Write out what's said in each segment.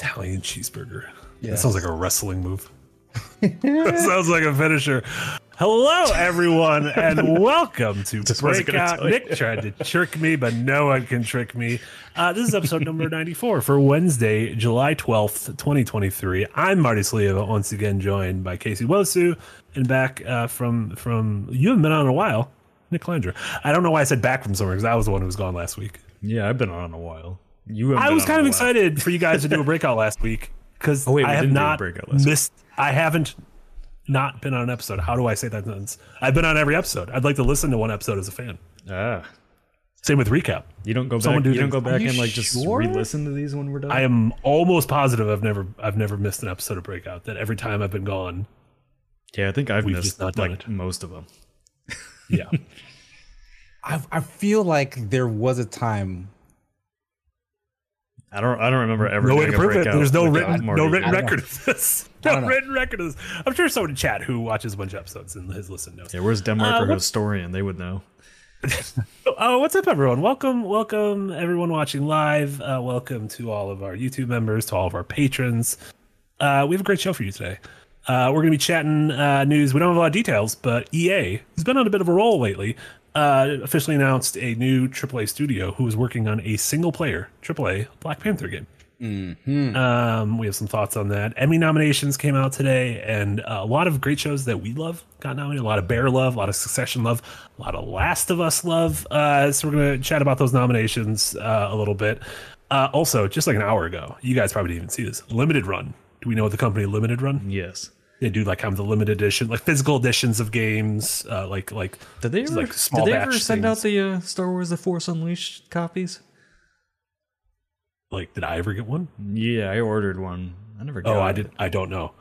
Italian cheeseburger. That sounds like a wrestling move. that sounds like a finisher. Hello, everyone, and welcome to Just Breakout. Nick tried to trick me, but no one can trick me. Uh, this is episode number 94 for Wednesday, July 12th, 2023. I'm Marty Sliva, once again joined by Casey Wosu, and back uh, from, from, you haven't been on in a while, Nick Langer. I don't know why I said back from somewhere, because I was the one who was gone last week. Yeah, I've been on a while. You haven't I was kind of while. excited for you guys to do a breakout last week because Oh, wait, we I have didn't do a not breakout last week. missed. I haven't not been on an episode. How do I say that sentence? I've been on every episode. I'd like to listen to one episode as a fan. Ah, Same with recap. you don't go Someone back. do You don't go back and like just sure? re-listen to these when we're done. I am almost positive I've never I've never missed an episode of breakout. That every time I've been gone, yeah, I think I've We've missed just not done like it. most of them. yeah, I, I feel like there was a time. I don't. I don't remember ever. no way to prove it. There's no written no written know. record of this. No written record of this. I'm sure someone in chat who watches a bunch of episodes and has listened knows. Yeah, where's Denmark Uh, or historian? They would know. Oh, what's up, everyone? Welcome, welcome, everyone watching live. Uh, welcome to all of our YouTube members, to all of our patrons. Uh, we have a great show for you today. Uh, we're going to be chatting uh, news. We don't have a lot of details, but EA has been on a bit of a roll lately. Uh, officially announced a new AAA studio who is working on a single-player AAA Black Panther game. Um, we have some thoughts on that. Emmy nominations came out today, and uh, a lot of great shows that we love got nominated. A lot of Bear love, a lot of Succession love, a lot of Last of Us love. Uh, so we're gonna chat about those nominations uh, a little bit. Uh, also, just like an hour ago, you guys probably didn't even see this. Limited Run. Do we know what the company Limited Run? Yes. They do like kind of the limited edition, like physical editions of games, uh, like like Did they ever? like small did they ever send out the uh, Star Wars: The Force Unleashed copies? like. Did I ever get one? Yeah, I ordered one. I never. Got Oh, I it. did. I don't know.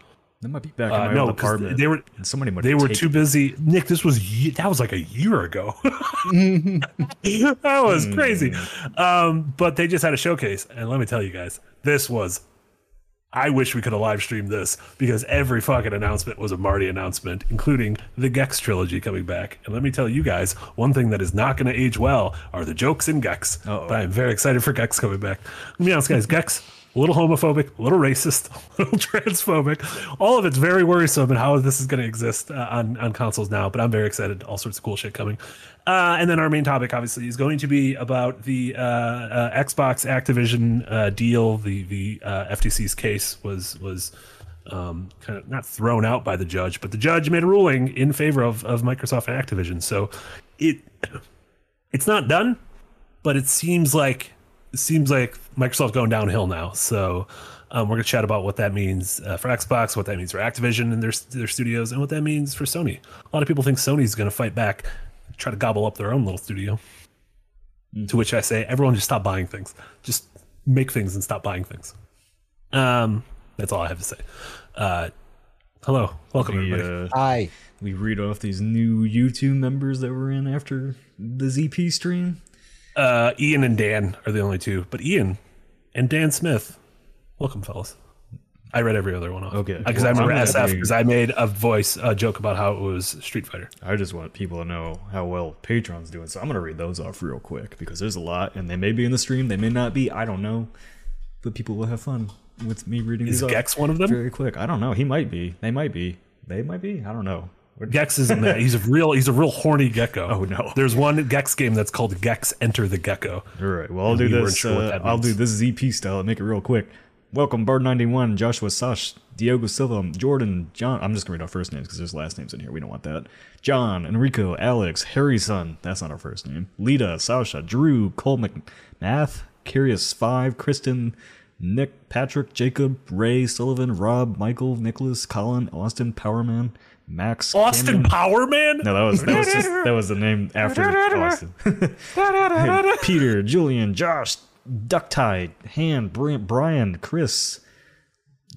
That might be back Uh, in my no, old 'cause apartment. they were somebody they were too busy. Nick, this was that was like a year ago. that was crazy. Um, but they just had a showcase, and let me tell you guys, this was. I wish we could have live streamed this because every fucking announcement was a Marty announcement, including the Gex trilogy coming back. And let me tell you guys, one thing that is not going to age well are the jokes in Gex. Uh-oh. But I'm very excited for Gex coming back. Let me honest, guys, Gex. A little homophobic, a little racist, a little transphobic. All of it's very worrisome and how this is going to exist uh, on, on consoles now. But I'm very excited. All sorts of cool shit coming. Uh, and then our main topic, obviously, is going to be about the uh, uh, Xbox Activision uh, deal. The the uh, FTC's case was was um, kind of not thrown out by the judge, but the judge made a ruling in favor of, of Microsoft and Activision. So it it's not done, but it seems like it seems like Microsoft's going downhill now. So um, we're gonna chat about what that means uh, for Xbox, what that means for Activision and their their studios, and what that means for Sony. A lot of people think Sony's gonna fight back, try to gobble up their own little studio. To which I say, everyone just stop buying things. Just make things and stop buying things. Um, that's all I have to say. Uh, hello, welcome We, everybody. uh, I we read off these new YouTube members that were in after the ZP stream. Uh, Ian and Dan are the only two, but Ian and Dan Smith, welcome, fellas. I read every other one off. Okay. Uh, because Well, I remember I'm SF because I made a voice a joke about how it was Street Fighter. I just want people to know how well Patreon's doing, so I'm gonna read those off real quick because there's a lot, and they may be in the stream, they may not be. I don't know, but people will have fun with me reading Is these off Gex one of them? very quick. I don't know. He might be. They might be. They might be. I don't know. Gex isn't that. He's a real. He's a real horny gecko. Oh, no. There's one Gex game that's called Gex Enter the Gecko. All right. Well, I'll And do we this. sure uh, I'll do this ZP style and make it real quick. Welcome, Bird91, Joshua Sash, Diogo Silva, Jordan, John. I'm just going to read our first names because there's last names in here. We don't want that. John, Enrico, Alex, Harry's son. That's not our first name. Lita, Sasha, Drew, Cole McMath, Curious 5, Kristen, Nick, Patrick, Jacob, Ray, Sullivan, Rob, Michael, Nicholas, Colin, Austin, Powerman, Max, Austin Cameron- Power Man. no, that was that was just that was the name after Austin. Peter, Julian, Josh, Ducktide, Han, Brian, Brian, Chris,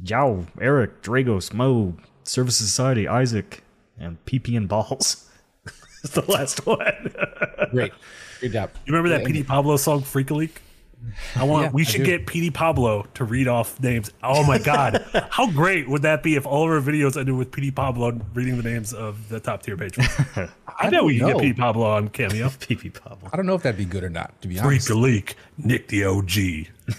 Yao, Eric, Dragos, Mo, Service Society, Isaac, and PP and Balls. That's the last one. great, good job. You remember that Petey Pablo song "Freak a Leak"? I want. Yeah, we should get Petey Pablo to read off names. Oh my god, how great would that be if all of our videos ended with Petey Pablo reading the names of the top tier patrons? I, bet don't we can know. get Petey Pablo on Cameo. PP Pablo. I don't know if that'd be good or not. To be honest. Freak honest, a Leak, Nick the OG,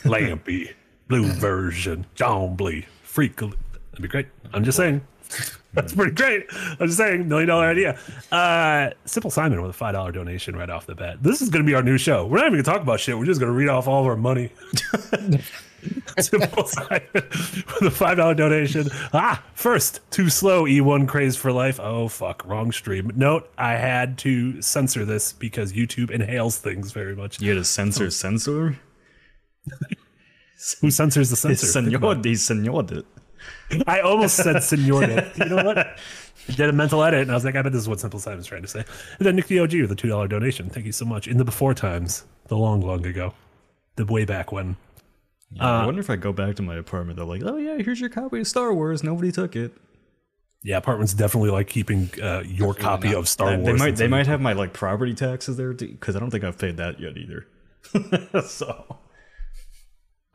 Lampy, blue version, John Blee, freak. That'd be great. I'm just saying. That's pretty great. I'm just saying, million dollar idea. Uh, Simple Simon with a five dollar donation right off the bat. This is going to be our new show. We're not even going to talk about shit. We're just going to read off all of our money. Simple Simon with a five dollar donation. Ah, first, too slow. E1 craze for life. Oh fuck, wrong stream. Note: I had to censor this because YouTube inhales things very much. You had a censor censor? Who censors the censor? Senor, about it. he senored it. I almost said senor. You know what? I did a mental edit, and I was like, I bet this is what Simple Simon's trying to say. And then Nick the OG with a two dollar donation. Thank you so much. In the before times, the long, long ago, the way back when. I wonder if I go back to my apartment, they're like, oh yeah, here's your copy of Star Wars. Nobody took it. Yeah, apartments definitely like keeping uh, your copy not. of Star Uh, Wars. they might they might have my like property taxes there because I don't think I've paid that yet either. so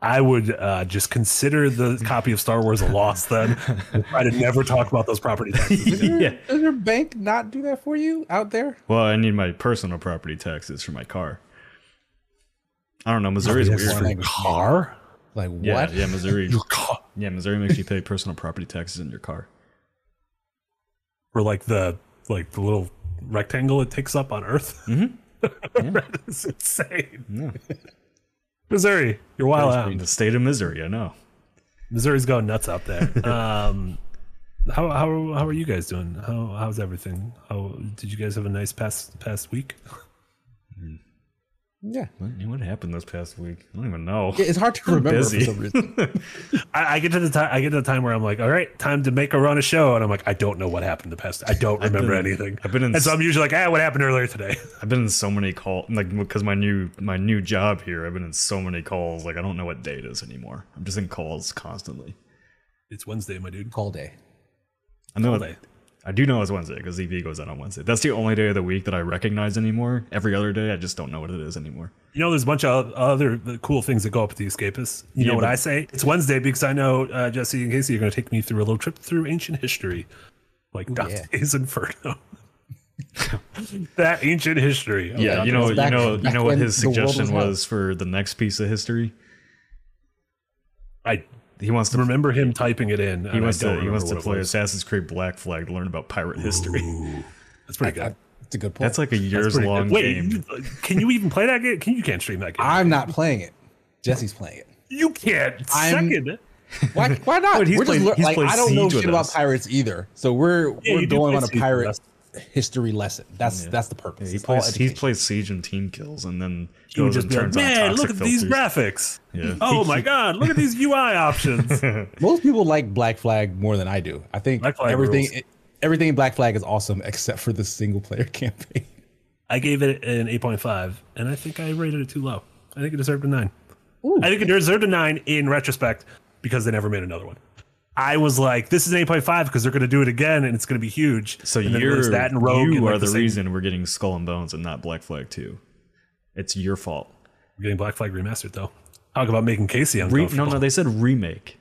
I would uh, just consider the copy of Star Wars a loss then. and try to never talk about those property taxes again. yeah. Does your bank not do that for you out there? Well, I need my personal property taxes for my car. I don't know. Missouri's Yes, weird. one language. Car? Like what? yeah, Missouri. Your car? Yeah, Missouri makes you pay personal property taxes in your car. Or like the like the little rectangle it takes up on Earth? Mm-hmm. that is insane. Missouri, you're wild out. The state of Missouri, I know. Missouri's going nuts out there. Um, how how how are you guys doing? How how's everything? How did you guys have a nice past past week? Yeah. What, what happened this past week? I don't even know. It's hard to remember busy. for some reason. I, I get to the time I get to the time where I'm like, all right, time to make a run a show, and I'm like, I don't know what happened the past. I don't remember been- anything. I've been in and so I'm usually like, ah, what happened earlier today? I've been in so many calls, like because my new my new job here. I've been in so many calls, like I don't know what day it is anymore. I'm just in calls constantly. It's Wednesday, my dude. Call day. I know. day. I do know it's Wednesday because EV goes out on Wednesday. That's the only day of the week that I recognize anymore. Every other day, I just don't know what it is anymore. You know, there's a bunch of other cool things that go up with the Escapists. You know what but- I say? It's Wednesday because I know uh, Jesse and Casey are going to take me through a little trip through ancient history, like Dante's Inferno. that ancient history. of Yeah, you know, Dante's you know, you know what his suggestion was was for the next piece of history. I He wants to remember him typing it in. he wants to he wants to play Assassin's Creed Black Flag to learn about pirate history. That's pretty good. That's a good point. That's like a years pretty long good. Wait, game. you- uh, can you even play that game? Can you can't stream that game? I'm not playing it. Jesse's playing it. you can't. I'm- Second. Why? Why not? But he's we're played- just he's like I don't know shit about pirates either. So we're Yeah, we're going on a pirate us. History lesson. That's that's the purpose. He It's plays he plays Siege and Team Kills, and then You would goes just and be like, turns on man, toxic look at these graphics. Yeah. Oh my god, look at these UI options. Most people like Black Flag more than I do. I think everything rules. everything in Black Flag is awesome except for the single player campaign. I gave it an 8.5, and I think I rated it too low. I think it deserved a 9. I think it deserved a 9 in retrospect because they never made another one. I was like, this is an 8.5 because they're going to do it again and it's going to be huge. So and you're that and Rogue you and, like, are the, same- reason we're getting Skull and Bones and not Black Flag Two. It's your fault. We're getting Black Flag remastered, though. Talk about making Casey Re- uncomfortable. no, no, they said remake.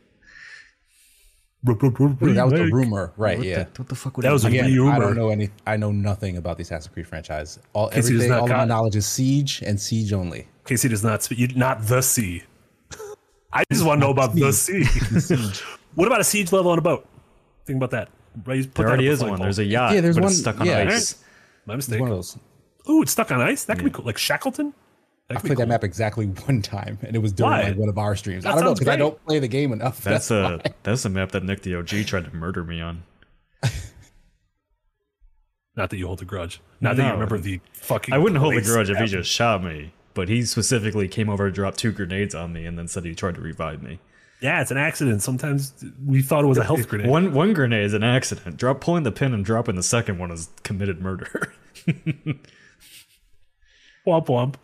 that was the rumor, right? What, yeah. the, what the fuck would That was a mean? Again, I rumor. don't know any. I know nothing about the Assassin's Creed franchise. All Casey does everything, not all of my knowledge is Siege and Siege only. Casey does not speak. You, not the sea. I just want to know about the sea. what about a siege level on a boat? Think about that. Right, put There that already is one. flagpole. There's a yacht, Yeah, there's but one- it's stuck on yeah. ice. My mistake. One of those. Ooh, it's stuck on ice. That could be cool. Like Shackleton. I played cool. that map exactly one time, and it was during like one of our streams. That I don't know because I don't play the game enough. That's That's, a that's a map that Nick the OG tried to murder me on. Not that you hold a grudge. Not that you remember the fucking. I wouldn't hold a grudge if he just shot me, but he specifically came over, and dropped two grenades on me, and then said he tried to revive me. Yeah, it's an accident. Sometimes we thought it was a health grenade. One one grenade is an accident. Drop pulling the pin and dropping the second one is committed murder. Womp womp.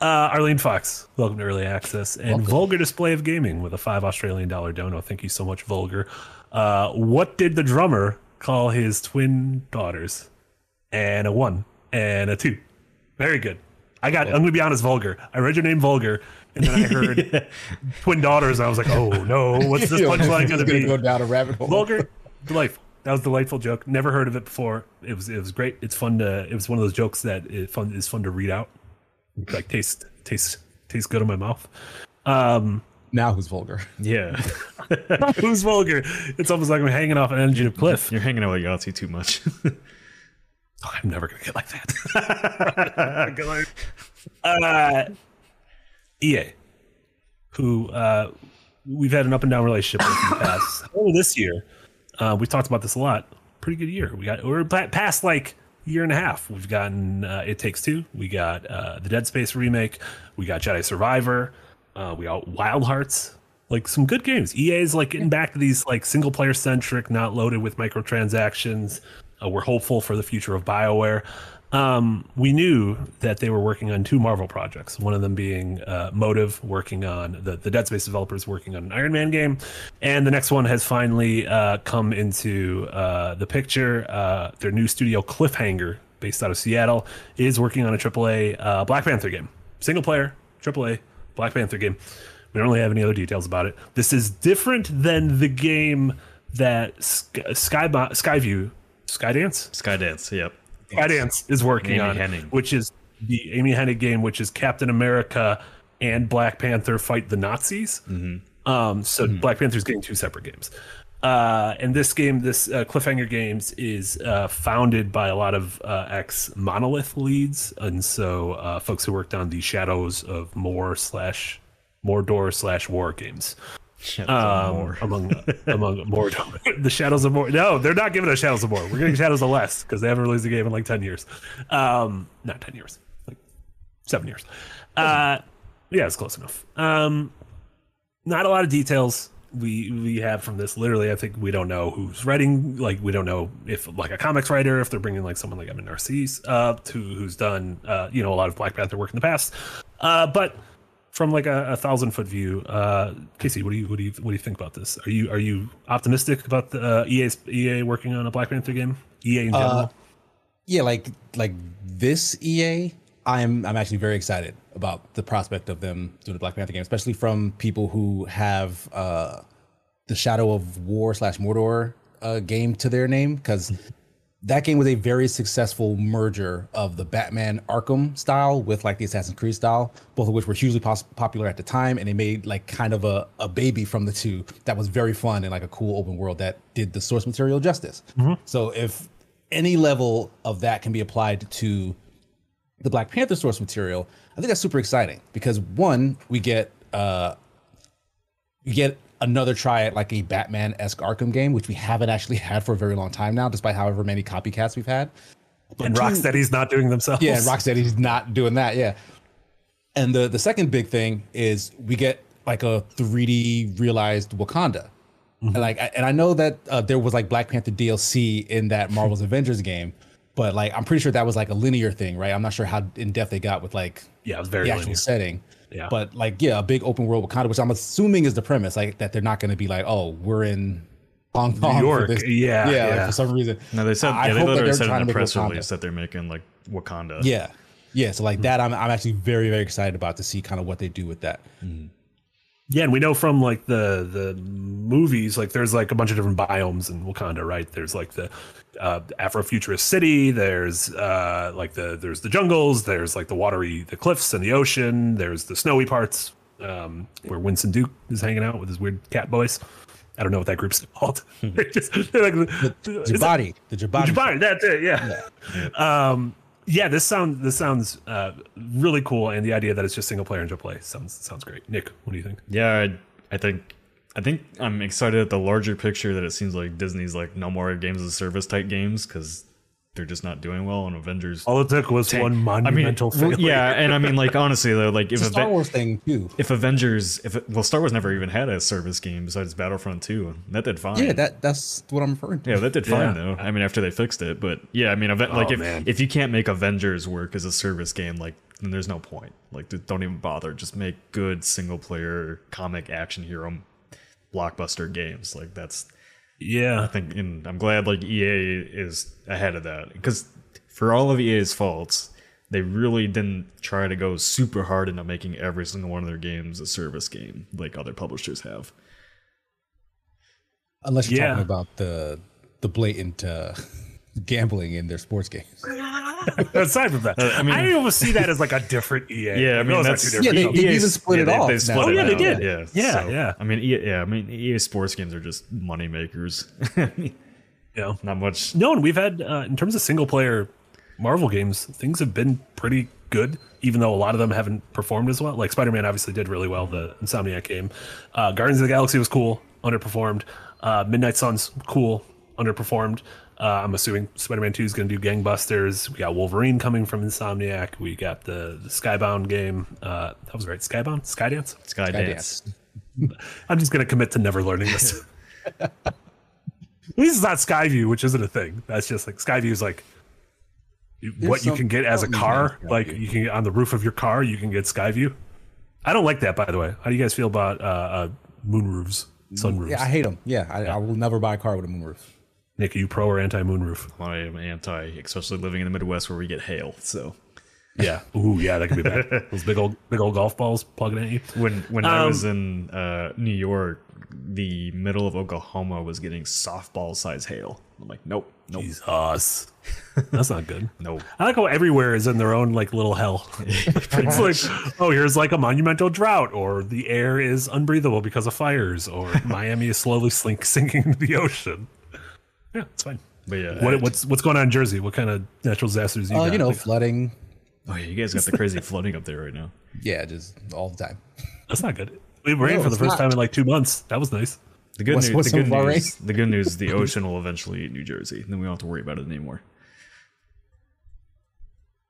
Uh, Arlene Fox, welcome to Early Access and Vulgar Display of Gaming with a five Australian dollar dono. Thank you so much, Vulgar. Uh, what did the drummer call his twin daughters? And a one and a two. Very good. I got. I'm gonna be honest, Vulgar. I read your name, Vulgar, and then I heard twin daughters, and I was like, oh no, what's this punchline gonna gonna be? go down a rabbit hole. Vulgar, delightful. That was a delightful joke. Never heard of it before. It was it was great. It's fun to. It was one of those jokes that it fun is fun to read out. Like taste taste tastes good in my mouth. Um, Now who's vulgar? Yeah, Who's vulgar? It's almost like I'm hanging off an engine of cliff. you're hanging out with Yahtzee too much. I'm never gonna get like that. uh, EA, who uh, we've had an up and down relationship with in the past. Only this year, uh, we talked about this a lot. Pretty good year. We got we're past like year and a half. We've gotten uh, It Takes Two. We got uh, the Dead Space remake. We got Jedi Survivor. Uh, we got Wild Hearts. Like some good games. EA is like getting back to these like single player centric, not loaded with microtransactions. Uh, we're hopeful for the future of BioWare. Um, we knew that they were working on two Marvel projects. One of them being uh, Motive, working on the, the Dead Space developers working on an Iron Man game, and the next one has finally uh, come into uh, the picture. Uh, their new studio, Cliffhanger, based out of Seattle, is working on a AAA uh, Black Panther game, single player AAA Black Panther game. We don't really have any other details about it. This is different than the game that Sky, Sky Skyview Skydance Skydance, yep. Skydance is working Amy on, Hennig. which is the Amy Hennig game, which is Captain America and Black Panther fight the Nazis. Um, so Black Panther's getting two separate games. Uh, and this game, this uh, Cliffhanger Games, is uh, founded by a lot of uh, ex Monolith leads, and so uh, folks who worked on the Shadows of More slash Mordor slash War games um, among among more the shadows of more. No, they're not giving us shadows of more. We're getting shadows of less because they haven't released a game in like ten years. Um, not ten years, like seven years. Uh, yeah, it's close enough. Um, not a lot of details we we have from this. Literally, I think we don't know who's writing. Like, we don't know if like a comics writer, if they're bringing like someone like Evan Narcisse, uh, to who's done uh, you know a lot of Black Panther work in the past. Uh, but from like a, a thousand foot view, uh, Casey, what do you what do you what do you think about this? Are you are you optimistic about the uh, EA's EA working on a Black Panther game? EA in general. Yeah, like like this EA, I'm I'm actually very excited about the prospect of them doing a Black Panther game, especially from people who have uh, the Shadow of War slash Mordor uh, game to their name, because that game was a very successful merger of the Batman Arkham style with like the Assassin's Creed style, both of which were hugely pos- popular at the time, and they made like kind of a, a baby from the two that was very fun and like a cool open world that did the source material justice. So if any level of that can be applied to the Black Panther source material, I think that's super exciting because one, we get uh we get another try at like a Batman esque Arkham game, which we haven't actually had for a very long time now, despite however many copycats we've had. But and two- Rocksteady's not doing themselves. yeah, and Rocksteady's not doing that. Yeah. And the the second big thing is we get like a 3D realized Wakanda. And like, and I know that uh, there was like Black Panther DLC in that Marvel's Avengers game, but like, I'm pretty sure that was like a linear thing, right? I'm not sure how in depth they got with like yeah, it was very the actual linear. setting. Yeah. But like, yeah, a big open world Wakanda, which I'm assuming is the premise, like that they're not going to be like, oh, we're in Hong Kong, for York, this. yeah, yeah, like for some reason. No, they said I yeah, they literally said in the press Wakanda. release that they're making like Wakanda. Yeah. Yeah. So like hmm. that, I'm, I'm actually very, very excited about to see kind of what they do with that. Mm-hmm. Yeah, and we know from like the the movies, like there's like a bunch of different biomes in Wakanda, right? There's like the uh, Afrofuturist city. There's uh, like the there's the jungles. There's like the watery, the cliffs and the ocean. There's the snowy parts um, where Winston Duke is hanging out with his weird cat boys. I don't know what that group's called. They're just they're like the, is it- Jabari, the Jabari. Jabari, that's it. Yeah. Um, yeah. This sounds this sounds uh, really cool, and the idea that it's just single player and just play sounds sounds great. Nick, what do you think? Yeah, I, I think I think I'm excited at the larger picture that it seems like Disney's like no more games as service type games because they're just not doing well on Avengers. All it took was one monumental I mean, failure. yeah, and I mean like honestly though, like if It's a Star Aven- Wars thing too. if Avengers, if it, well, Star Wars never even had a service game besides Battlefront 2. That did fine. Yeah, that that's what I'm referring to. Yeah, that did fine Yeah. though. I mean, after they fixed it, but yeah, I mean, Aven- oh, like if man. if you can't make Avengers work as a service game, like then there's no point. Like, don't even bother. Just make good single player comic action hero blockbuster games. Like that's yeah. I think, and I'm glad like EA is ahead of that because for all of EA's faults, they really didn't try to go super hard into making every single one of their games a service game like other publishers have. Unless you're Yeah. talking about the the blatant uh, gambling in their sports games. Aside from that, I mean I mean, mean- I almost see that as like a different EA. Yeah, I mean Those are that's two different Yeah, they- companies. they even split it they, off They now. split Oh, it yeah, they did. Yeah, Yeah, so, yeah. I mean, EA, yeah, I mean, EA Sports games are just money makers. Yeah. Not much. No, and we've had uh, in terms of single player Marvel games, things have been pretty good, even though a lot of them haven't performed as well. Like Spider Man obviously did really well, the Insomniac game. Uh, Guardians of the Galaxy was cool, underperformed. Uh, Midnight Suns, cool, underperformed. Uh, I'm assuming Spider Man 2 is going to do gangbusters. We got Wolverine coming from Insomniac. We got the, the Skybound game. Uh, that was right. Skybound? Skydance? Skydance. Skydance. I'm just going to commit to never learning this. At least it's not Skyview, which isn't a thing. That's just like Skyview is like you- what you can get as a car. like Like you can get on the roof of your car, you can get Skyview. I don't like that, by the way. How do you guys feel about uh, uh, sun roofs? Yeah, I hate them. Yeah, I, I will never buy a car with a moonroof. Nick, are you pro or anti moonroof? I am anti, especially living in the Midwest where we get hail. So Yeah. Ooh, yeah, that could be bad. Those big old, big old golf balls plugging at you. when when I was Um, in uh, New York, the middle of Oklahoma was getting softball size hail. I'm like, nope, nope, Jesus, that's not good. nope. I like how everywhere is in their own like little hell. it's like, oh, here's like a monumental drought, or the air is unbreathable because of fires, or Miami is slowly slink, sinking into the ocean. Yeah, it's fine. But yeah, What, what's what's going on in Jersey? What kind of natural disasters you Uh, got? you know, Like, flooding. oh yeah, you guys got the crazy flooding up there right now. Yeah, just all the time. that's not good. We rained No, for the first not. time in like two months. That was nice. The good What's- news, what's the good so news, the good news, is the ocean will eventually eat New Jersey. and Then we don't have to worry about it anymore.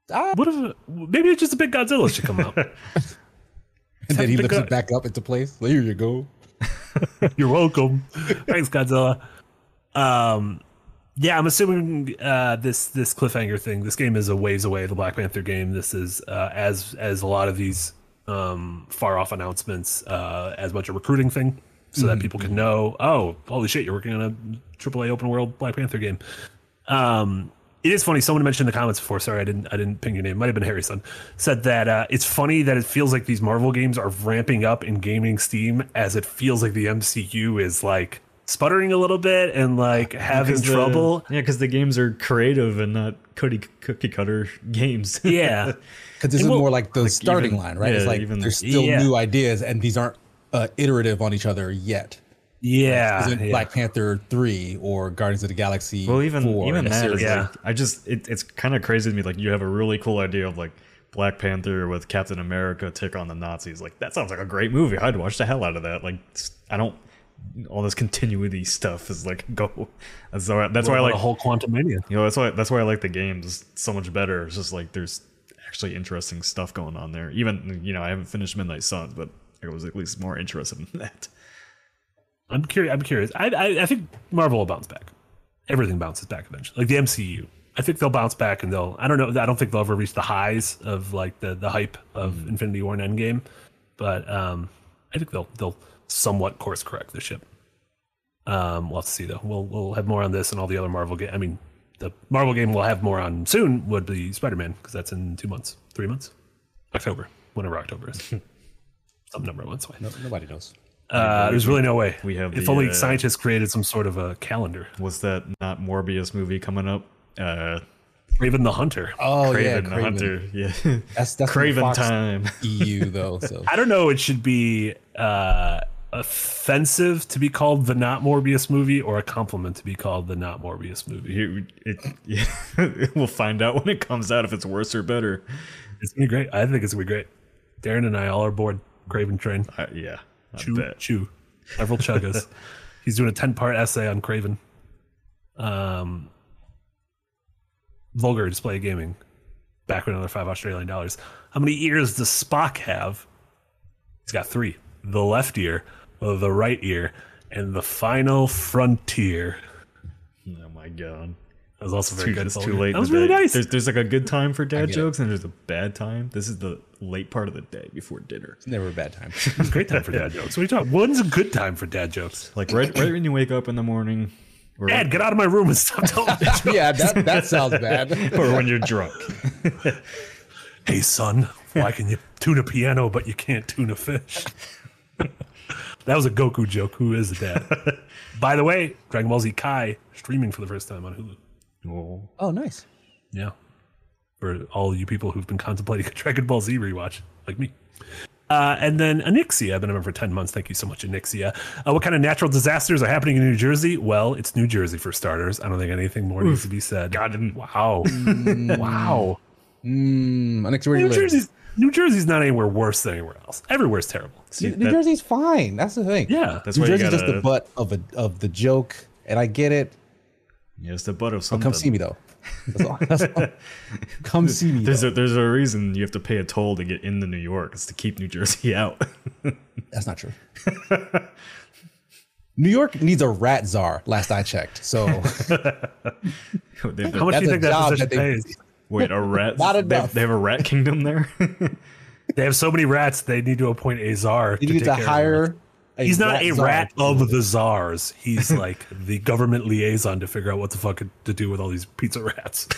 What if maybe it's just a big Godzilla should come out? And then he the lifts it back up into place. There you go. You're welcome. Thanks, Godzilla. Um, yeah, I'm assuming uh, this this cliffhanger thing. This game is a ways away. The Black Panther game. This is uh, as as a lot of these um, far off announcements, uh, as much a recruiting thing, so that people can know. Oh, holy shit! You're working on a AAA open world Black Panther game. Um, it is funny. Someone mentioned in the comments before. Sorry, I didn't. I didn't ping your name. Might have been Harry Son. Said that uh, it's funny that it feels like these Marvel games are ramping up in gaming Steam, as it feels like the MCU is like sputtering a little bit and like having 'Cause the- trouble. yeah, because the games are creative and not cookie cookie cutter games. Yeah, Because this is well, more like the starting even- line, right? it's like even- there's still Yeah. new ideas, and these aren't uh, iterative on each other yet. yeah, Isn't yeah. Black Panther three or Guardians of the Galaxy? Well, even 4 even that series? Yeah. like I just it, it's kind of crazy to me. Like you have a really cool idea of like Black Panther with Captain America take on the Nazis. Like that sounds like a great movie. I'd watch the hell out of that. Like I don't all this continuity stuff is like go. That's why that's why I like a whole Quantumania. you know that's why that's why I like the games so much better. It's just like there's actually interesting stuff going on there. Even you know I haven't finished Midnight Suns, but I was at least more interested in that. I'm curious. I'm curious. I, I I think Marvel will bounce back. Everything bounces back eventually. Like the MCU, I think they'll bounce back and they'll. I don't know. I don't think they'll ever reach the highs of like the the hype of Infinity War and Endgame, but um, I think they'll they'll somewhat course correct the ship. Um, we'll have to see though. We'll we'll have more on this and all the other Marvel game. I mean, the Marvel game we'll have more on soon would be Spider Man because that's in two months, three months, October, whenever October is. Some number of months away. No, nobody knows. Uh, there's really no way. we have if the, only uh, scientists created some sort of a calendar. Was that not Morbius movie coming up? Uh, Raven the Hunter. Oh Kraven yeah, the Kraven. Hunter. Yeah. That's that's Kraven Fox time. EU though. So I don't know. It should be uh, offensive to be called the not Morbius movie, or a compliment to be called the not Morbius movie. It, yeah, we'll find out when it comes out if it's worse or better. It's gonna be great. I think it's gonna be great. Darren and I all are aboard Kraven train. I, yeah, I Chew, bet. chew. Several chuggas. He's doing a ten part essay on Kraven. Um, vulgar display gaming. Back with another five Australian dollars. How many ears does Spock have? He's got three. The left ear, the right ear, and the final frontier. Oh my god. That was also very Too, good. it's too late. That was really day. nice. There's, there's like a good time for dad get it. jokes and there's a bad time. This is the late part of the day before dinner. it's never a bad time. It's a great time for dad jokes. What are you talking? When's a good time for dad jokes? Like right, right when you wake up in the morning, or, Dad, get out of my room and stop telling me jokes. yeah, that that sounds bad. or when you're drunk. Hey, son, why can you tune a piano but you can't tune a fish? That was a Goku joke. Who is a dad? By the way, Dragon Ball Z Kai streaming for the first time on Hulu. Oh, Oh, nice. Yeah. for all you people who've been contemplating a Dragon Ball Z rewatch, like me. Uh, and then Anixia, I've been a member for 10 months. Thank you so much, Anixia. Uh, what kind of natural disasters are happening in New Jersey? Well, it's New Jersey for starters. I don't think anything more needs to be said. God, Wow. wow. Mm, do New? Jersey's, New Jersey's not anywhere worse than anywhere else. Everywhere's terrible. See, New that- Jersey's fine. That's the thing. Yeah. That's New Jersey's just the butt of a of the joke, and I get it. Yeah, it's the butt of something. Come see me though. That's all. That's all. Come see me. There's Though. a there's a reason you have to pay a toll to get into New York. It's to keep New Jersey out. That's not true. New York needs a rat czar. Last I checked. So How much do you think that position that they- pays? Wait, a rat? Not they, have, enough. they have a rat kingdom there. They have so many rats, they need to appoint a czar. you to need take to care of them. hire. A He's not a czar. rat of the czars. He's like the government liaison to figure out what the fuck to do with all these pizza rats.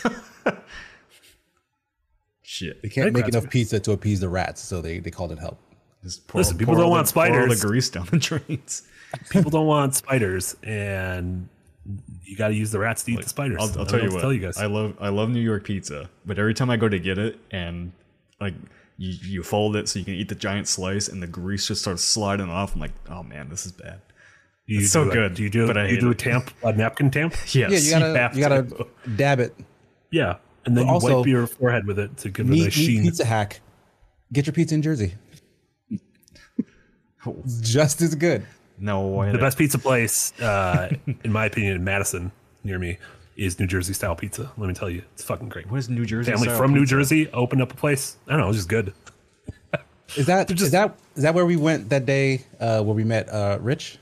Shit. They can't make enough pizza to appease the rats, so they, they called it help. Just pour, Listen, people pour don't all want the, pour all the grease down the drains. People don't want spiders, and you got to use the rats to eat the spiders. I'll, I I'll tell know you to what. Tell you guys. I love I love New York pizza, but every time I go to get it and like you, you fold it so you can eat the giant slice and the grease just starts sliding off. I'm like, oh man, this is bad. you it's so do a- good, Do you do? but I you hate do a tamp, a napkin tamp? Yes, Yeah, you gotta have you, gotta to. dab it. Yeah, and then you Also, wipe your forehead with it to give it a nice sheen. pizza hack. Get your pizza in Jersey. Just as good. No, I The best pizza place, uh, in my opinion, in Madison near me, is New Jersey style pizza. Let me tell you, it's fucking great. What is New Jersey? Family style from New? Jersey opened up a place. I don't know, it was just good. Is that is just- that is that where we went that day uh, where we met uh, Rich?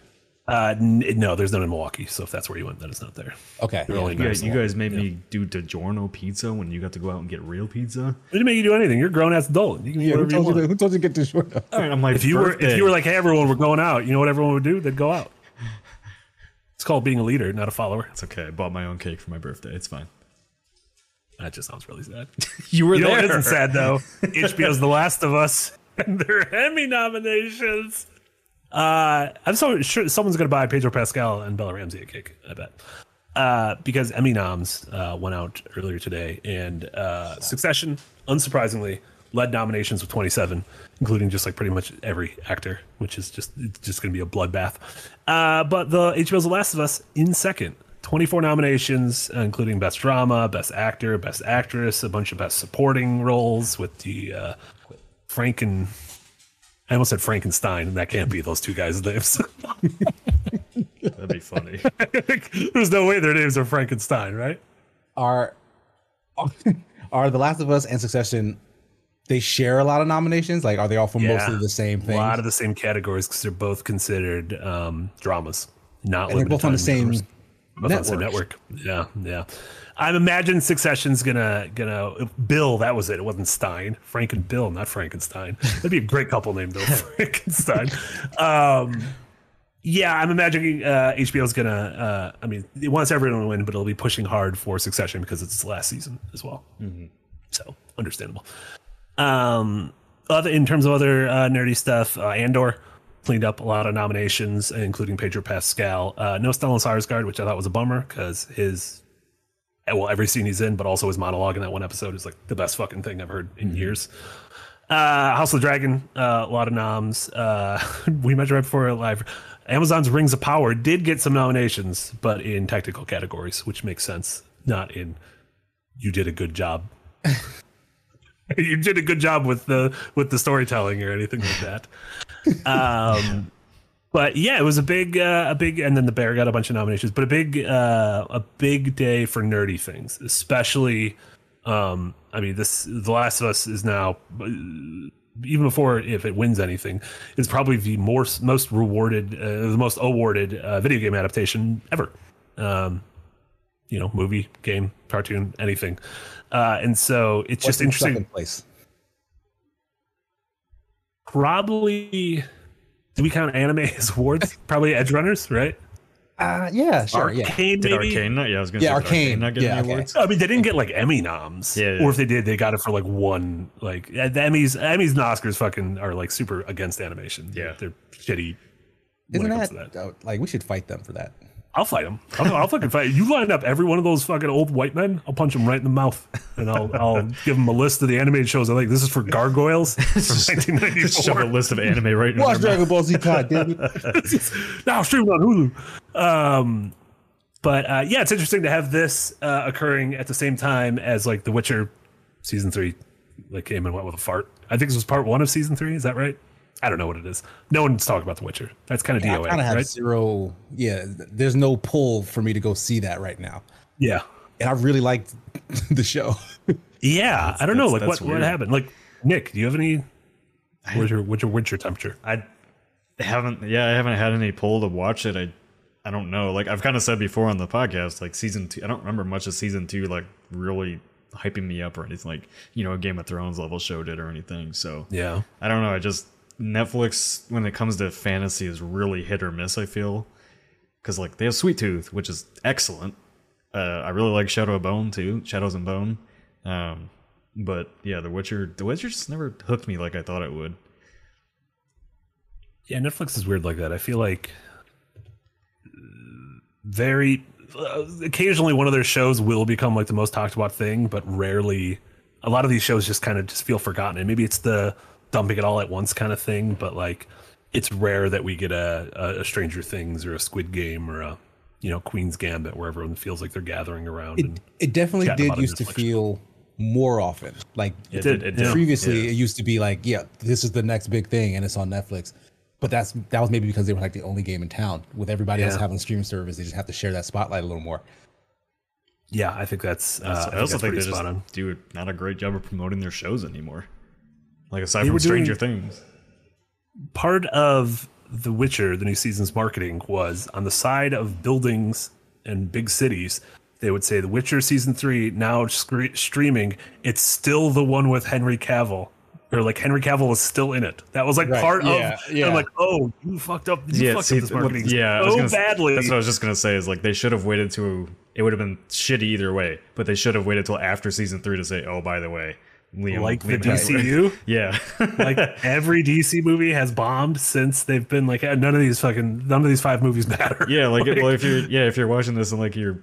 Uh, n- no, there's none in Milwaukee. So if that's where you went, then it's not there. Okay. They're yeah. only You guys, nice. you guys made me do DiGiorno pizza when you got to go out and get real pizza. It didn't make you do anything. You're a grown ass adult. You can do Yeah, who, whatever you told you want. to, who told you to get this short? I'm like, If you were if you were like, hey, everyone, we're going out. You know what everyone would do? They'd go out. It's called being a leader, not a follower. it's okay. I bought my own cake for my birthday. It's fine. That just sounds really sad. You were You know what there. isn't sad though? HBO's The Last of Us and their Emmy nominations. Uh, I'm so sure someone's gonna buy Pedro Pascal and Bella Ramsey a cake. I bet. Uh, because Emmy noms uh, went out earlier today, and uh, Succession, unsurprisingly, led nominations with 27, including just like pretty much every actor, which is just it's just going to be a bloodbath. Uh, but the HBO's The Last of Us in second, 24 nominations, uh, including Best Drama, Best Actor, Best Actress, a bunch of Best Supporting roles with the uh, Franken. I almost said Frankenstein, and that can't be those two guys' names. That'd be funny. There's no way their names are Frankenstein, right? Are are The Last of Us and Succession? They share a lot of nominations. Like, are they all for mostly the same thing? A lot of the same categories because they're both considered um, dramas, not And they're limited both on the same. Both on the same network. Yeah, yeah. I'm imagine Succession's gonna gonna Bill. That was it. It wasn't Stein. Frank and Bill, not Frankenstein. That'd be a great couple name though. Frankenstein. Um, yeah, I'm imagining uh, HBO's gonna. Uh, I mean, it wants everyone to win, but it'll be pushing hard for Succession because it's last season as well. So understandable. Um, other in terms of other uh, nerdy stuff, uh, Andor cleaned up a lot of nominations, including Pedro Pascal. Uh, no Stellan Skarsgård, which I thought was a bummer because his well, every scene he's in, but also his monologue in that one episode is like the best fucking thing I've heard in years. Uh, House of the Dragon, uh, a lot of noms. Uh, we mentioned right before live. Amazon's Rings of Power did get some nominations, but in technical categories, which makes sense, not in you did a good job. you did a good job with the with the storytelling or anything like that. Um, but yeah, it was a big, uh, a big, and then the bear got a bunch of nominations, but a big, uh, a big day for nerdy things, especially. Um, I mean, this The Last of Us is now, uh, even before if it wins anything, is probably the more most rewarded, uh, the most awarded uh, video game adaptation ever. Um, you know, movie, game, cartoon, anything. Uh, and so it's What's just in interesting. Second place. Probably, do we count anime as awards? Probably Edgerunners, right? Uh, yeah, sure. Yeah. Arcane, Did maybe. Arcane not? Yeah, I was gonna Yeah, say did Arcane. not get Yeah, any okay. awards. I mean, they didn't get like Emmy noms, Yeah, yeah. or if they did, they got it for like one. Like the Emmys, Emmys and Oscars, fucking are like super against animation. Yeah. they're shitty. Isn't when it that, comes to that. like we should fight them for that? I'll fight him. I'll, I'll fucking fight. You line up every one of those fucking old white men. I'll punch him right in the mouth, and I'll I'll give him a list of the animated shows I like. This is for gargoyles from 1994. Just Shove a 1994. list of anime right in Watch their Dragon. Ball Z Kai, damn it. now streamed on Hulu. Um, but uh, yeah, it's interesting to have this uh, occurring at the same time as like The Witcher season three, like came and went with a fart. I think this was part one of season three. Is that right? I don't know what it is. No one's talking about The Witcher. That's kind of I DOA, kind of have right? zero. Yeah, there's no pull for me to go see that right now. Yeah, And I really liked the show. yeah. I don't know. Like that's what what happened? Like Nick, do you have any? What's your what's your winter temperature? I haven't. Yeah, I haven't had any pull to watch it. I I don't know. Like I've kind of said before on the podcast, like season two. I don't remember much of season two, like really hyping me up or anything like you know a Game of Thrones level show did or anything. So Yeah, I don't know. I just Netflix when it comes to fantasy is really hit or miss. I feel because like they have Sweet Tooth, which is excellent. Uh, I really like Shadow of Bone too, Shadows and Bone. Um, but yeah, The Witcher, The Witcher just never hooked me like I thought it would. yeah. Netflix is weird like that. I feel like very uh, occasionally one of their shows will become like the most talked about thing, but rarely. A lot of these shows just kind of just feel forgotten, and maybe it's the dumping it all at once kind of thing. But like, it's rare that we get a, a, a Stranger Things or a Squid Game or a you know Queen's Gambit where everyone feels like they're gathering around. It, and it definitely did used to feel more often. Like It did, did. It yeah. did. previously, Yeah. it used to be like, yeah, this is the next big thing, and it's on Netflix. But that's that was maybe because they were like the only game in town. With everybody else having a streaming service, they just have to share that spotlight a little more. yeah, I think that's. Uh, I, I think also that's think they just spot on. do not a great job of promoting their shows anymore. Like aside They from were doing- Stranger Things. part of The Witcher, the new season's marketing was on the side of buildings and big cities. They would say The Witcher season three now scre- streaming. It's still the one with Henry Cavill, or like Henry Cavill was still in it. That was like Right, part yeah, of. yeah. I'm like, oh, you fucked up. You Yeah, fucked see, up this what- marketing yeah, so gonna badly. That's what I was just gonna say. Is like they should have waited to. It would have been shitty either way, but they should have waited till after season three to say, "Oh, by the way, Liam, like the Liam Hemsworth." DCU. Yeah, like every DC movie has bombed since they've been like uh, none of these fucking none of these five movies matter. yeah. Like, well, if you're yeah, if you're watching this and like you're,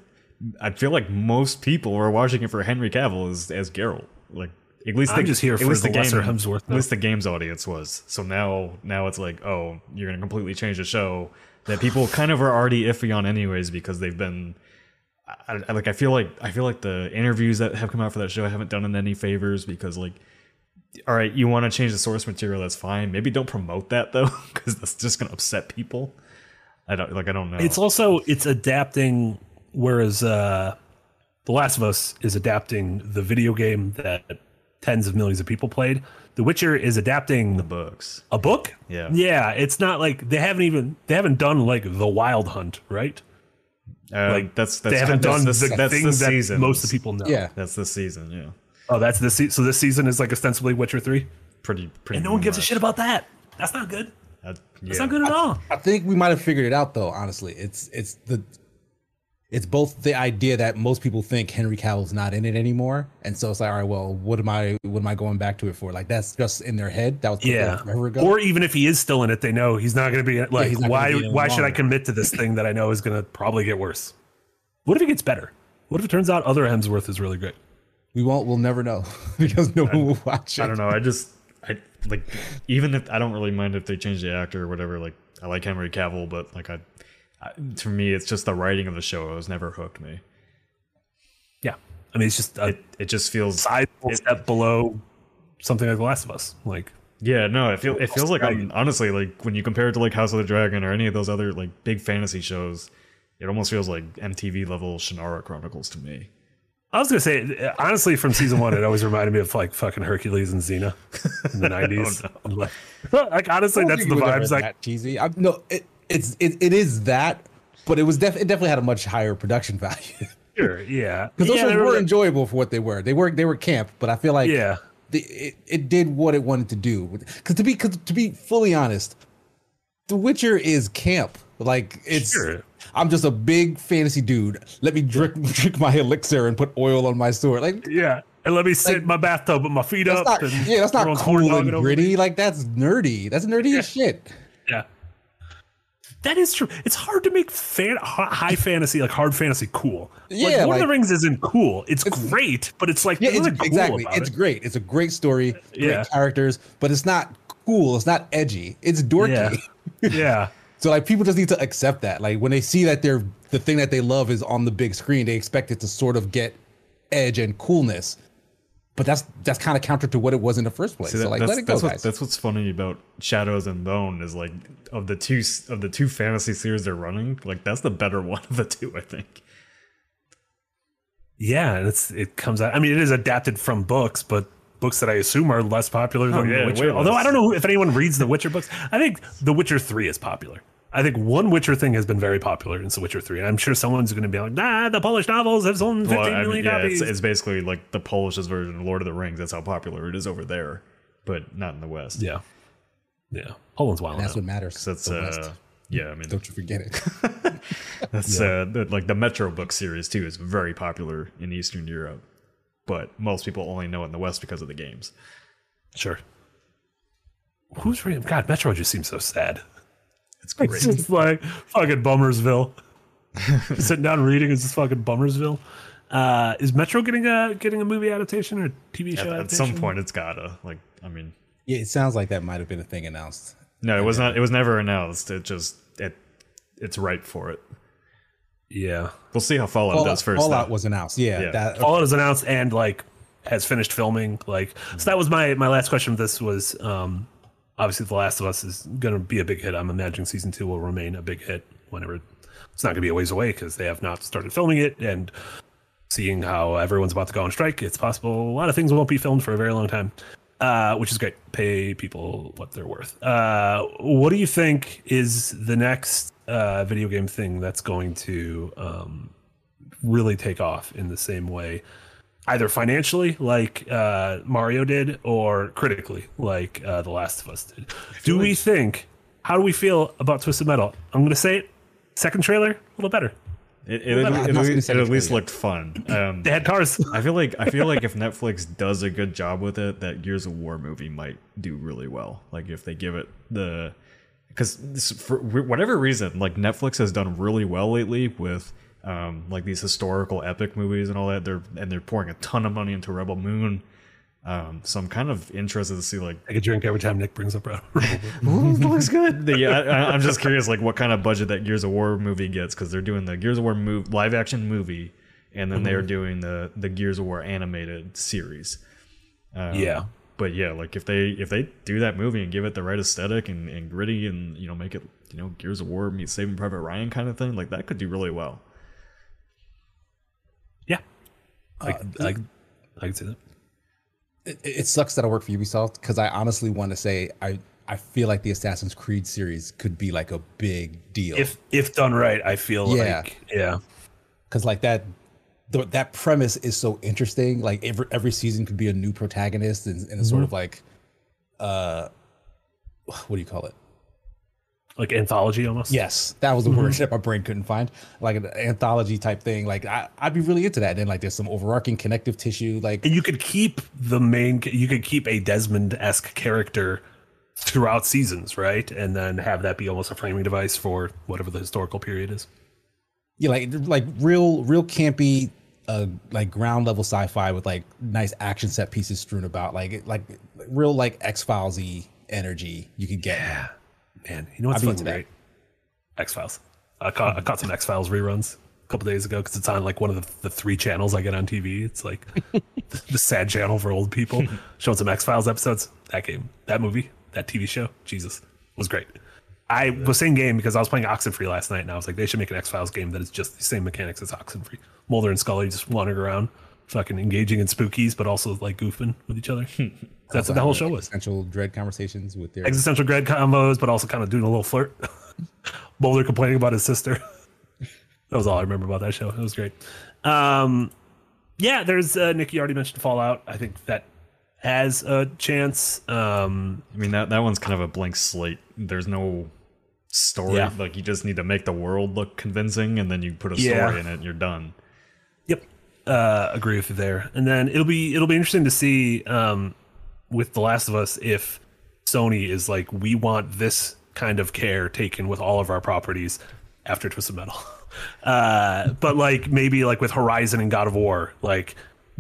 I feel like most people are watching it for Henry Cavill as as Geralt. Like at least I'm the, just here at for least the lesser game, Hemsworth, At least the game's audience was. So now now it's like, oh, you're gonna completely change the show that people kind of are already iffy on anyways because they've been. I, I, like I feel like I feel like the interviews that have come out for that show I haven't done it any favors because like all right you want to change the source material that's fine maybe don't promote that though because that's just gonna upset people I don't like I don't know It's also it's adapting whereas uh The Last of Us is adapting the video game that tens of millions of people played. The Witcher is adapting the books a book. Yeah. Yeah, it's not like they haven't even they haven't done like The Wild Hunt, right? Uh, Like that's that's they haven't that's done this, the that's thing the that season most of the people know. Yeah, that's the season yeah Oh, that's this se- so this season is like ostensibly Witcher 3. pretty pretty And no one gives a shit about that. That's not good. Uh, That's not good at all. I think we might have figured it out though. Honestly, it's it's the it's both the idea that most people think Henry Cavill's not in it anymore, and so it's like, all right, well, what am I what am I going back to it for? Like that's just in their head. That was Yeah. forever ago. Or even if he is still in it, they know he's not going to be like. he's why? be Why should I commit to this thing that I know is going to probably get worse? What if it gets better? What if it turns out other Hemsworth is really great? we won't. We'll never know because no one will watch it. I don't know. I just I like even if I don't really mind if they change the actor or whatever. Like I like Henry Cavill, but like I, I to me it's just the writing of the show. It was never hooked me. Yeah, I mean it's just a It it just feels sizable it- step below something like The Last of Us. Like, Yeah, no, it feel it feels like I'm honestly like when you compare it to like House of the Dragon or any of those other like big fantasy shows, it almost feels like MTV level Shannara Chronicles to me. I was going to say, honestly, from season one, it always reminded me of like fucking Hercules and Xena in the nineties. Oh, like, like honestly, that's think the it was vibes. Like, that cheesy. I, no, it, it's it, it is that, but it was def- it definitely had a much higher production value sure, yeah, because those yeah, were were- enjoyable for what they were. They were they were camp, but I feel like yeah. the, it, it did what it wanted to do. Because to be cause to be fully honest, The Witcher is camp. Like it's Sure. I'm just a big fantasy dude. Let me drink drink my elixir and put oil on my sword. Like Yeah, and let me sit in my bathtub with my feet that's up. not and yeah, that's not cool and gritty. Like that's nerdy. That's nerdy as shit. Yeah, That is true. It's hard to make fan, high fantasy, like hard fantasy, cool. Like, Yeah, Lord of the Rings isn't cool. It's, great, but it's like Yeah, it's, cool exactly. It's it. great. It's a great story, great Yeah. characters, but it's not cool. It's not edgy. It's dorky. Yeah. yeah. So like people just need to accept that. Like when they see that they're the thing that they love is on the big screen, they expect it to sort of get edge and coolness. But that's that's kind of counter to what it was in the first place. See, so like that's, let it go, that's, what- guys. that's what's funny about Shadows and Bone is like of the two of the two fantasy series they're running, like that's the better one of the two, I think. Yeah, and it's it comes out. I mean, it is adapted from books, but books that I assume are less popular than Oh, yeah, The Witcher. Although. I don't know if anyone reads the Witcher books. I think The Witcher Three is popular. I think one Witcher thing has been very popular, in it's The Witcher Three. And I'm sure someone's going to be like, "Nah, the Polish novels have sold 15 Well, million I mean, yeah, copies." it's, it's basically like the Polish's version of Lord of the Rings. That's how popular it is over there, but not in the West. yeah, yeah. Poland's wild. that's now. what matters. That's the West. uh, yeah. I mean, Don't you forget it. that's uh, the, like the Metro book series too is very popular in Eastern Europe, but most people only know it in the West because of the games. Sure. Who's reading? God, Metro just seems so sad. It's great. It's just like fucking Bummersville. Sitting down reading is just fucking Bummersville. Uh, is Metro getting a getting a movie adaptation or a TV show at, at some point, it's gotta like. I mean, yeah, it sounds like that might have been a thing announced. no, it was not. It was never announced. It just it it's ripe for it. Yeah. We'll see how Fallout Fallout, does first. Fallout though. was announced. Yeah, Yeah. that Fallout is announced and like has finished filming. Like so that was my my last question. This was um obviously The Last of Us is going to be a big hit. I'm imagining season two will remain a big hit whenever it's not going to be a ways away because they have not started filming it and seeing how everyone's about to go on strike. It's possible a lot of things won't be filmed for a very long time. Uh, which is great. Pay people what they're worth. Uh, what do you think is the next uh, video game thing that's going to um, really take off in the same way, either financially, like uh, Mario did, or critically, like uh, The Last of Us did. Do we think? How do we feel about Twisted Metal? I'm going to say it. Second trailer, a little better. It, it, I'm it, it, it at least looked fun. Um, They had cars. I feel like I feel like if Netflix does a good job with it, that Gears of War movie might do really well. Like if they give it the because for whatever reason, like Netflix has done really well lately with um, like these historical epic movies and all that. They're and they're pouring a ton of money into Rebel Moon. Um, so I'm kind of interested to see like I could drink every time Nick brings up Ooh, it looks good. The, I, I- I'm just curious, like what kind of budget that Gears of War movie gets because they're doing the Gears of War move, live action movie, and then they're doing the the Gears of War animated series. Um, Yeah. but yeah, like if they if they do that movie and give it the right aesthetic and, and gritty and you know make it you know Gears of War meets Saving Private Ryan kind of thing, like that could do really well. Yeah. I, I, I can see that. it, it sucks that I work for Ubisoft because I honestly want to say I I feel like the Assassin's Creed series could be like a big deal. If if done right, I feel Yeah. like yeah. because like that the, that premise is so interesting like every every season could be a new protagonist and, and it's sort of like uh what do you call it Like anthology almost. yes. That was the word that my brain couldn't find. Like an anthology type thing. Like I, i'd be really into that. And then like there's some overarching connective tissue like And you could keep the main you could keep a Desmond esque character throughout seasons, right? And then have that be almost a framing device for whatever the historical period is. yeah like like real real campy uh like ground level sci-fi with like nice action set pieces strewn about. Like like real like x-filesy energy you could get Man, you know what's I'd be fun into great? X Files. I caught I caught some X Files reruns a couple days ago because it's on like one of the, the three channels I get on TV. It's like the, the sad channel for old people showing some X Files episodes. That game, that movie, that TV show, Jesus, was great. I was saying game because I was playing Oxenfree last night and I was like, they should make an X Files game that is just the same mechanics as Oxenfree. Mulder and Scully just wandering around, fucking engaging in spookies, but also like goofing with each other. That's what the whole show was Essential dread conversations with their existential dread combos, but also kind of doing a little flirt. Mulder complaining about his sister. that was all I remember about that show. It was great. Um, yeah, there's uh, Nikki already mentioned Fallout. I think that has a chance. Um, I mean that that one's kind of a blank slate. There's no story. Yeah. Like you just need to make the world look convincing, and then you put a story Yeah. in it, and you're done. Yep, uh, agree with you there. And then it'll be it'll be interesting to see um, with The Last of Us if Sony is like, we want this kind of care taken with all of our properties after Twisted Metal. Uh, but like maybe like with Horizon and God of War, like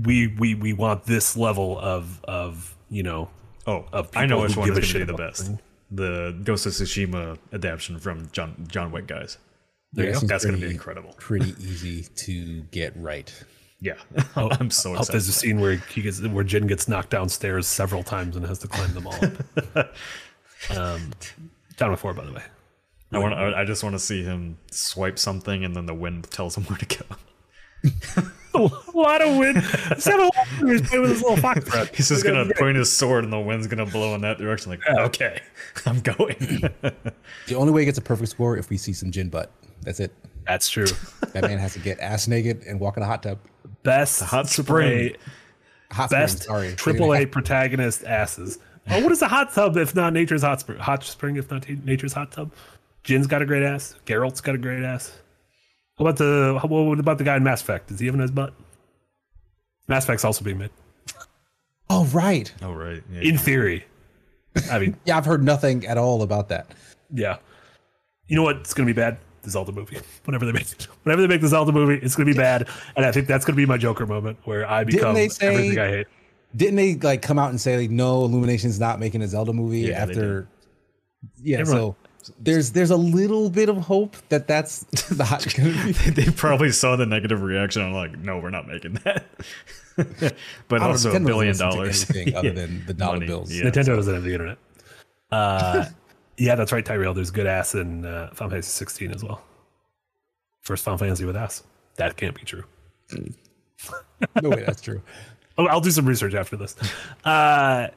we we we want this level of of you know Oh, of I know people which who one give is a going to be the best. things. The Ghost of Tsushima adaptation from John John Wick guys. there you go. seems That's going to be incredible. Pretty easy to get right. Yeah, oh, I'm so I hope there's a scene where he gets where Jin gets knocked downstairs several times and has to climb them all up. um, Down with four, by the way. I want. I I just want to see him swipe something, and then the wind tells him where to go. a lot of wind. Let's have a of wind. He's playing with his little fox breath. He's just gonna point his sword, and the wind's gonna blow in that direction. Like, okay, I'm going. The only way he gets a perfect score if we see some Jin butt. That's it. That's true. That man has to get ass naked and walk in a hot tub. Best hot spray, spring. Hot best spring, sorry. triple A protagonist asses. Oh, what is a hot tub if not nature's hot spring? Hot spring if not nature's hot tub. Jin's got a great ass. Geralt's got a great ass. What about the what about the guy in Mass Effect? Does he have a nice butt? Mass Effect's also being made. Oh right. oh right. Yeah, In theory. I mean, Yeah, I've heard nothing at all about that. yeah. You know what's gonna be bad? The Zelda movie. Whenever they make whenever they make the Zelda movie, it's gonna be bad. And I think that's gonna be my Joker moment where I become they say- everything I hate. Didn't they like come out and say like no Illumination's not making a Zelda movie Yeah, after Yeah, Everyone- so there's there's a little bit of hope that that's not gonna be they probably saw the negative reaction. and like, no, we're not making that. but I don't- also a Nintendo doesn't billion listen to dollars. anything other Yeah. than the dollar Money, bills. yeah. Nintendo doesn't have the internet. Uh, yeah, that's right, Tyrell. There's good ass in uh, Final Fantasy 16 as well. First Final Fantasy with ass. That can't be true. No way, that's true. Oh, I'll do some research after this. Uh, a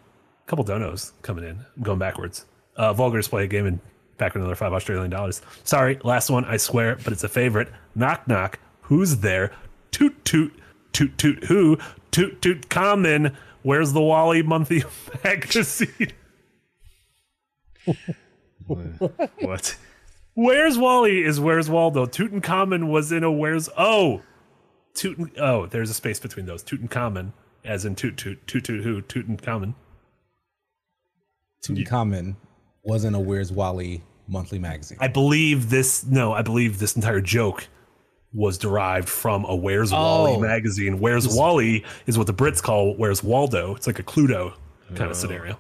couple donos coming in. I'm going backwards. Uh, Vulgar Display Gaming back with another five Australian dollars. Sorry, last one, I swear, but it's a favorite. Knock knock. Who's there? Toot toot toot toot who? Toot toot common. Where's the Wally monthly magazine? what? Where's Wally is Where's Waldo. Tutankhamun was in a Where's Oh. Tuten Oh, there's a space between those. Tutankhamun, as in toot toot toot toot who Tutankhamun. Tutankhamun wasn't a Where's Wally monthly magazine. I believe this no, I believe this entire joke was derived from a Where's Wally Oh. magazine. Where's Wally is what the Brits call Where's Waldo. It's like a Cluedo kind of oh. scenario.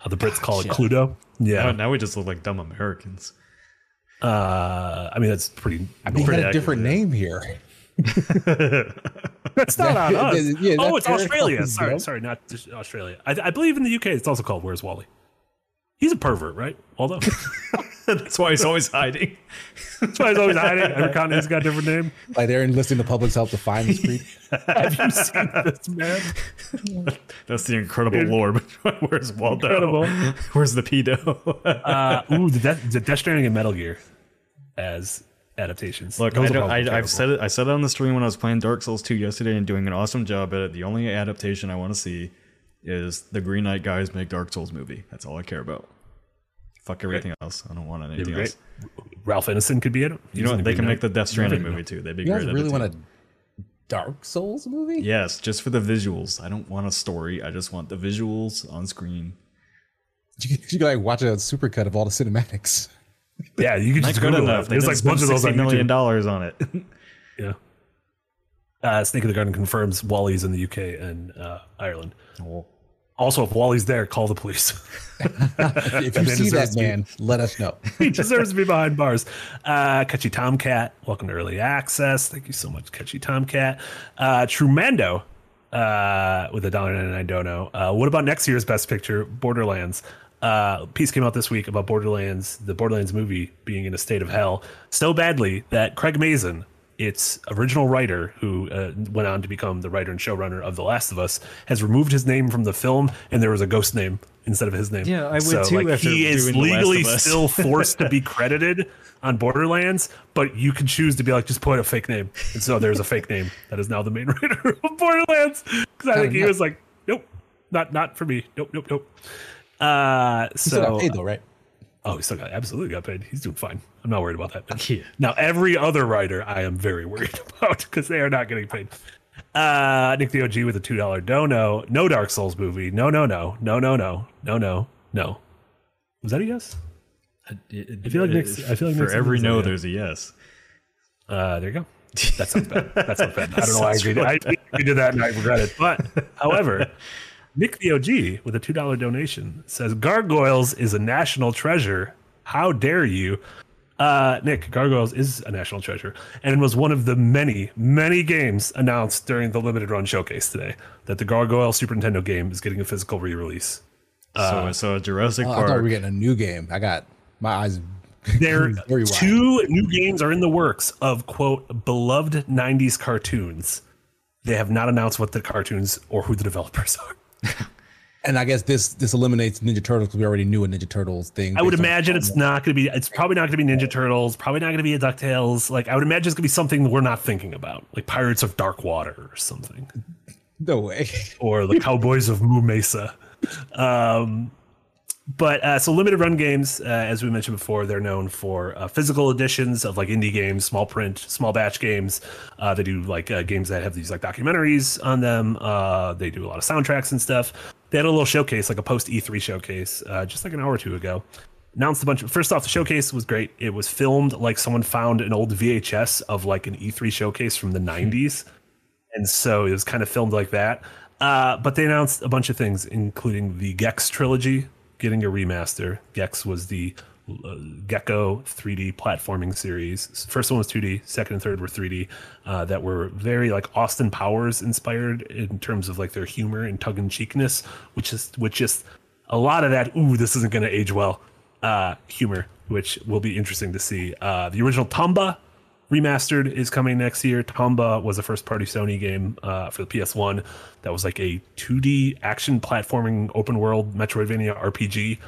How the Brits call it Cluedo. Yeah. now we just look like dumb Americans. Uh, I mean that's pretty. I mean, he pretty had a different accurate. name here. That's not on us. Yeah, oh, it's Australia. Sorry, sorry, not Australia. I, I believe in the UK it's also called Where's Wally. He's a pervert, right? Waldo. That's why he's always hiding. That's why he's always hiding. Every continent's got a different name. Like they're enlisting the public's help to find this creep. Have you seen this man? That's the incredible lore. Where's Waldo? Incredible. Where's the pedo? Uh, ooh, the Death, the Death Stranding and Metal Gear as adaptations. Look, Those I don't, I. I've said it. I said it on the stream when I was playing Dark Souls 2 yesterday and doing an awesome job at it. The only adaptation I want to see is the Green Knight guys make Dark Souls movie. That's all I care about. Fuck everything else. I don't want anything else. Ralph Ineson could be in it. You know what? They can make the Death Stranding movie too. They'd be You great. guys at really want a Dark Souls movie? Yes, just for the visuals. I don't want a story. I just want the visuals on screen. You, you could like watch a supercut of all the cinematics. Yeah, you can Not just good Google enough. it. They There's like a bunch of those sixty on million dollars on it. Yeah. Uh, Snake of the Garden confirms Wally's in the UK and uh, Ireland. Oh. Also, if Wally's there, call the police. If you man see that to be- man, let us know. he deserves to be behind bars. Uh, Catchy Tomcat, welcome to early access. Thank you so much, Catchy Tomcat. Uh, Trumando uh, with a dollar ninety nine dono. Uh, what about next year's best picture, Borderlands? Uh, piece came out this week about Borderlands, the Borderlands movie being in a state of hell so badly that Craig Mazin, its original writer, who uh, went on to become the writer and showrunner of The Last of Us, has removed his name from the film, and there was a ghost name instead of his name. Yeah, I would so, too Like, after he is doing The Last legally of Us. still forced to be credited on Borderlands, but you can choose to be like, just put a fake name. And so there's a fake name that is now the main writer of Borderlands. Because I think he was like, nope, not not for me. Nope, nope, nope. Uh, Still got so paid though, right? oh, he still got absolutely got paid. He's doing fine. I'm not worried about that. Yeah. Now, every other writer I am very worried about because they are not getting paid. Uh, Nick the OG with a $2 dono. No Dark Souls movie. No, no, no. No, no, no. No, no, no. Was that a yes? I feel like Nick's. I feel like for Nick's every no, a there's a yes. Uh, there you go. That sounds bad. That sounds bad. I don't know why I agreed. Really I agreed to that and I regret it. But, however, Nick the OG with a $2 donation says Gargoyles is a national treasure. How dare you? Uh, Nick, Gargoyles is a national treasure and was one of the many, many games announced during the limited run showcase today. That the Gargoyle Super Nintendo game is getting a physical re-release. so so Jurassic Oh, I thought we were getting a new game. I got my eyes There, very wide. two new games are in the works of quote beloved '90s cartoons. They have not announced what the cartoons or who the developers are. And I guess this this eliminates Ninja Turtles because we already knew a Ninja Turtles thing. I would imagine it's not going to be. It's probably not going to be Ninja Turtles. Probably not going to be a Ducktales. Like I would imagine it's going to be something we're not thinking about, like Pirates of Dark Water or something, no way. or the Cowboys of Moo Mesa. Um, but uh, so limited run games, uh, as we mentioned before, they're known for uh, physical editions of like indie games, small print, small batch games. Uh, they do like uh, games that have these like documentaries on them. Uh, they do a lot of soundtracks and stuff. They had a little showcase, like a post E3 showcase, uh, just like an hour or two ago. Announced a bunch. Of, first off, the showcase was great. It was filmed like someone found an old VHS of like an E3 showcase from the 90s and so it was kind of filmed like that. Uh, but they announced a bunch of things, including the Gex trilogy getting a remaster. Gex was the Gecko 3D platforming series. First one was 2D, second and third were 3D. Uh, that were very like Austin Powers inspired in terms of like their humor and tongue in cheekness, which is which just a lot of that. Ooh, this isn't going to age well. Uh, humor, which will be interesting to see. Uh, the original Tomba remastered is coming next year. Tomba was a first party Sony game uh, for the PS1 that was like a 2D action platforming open world Metroidvania RPG.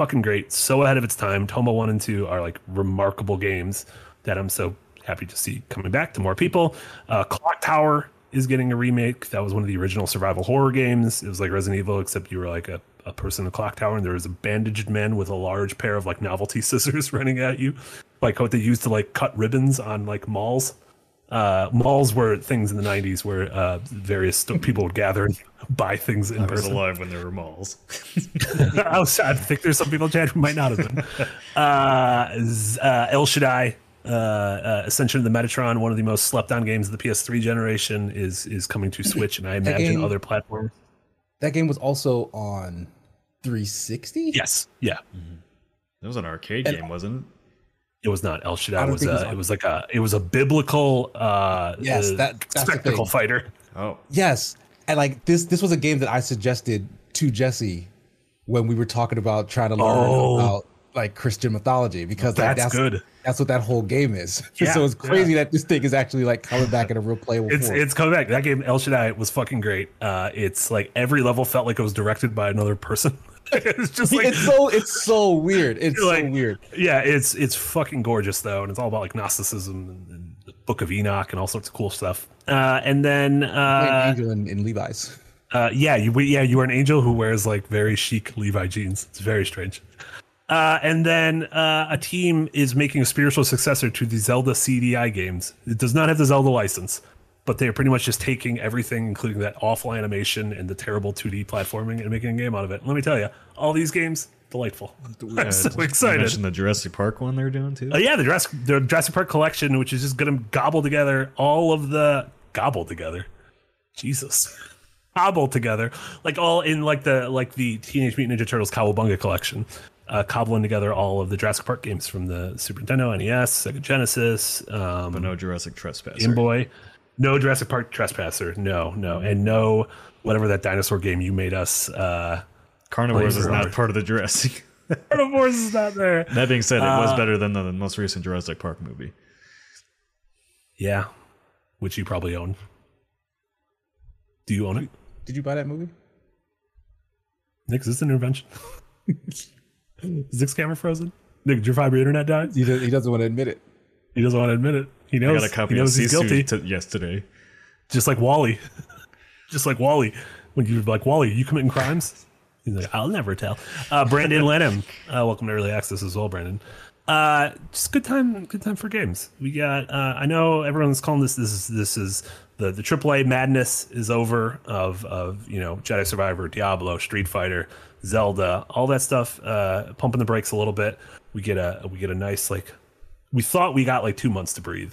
Fucking great. So ahead of its time. Tomba 1 and 2 are like remarkable games that I'm so happy to see coming back to more people. Uh, Clock Tower is getting a remake. That was one of the original survival horror games. It was like Resident Evil, except you were like a, a person in a clock tower and there was a bandaged man with a large pair of like novelty scissors running at you. Like what they used to like cut ribbons on like malls. Uh, malls were things in the 90s where uh, various st- people would gather and buy things in I was person. alive when there were malls. I, was, I think there's some people in chat who might not have been. Uh, uh, El Shaddai, uh, uh, Ascension of the Metatron, one of the most slept on games of the PS3 generation, is is coming to Switch and I imagine game- other platforms. That game was also on 360. Yes, yeah, That was an arcade game, wasn't it? It was not El Shaddai. I don't Was think uh, it's on- it was like a it was a biblical uh, Yes, uh, that- that's spectacle fighter. Oh, Yes, and like this this was a game that I suggested to Jesse when we were talking about trying to learn Oh. about like Christian mythology because like, That's that's good. That's what that whole game is. Yeah, so it's crazy that this thing is actually like coming back in a real playable It's form. it's coming back. That game El Shaddai was fucking great. Uh, it's like every level felt like it was directed by another person. it's just like it's so it's so weird. It's like so weird. Yeah, it's it's fucking gorgeous though, and it's all about like Gnosticism and, and the Book of Enoch and all sorts of cool stuff. Uh, and then uh, Angel in, in Levi's. uh, yeah, you yeah you are an angel who wears like very chic Levi jeans. It's very strange. Uh, and then uh, a team is making a spiritual successor to the Zelda CDI games. It does not have the Zelda license, but they are pretty much just taking everything, including that awful animation and the terrible 2D platforming, and making a game out of it. Let me tell you, all these games delightful. I'm so You excited. mentioned the Jurassic Park one they're doing too. Uh, yeah, the Jurassic, the Jurassic Park collection, which is just going to gobble together all of the gobble together. Jesus, gobble together like all in like the like the Teenage Mutant Ninja Turtles Cowabunga collection, uh, cobbling together all of the Jurassic Park games from the Super Nintendo, NES, Sega Genesis, um, but no Jurassic Trespasser. Game Boy. No Jurassic Park Trespasser. No, no, and no whatever that dinosaur game you made us. Uh, Carnivores is not part of the Jurassic. Carnivores is not there. that being said, it was Uh, better than the most recent Jurassic Park movie. Yeah, which you probably own. Do you own it? Did you buy that movie? Nick, is this an intervention? is Nick's camera frozen? Nick, did your fiber internet die? He, does, he doesn't want to admit it. He doesn't want to admit it. He I knows. got a copy he of knows he's guilty. T- yesterday. just like Wally. just like Wally. When you're like, Wally, you committing crimes? He's like, I'll never tell. Uh, Brandon Lenham. Uh, welcome to Early Access as well, Brandon. Uh, just good time, good time for games. We got. Uh, I know everyone's calling this. This is this is the the AAA madness is over of of you know Jedi Survivor, Diablo, Street Fighter, Zelda, all that stuff. Uh, pumping the brakes a little bit. we get a we get a nice like we thought we got like two months to breathe,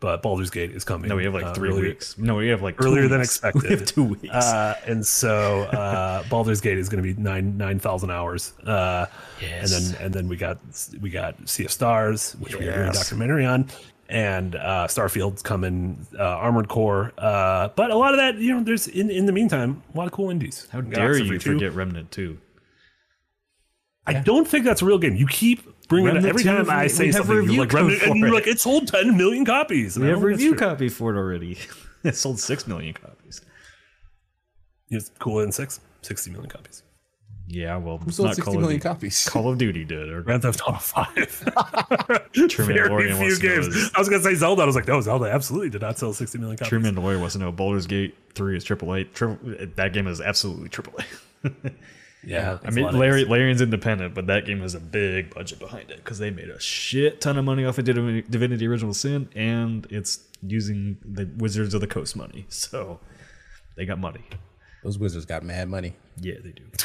but Baldur's Gate is coming. No, we have like uh, three earlier- weeks. No, we have like two earlier than expected. We have two weeks. Uh, and so uh, Baldur's Gate is going to be nine nine thousand hours. Uh, Yes. And then and then we got we got Sea of Stars, which we are doing a documentary on, and uh, Starfield's coming, uh, Armored Core. Uh, but a lot of that, you know, there's in in the meantime a lot of cool indies. How dare you 2. forget Remnant 2? I don't think that's a real game. You keep bringing it every 2, time I say have something. You're like, Remnant, and you're it. like, it sold 10 million copies. And We I have don't think that's review copy for it already. it sold 6 million copies. It's cooler than six, 60 million copies. Yeah, well, Who it's sold not 60 Call of, Duty. copies? Call of Duty did. Or Grand Theft Auto 5. True Very Mandalorian few wants to know games. is- I was going to say Zelda. I was like, no, Zelda absolutely did not sell 60 million copies. True Mandalorian wants to know Baldur's Gate 3 is AAA. Triple, that game is absolutely AAA. Yeah. I mean, Larry, Larian's independent, but that game has a big budget behind it because they made a shit ton of money off of Divinity Original Sin, and it's using the Wizards of the Coast money. So they got money. Those wizards got mad money. Yeah, they do.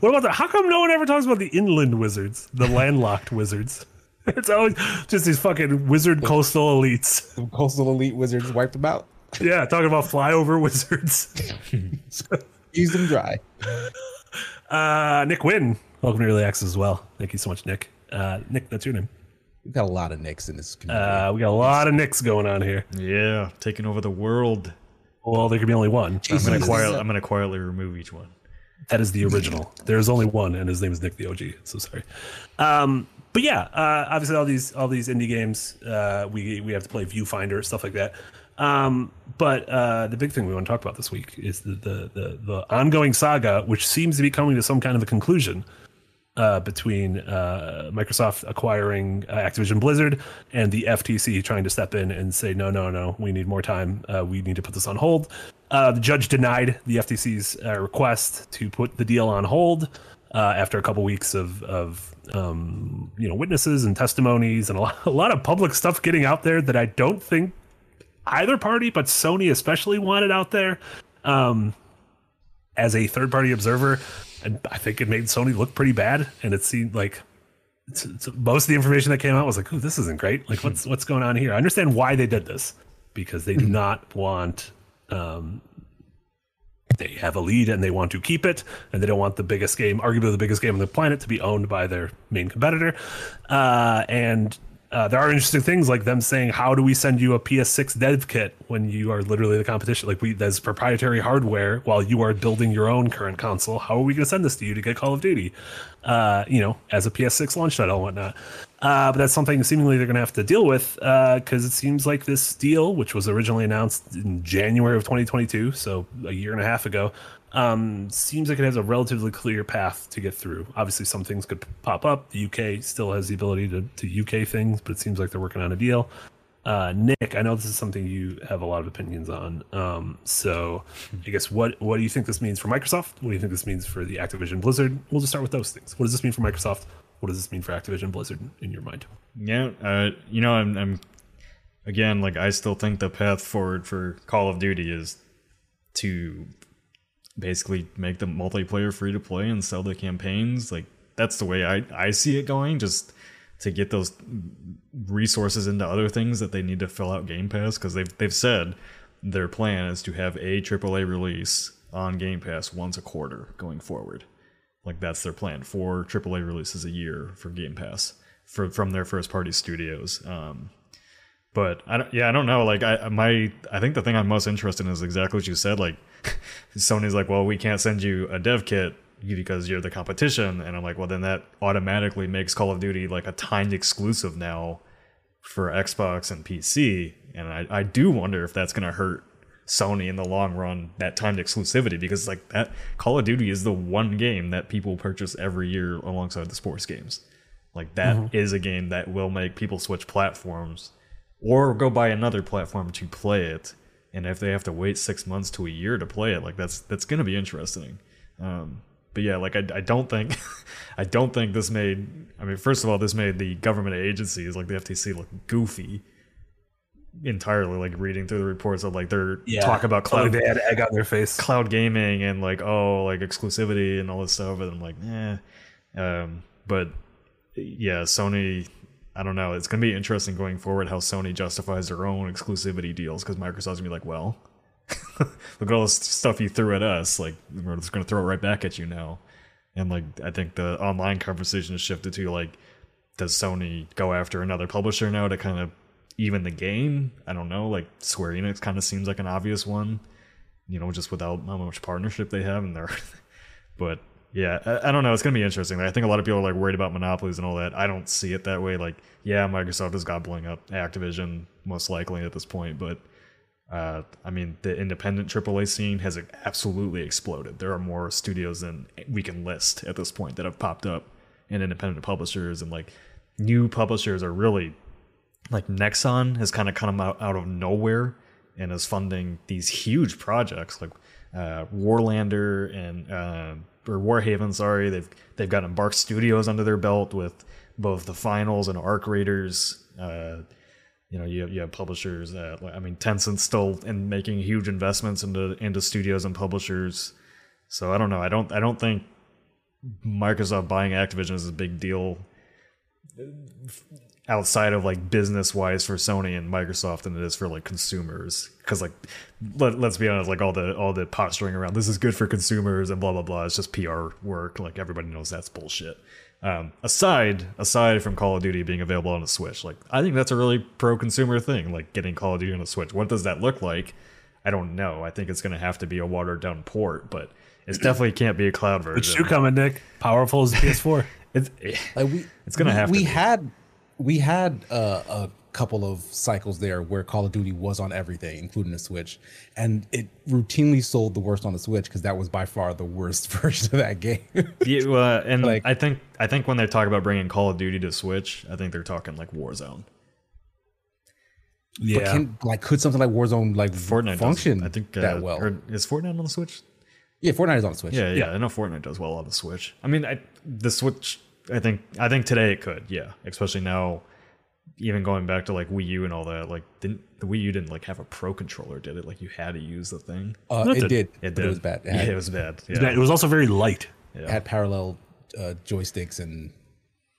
What about that? How come no one ever talks about the inland wizards, the landlocked wizards? It's always just these fucking wizard coastal elites. The coastal elite wizards wiped them out. Yeah, talking about flyover wizards. Used them dry. Uh, Nick Wynn, welcome to Early Access as well. Thank you so much, Nick. Uh, Nick, that's your name. We've got a lot of nicks in this community. Uh, we got a lot of Nicks going on here. Yeah, taking over the world. Well, there could be only one. I'm gonna Jesus. quiet, I'm gonna quietly remove each one. That is the original. There's only one, and his name is Nick the OG. So sorry. Um, but yeah, uh, obviously all these all these indie games, uh, we we have to play Viewfinder stuff like that. Um, but uh, the big thing we want to talk about this week is the the the, the ongoing saga, which seems to be coming to some kind of a conclusion uh, between uh, Microsoft acquiring uh, Activision Blizzard and the FTC trying to step in and say, no, no, no, we need more time. Uh, we need to put this on hold. Uh, the judge denied the FTC's request to put the deal on hold after a couple weeks of, of um, you know witnesses and testimonies and a lot, a lot of public stuff getting out there that I don't think either party, but Sony especially wanted out there. Um, as a third party observer, and I think it made Sony look pretty bad. And it seemed like it's, it's- most of the information that came out was like, "Ooh, this isn't great. Like, what's what's going on here?" I understand why they did this because they do not want. Um, they have a lead and they want to keep it, and they don't want the biggest game, arguably the biggest game on the planet, to be owned by their main competitor. Uh, and uh, there are interesting things like them saying, "How do we send you a PS6 dev kit when you are literally the competition? Like we, there's proprietary hardware while you are building your own current console. How are we going to send this to you to get Call of Duty? Uh, you know, as a PS6 launch title and whatnot." Uh, but that's something seemingly they're going to have to deal with because it seems like this deal, which was originally announced in January of 2022, so a year and a half ago, um, seems like it has a relatively clear path to get through. Obviously, some things could pop up. The UK still has the ability to, to UK things, but it seems like they're working on a deal. Uh, Nick, I know this is something you have a lot of opinions on. Um, so, I guess what what do you think this means for Microsoft? What do you think this means for the Activision Blizzard? We'll just start with those things. What does this mean for Microsoft? What does this mean for Activision Blizzard in your mind? Yeah, uh, you know, I'm, I'm again like I still think the path forward for Call of Duty is to basically make the multiplayer free to play and sell the campaigns. Like that's the way I I see it going. Just to get those resources into other things that they need to fill out Game Pass because they've they've said their plan is to have a AAA release on Game Pass once a quarter going forward. Like that's their plan. Four AAA releases a year for Game Pass for from their first party studios. Um, but I don't, yeah, I don't know. Like I my I think the thing I'm most interested in is exactly what you said. Like Sony's like, well, we can't send you a dev kit because you're the competition, and I'm like, well, then that automatically makes Call of Duty like a timed exclusive now for Xbox and PC, and I I do wonder if that's gonna hurt Sony in the long run that timed exclusivity because like that Call of Duty is the one game that people purchase every year alongside the sports games. Like that mm-hmm. is a game that will make people switch platforms or go buy another platform to play it. And if they have to wait six months to a year to play it, like that's that's gonna be interesting. Um, but yeah, like I, I don't think I don't think this made I mean first of all this made the government agencies like the FTC look goofy entirely like reading through the reports of like they're talk about Like cloud they had egg on their face. cloud gaming and like oh like exclusivity and all this stuff and i'm like eh um but yeah, Sony. I don't know. It's gonna be interesting going forward how Sony justifies their own exclusivity deals because Microsoft's gonna be like, well, look at all this stuff you threw at us. Like we're just gonna throw it right back at you now. And like I think the online conversation has shifted to like, does Sony go after another publisher now to kind of even the game? I don't know. Like Square Enix kind of seems like an obvious one. You know, just without how much partnership they have in there. but yeah, I, I, don't know. It's gonna be interesting. I think a lot of people are like worried about monopolies and all that. I don't see it that way. Like, yeah, Microsoft is gobbling up Activision most likely at this point, but uh, I mean, the independent AAA scene has absolutely exploded. There are more studios than we can list at this point that have popped up, and independent publishers and like new publishers are really like Nexon has kind of come out, out of nowhere and is funding these huge projects like uh, Warlander and uh, or Warhaven. Sorry, they've they've got Embark Studios under their belt with both the finals and Arc Raiders. Uh, you know, you have, you have publishers. I mean, Tencent's still in making huge investments into into studios and publishers. So I don't know. I don't I don't think Microsoft buying Activision is a big deal outside of like business wise for Sony and Microsoft than it is for like consumers. Because like let, let's be honest, like all the all the posturing around this is good for consumers and blah blah blah. It's just PR work. Like everybody knows that's bullshit. Um, aside aside from Call of Duty being available on a Switch, like I think that's a really pro consumer thing. Like getting Call of Duty on a Switch. What does that look like? I don't know. I think it's going to have to be a watered down port, but it definitely can't be a cloud version. It's you coming, Nick. Powerful as PS4. it's like we, it's going to have. We to had we had uh, a couple of cycles there where Call of Duty was on everything, including the Switch, and it routinely sold the worst on the Switch because that was by far the worst version of that game. yeah, well, and like, I think I think when they talk about bringing Call of Duty to Switch, I think they're talking like Warzone. Yeah, can, like could something like Warzone like Fortnite function? I think uh, that well. Is Fortnite on the Switch? Yeah, Fortnite is on the Switch. Yeah, yeah, yeah, I know Fortnite does well on the Switch. I mean, I, the Switch. I think I think today it could. Yeah, especially now even going back to like Wii U and all that, like didn't the Wii U didn't like have a pro controller, did it? Like you had to use the thing. Uh, it, did. It did. It was bad. It, had, yeah, it was bad. Yeah. It was also very light. Yeah. It had parallel uh, joysticks and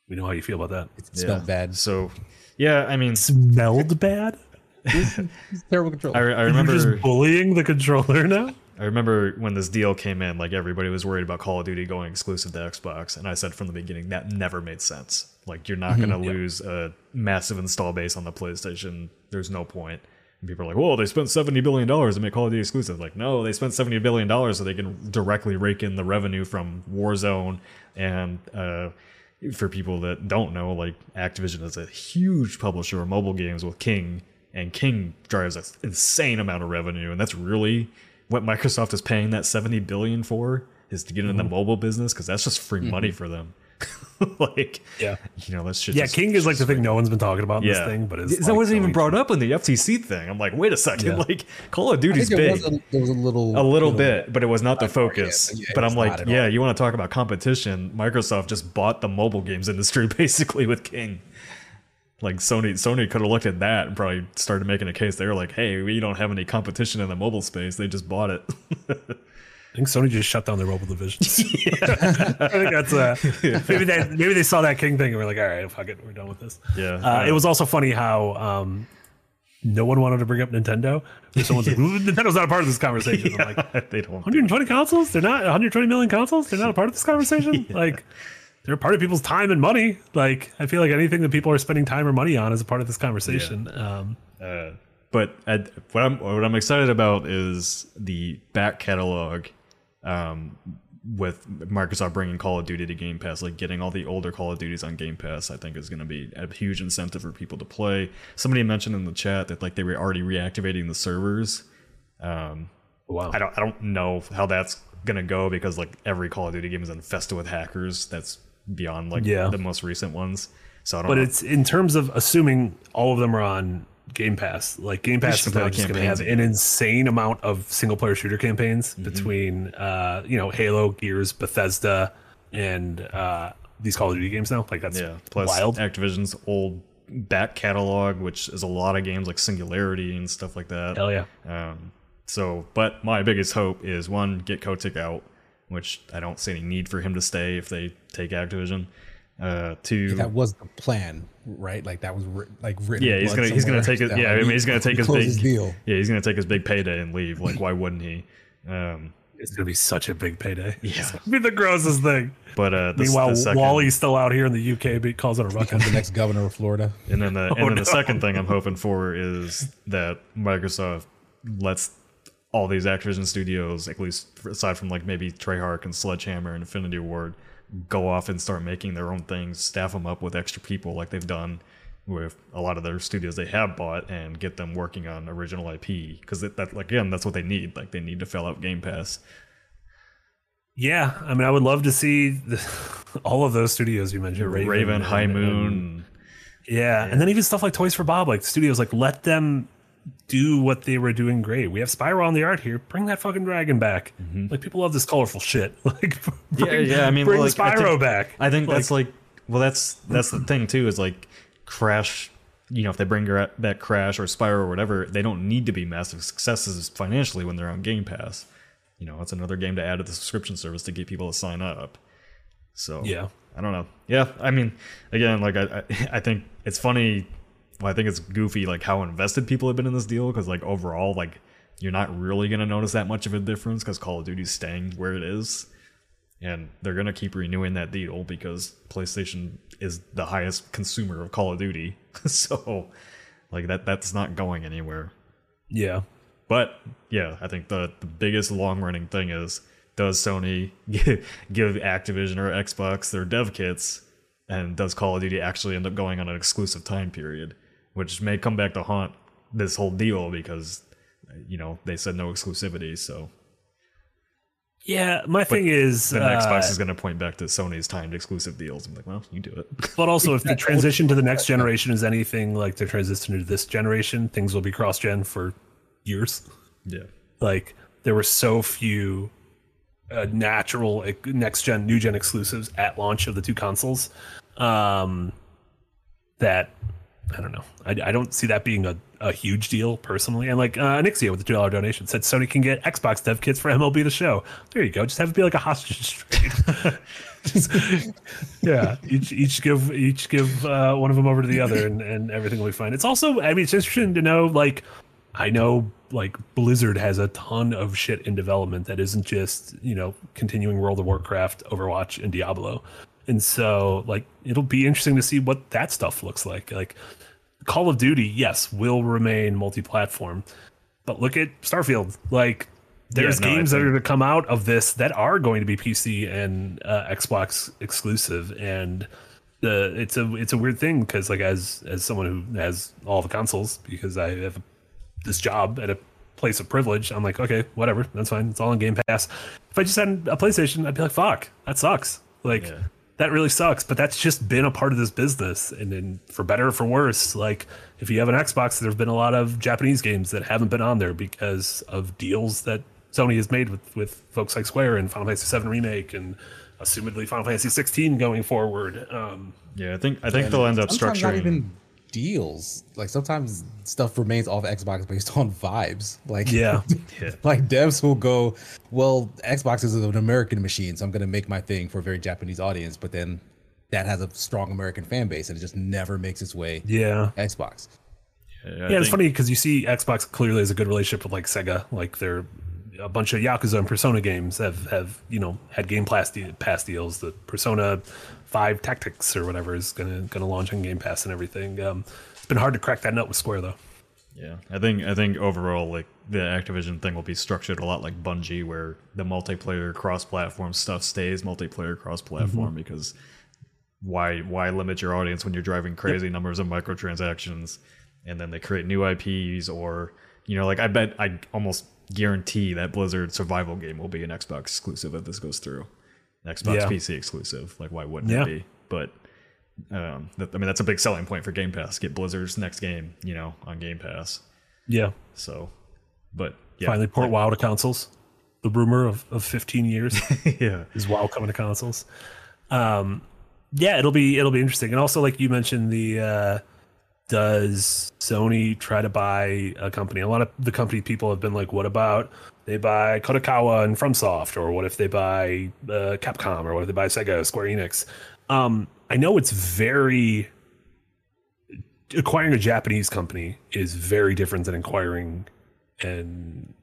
we know how you feel about that. It smelled yeah. bad. So yeah, I mean, smelled bad. terrible controller. I, I remember You're just bullying the controller now. I remember when this deal came in, like everybody was worried about Call of Duty going exclusive to Xbox, and I said from the beginning that never made sense. Like you're not mm-hmm, going to lose a massive install base on the PlayStation. There's no point. And people are like, "Whoa, they spent seventy billion dollars to make Call of Duty exclusive." Like, no, they spent seventy billion dollars so they can directly rake in the revenue from Warzone. And uh, for people that don't know, like Activision is a huge publisher of mobile games with King, and King drives an insane amount of revenue, and that's really what Microsoft is paying that 70 billion for is to get in mm-hmm. the mobile business because that's just free mm-hmm. money for them. like, yeah, you know, that's shit. Yeah, King is like the thing no one's been talking about in yeah. this thing, but it's that like, wasn't even brought up in the FTC thing. I'm like, wait a second, yeah. like Call of Duty's big. Was a, there was a little, a little bit, but it was not the focus. Yeah, but I'm like, yeah, you want to talk about competition? Microsoft just bought the mobile games industry basically with King like Sony Sony could have looked at that and probably started making a case. They were like, "Hey, we don't have any competition in the mobile space. They just bought it." I think Sony just shut down their mobile divisions. I think that's uh, maybe they maybe they saw that King thing and were like, "All right, fuck it, we're done with this." Yeah. Uh, It was also funny how um, no one wanted to bring up Nintendo. Someone's like, "Nintendo's not a part of this conversation." Yeah, I'm like, "They don't." 120 consoles? They're not 120 million consoles. They're not a part of this conversation. yeah. Like they're part of people's time and money. Like I feel like anything that people are spending time or money on is a part of this conversation. Yeah. Um, uh, but what I'm what I'm excited about is the back catalog um, with Microsoft bringing Call of Duty to Game Pass, like getting all the older Call of Duties on Game Pass, I think is going to be a huge incentive for people to play. Somebody mentioned in the chat that like they were already reactivating the servers. Um, wow. I don't I don't know how that's gonna go because like every Call of Duty game is infested with hackers. That's beyond like yeah. the most recent ones. So I don't. Know. But know. it's in terms of assuming all of them are on Game Pass. Like Game Pass is now just going to have an insane amount of single player shooter campaigns mm-hmm. between uh, you know Halo, Gears, Bethesda, and uh, these Call of Duty games now. Like that's yeah. Plus wild. Activision's old back catalog, which is a lot of games like Singularity and stuff like that. Hell yeah. Um, so, but my biggest hope is one, get Kotick out which I don't see any need for him to stay if they take Activision. uh, to That was the plan, right? Like that was writ- like written. yeah, he's gonna he's gonna take it. Yeah, like, I mean he's gonna take he his big his deal. Yeah, he's gonna take his big payday and leave. Like, why wouldn't he? Um, It's gonna be such a big payday. Yeah. It's gonna be the grossest thing. but uh, the, Meanwhile, the second, Wally's still out here in the UK, but he calls it a ruck. the next governor of Florida. And then the and Oh, then the second thing I'm hoping for is that Microsoft lets all these actors and studios, at least aside from like maybe Treyarch and Sledgehammer and Infinity Ward, go off and start making their own things, staff them up with extra people like they've done with a lot of their studios they have bought, and get them working on original IP because that, that like, again that's what they need. Like they need to fill out Game Pass. Yeah, I mean, I would love to see the, all of those studios you mentioned, Raven, Raven, High Moon. and- yeah, and then even stuff like Toys for Bob, like studios, like let them do what they were doing great. We have Spyro on the art here. Bring that fucking dragon back. Mm-hmm. Like people love this colorful shit. Like yeah, bring, yeah. I mean, bring well, like, I Spyro think- back. I think that's like, well, that's that's the thing too. Is like Crash. You know, if they bring back Crash or Spyro or whatever, they don't need to be massive successes financially when they're on Game Pass. You know, it's another game to add to the subscription service to get people to sign up. So Yeah. I don't know. Yeah, I mean, again, like I, I, I think it's funny. Well, I think it's goofy, like how invested people have been in this deal, because like overall, like you're not really gonna notice that much of a difference because Call of Duty's staying where it is, and they're gonna keep renewing that deal because PlayStation is the highest consumer of Call of Duty, so like that that's not going anywhere. yeah, But yeah, I think the, the biggest long running thing is does Sony give, give Activision or Xbox their dev kits, and does Call of Duty actually end up going on an exclusive time period, which may come back to haunt this whole deal because you know they said no exclusivity, so yeah. My thing is, then uh, Xbox is going to point back to Sony's timed exclusive deals. I'm like, well, you do it. But also, if the transition to the next generation is anything like the transition to this generation, things will be cross-gen for years. yeah, Like there were so few uh, natural next-gen, new-gen exclusives at launch of the two consoles um, that I don't know. I, I don't see that being a, a huge deal personally. And like uh, Nixia with the two dollar donation said, Sony can get Xbox dev kits for MLB the Show. There you go. Just have it be like a hostage trade. Just- yeah, each each give each give uh, one of them over to the other, and, and everything will be fine. It's also, I mean, it's interesting to know. Like, I know like Blizzard has a ton of shit in development that isn't just you know continuing World of Warcraft, Overwatch, and Diablo. And so, like, it'll be interesting to see what that stuff looks like. Like, Call of Duty, yes, will remain multi-platform, but look at Starfield. Like, there's no, I games that are going to come out of this that are going to be PC and uh, Xbox exclusive, and the it's a it's a weird thing because like as as someone who has all the consoles because I have this job at a place of privilege, I'm like, okay, whatever, that's fine. It's all on Game Pass. If I just had a PlayStation, I'd be like, fuck, that sucks. Like Yeah. That really sucks. But that's just been a part of this business, and then for better or for worse, like if you have an Xbox, there's been a lot of Japanese games that haven't been on there because of deals that Sony has made with with folks like Square and Final Fantasy VII remake and assumedly Final Fantasy 16 going forward. Um, yeah. I think I think they'll end up structuring. not even deals. Like sometimes stuff remains off Xbox based on vibes. Like yeah, yeah. like devs will go, well, Xbox is an American machine, so I'm gonna make my thing for a very Japanese audience, but then that has a strong American fan base and it just never makes its way yeah. Xbox. I yeah, it's funny because you see Xbox clearly has a good relationship with like Sega. Like they're a bunch of Yakuza and Persona games have have you know had Game Pass, de- pass deals. The Persona Five Tactics or whatever is gonna gonna launch on Game Pass and everything. Um, it's been hard to crack that nut with Square though. Yeah, I think I think overall, like the Activision thing will be structured a lot like Bungie, where the multiplayer cross-platform stuff stays multiplayer cross-platform Mm-hmm. because why why limit your audience when you're driving crazy numbers of microtransactions, and then they create new IPs or you know like I bet I almost guarantee that Blizzard survival game will be an Xbox exclusive if this goes through, Xbox Yeah. PC exclusive. Like why wouldn't Yeah. it be? But um, that, I mean that's a big selling point for Game Pass. Get Blizzard's next game, you know, on Game Pass. Yeah, So, but yeah, finally port WoW to consoles. The rumor of, of 15 years. yeah, is WoW coming to consoles. Um, yeah, it'll be it'll be interesting, and also like you mentioned, the uh, does Sony try to buy a company? A lot of the company people have been like, what about they buy Kadokawa and FromSoft, or what if they buy uh, Capcom, or what if they buy Sega, Square Enix? Um, I know it's very acquiring a Japanese company is very different than acquiring an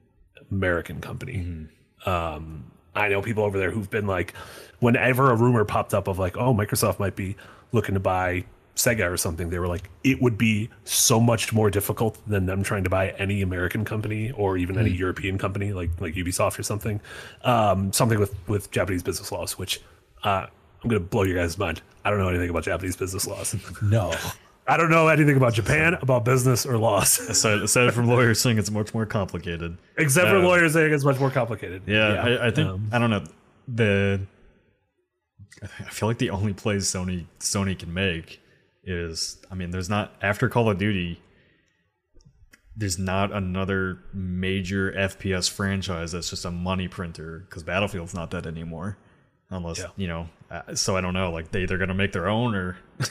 American company. Um, I know people over there who've been like, whenever a rumor popped up of like, oh, Microsoft might be looking to buy Sega or something, they were like, it would be so much more difficult than them trying to buy any American company or even any European company like like Ubisoft or something. Um, something with with Japanese business laws, which uh, I'm gonna blow your guys' mind. I don't know anything about Japanese business laws. No. I don't know anything about Japan, about business or laws, Aside, aside from lawyers saying it's much more complicated. except for Uh, lawyers saying it's much more complicated. Yeah, I, I think um, I don't know the. I feel like the only plays Sony Sony can make is I mean, there's not after Call of Duty. There's not another major FPS franchise that's just a money printer because Battlefield's not that anymore, unless Yeah. you know. uh, So I don't know, like they either gonna make their own or.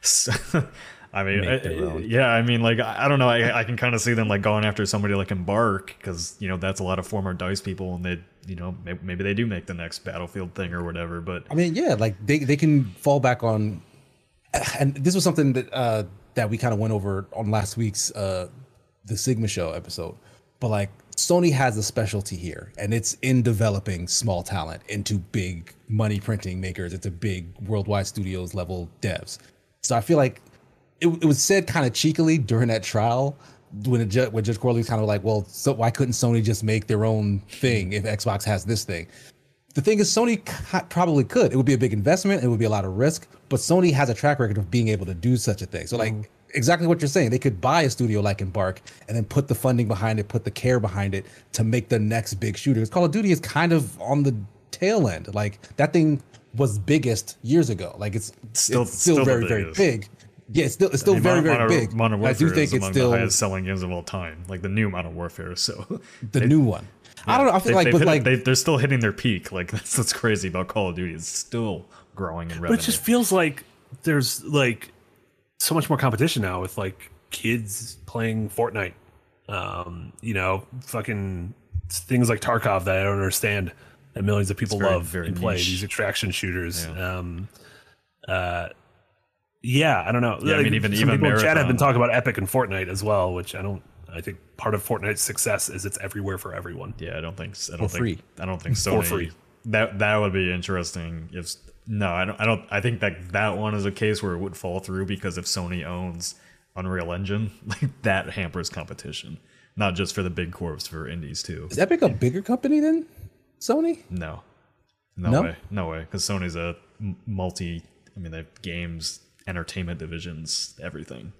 So- I mean, I- yeah, I mean, like I I don't know, I, I can kind of see them like going after somebody like Embark because you know that's a lot of former Dice people, and they, you know, maybe, maybe they do make the next Battlefield thing or whatever. But I mean, yeah, like they, they can fall back on, and this was something that uh, that we kind of went over on last week's uh, the Sigma Show episode. But like Sony has a specialty here, and it's in developing small talent into big money printing makers. It's a big worldwide studios level devs. So I feel like it, it was said kind of cheekily during that trial when, ju- when Judge Corley's kind of like, well, so why couldn't Sony just make their own thing if Xbox has this thing? The thing is, Sony probably could. It would be a big investment. It would be a lot of risk. But Sony has a track record of being able to do such a thing. So, like, mm-hmm. exactly what you're saying, they could buy a studio like Embark and then put the funding behind it, put the care behind it to make the next big shooter. Call of Duty is kind of on the tail end. Like that thing was biggest years ago. Like it's Still- it's still, still very very big. Yeah, it's still it's still I mean, very Modern- very big. Modern I do think is it's among still the highest selling games of all time, like the new Modern Warfare. So the new one. I don't know. I feel they, like, but hit, like, they, they're still hitting their peak. Like that's what's crazy about Call of Duty. It's still growing in But revenue. it just feels like there's like so much more competition now with like kids playing Fortnite. Um, you know, fucking things like Tarkov that I don't understand that millions of people very- love very and play niche. these extraction shooters. Yeah. Um, uh, yeah, I don't know. Yeah, I mean, even- some even people in chat have been talking about Epic and Fortnite as well, which I don't. I think part of Fortnite's success is it's everywhere for everyone. Yeah, I don't think I don't think free. I don't think Sony free. that that would be interesting if no, I don't I don't I think that that one is a case where it would fall through because if Sony owns Unreal Engine, like that hampers competition. Not just for the big corps, for indies too. is Epic a bigger company than Sony? No. No, No? way. No way. Because Sony's a multi I mean they have games, entertainment divisions, everything.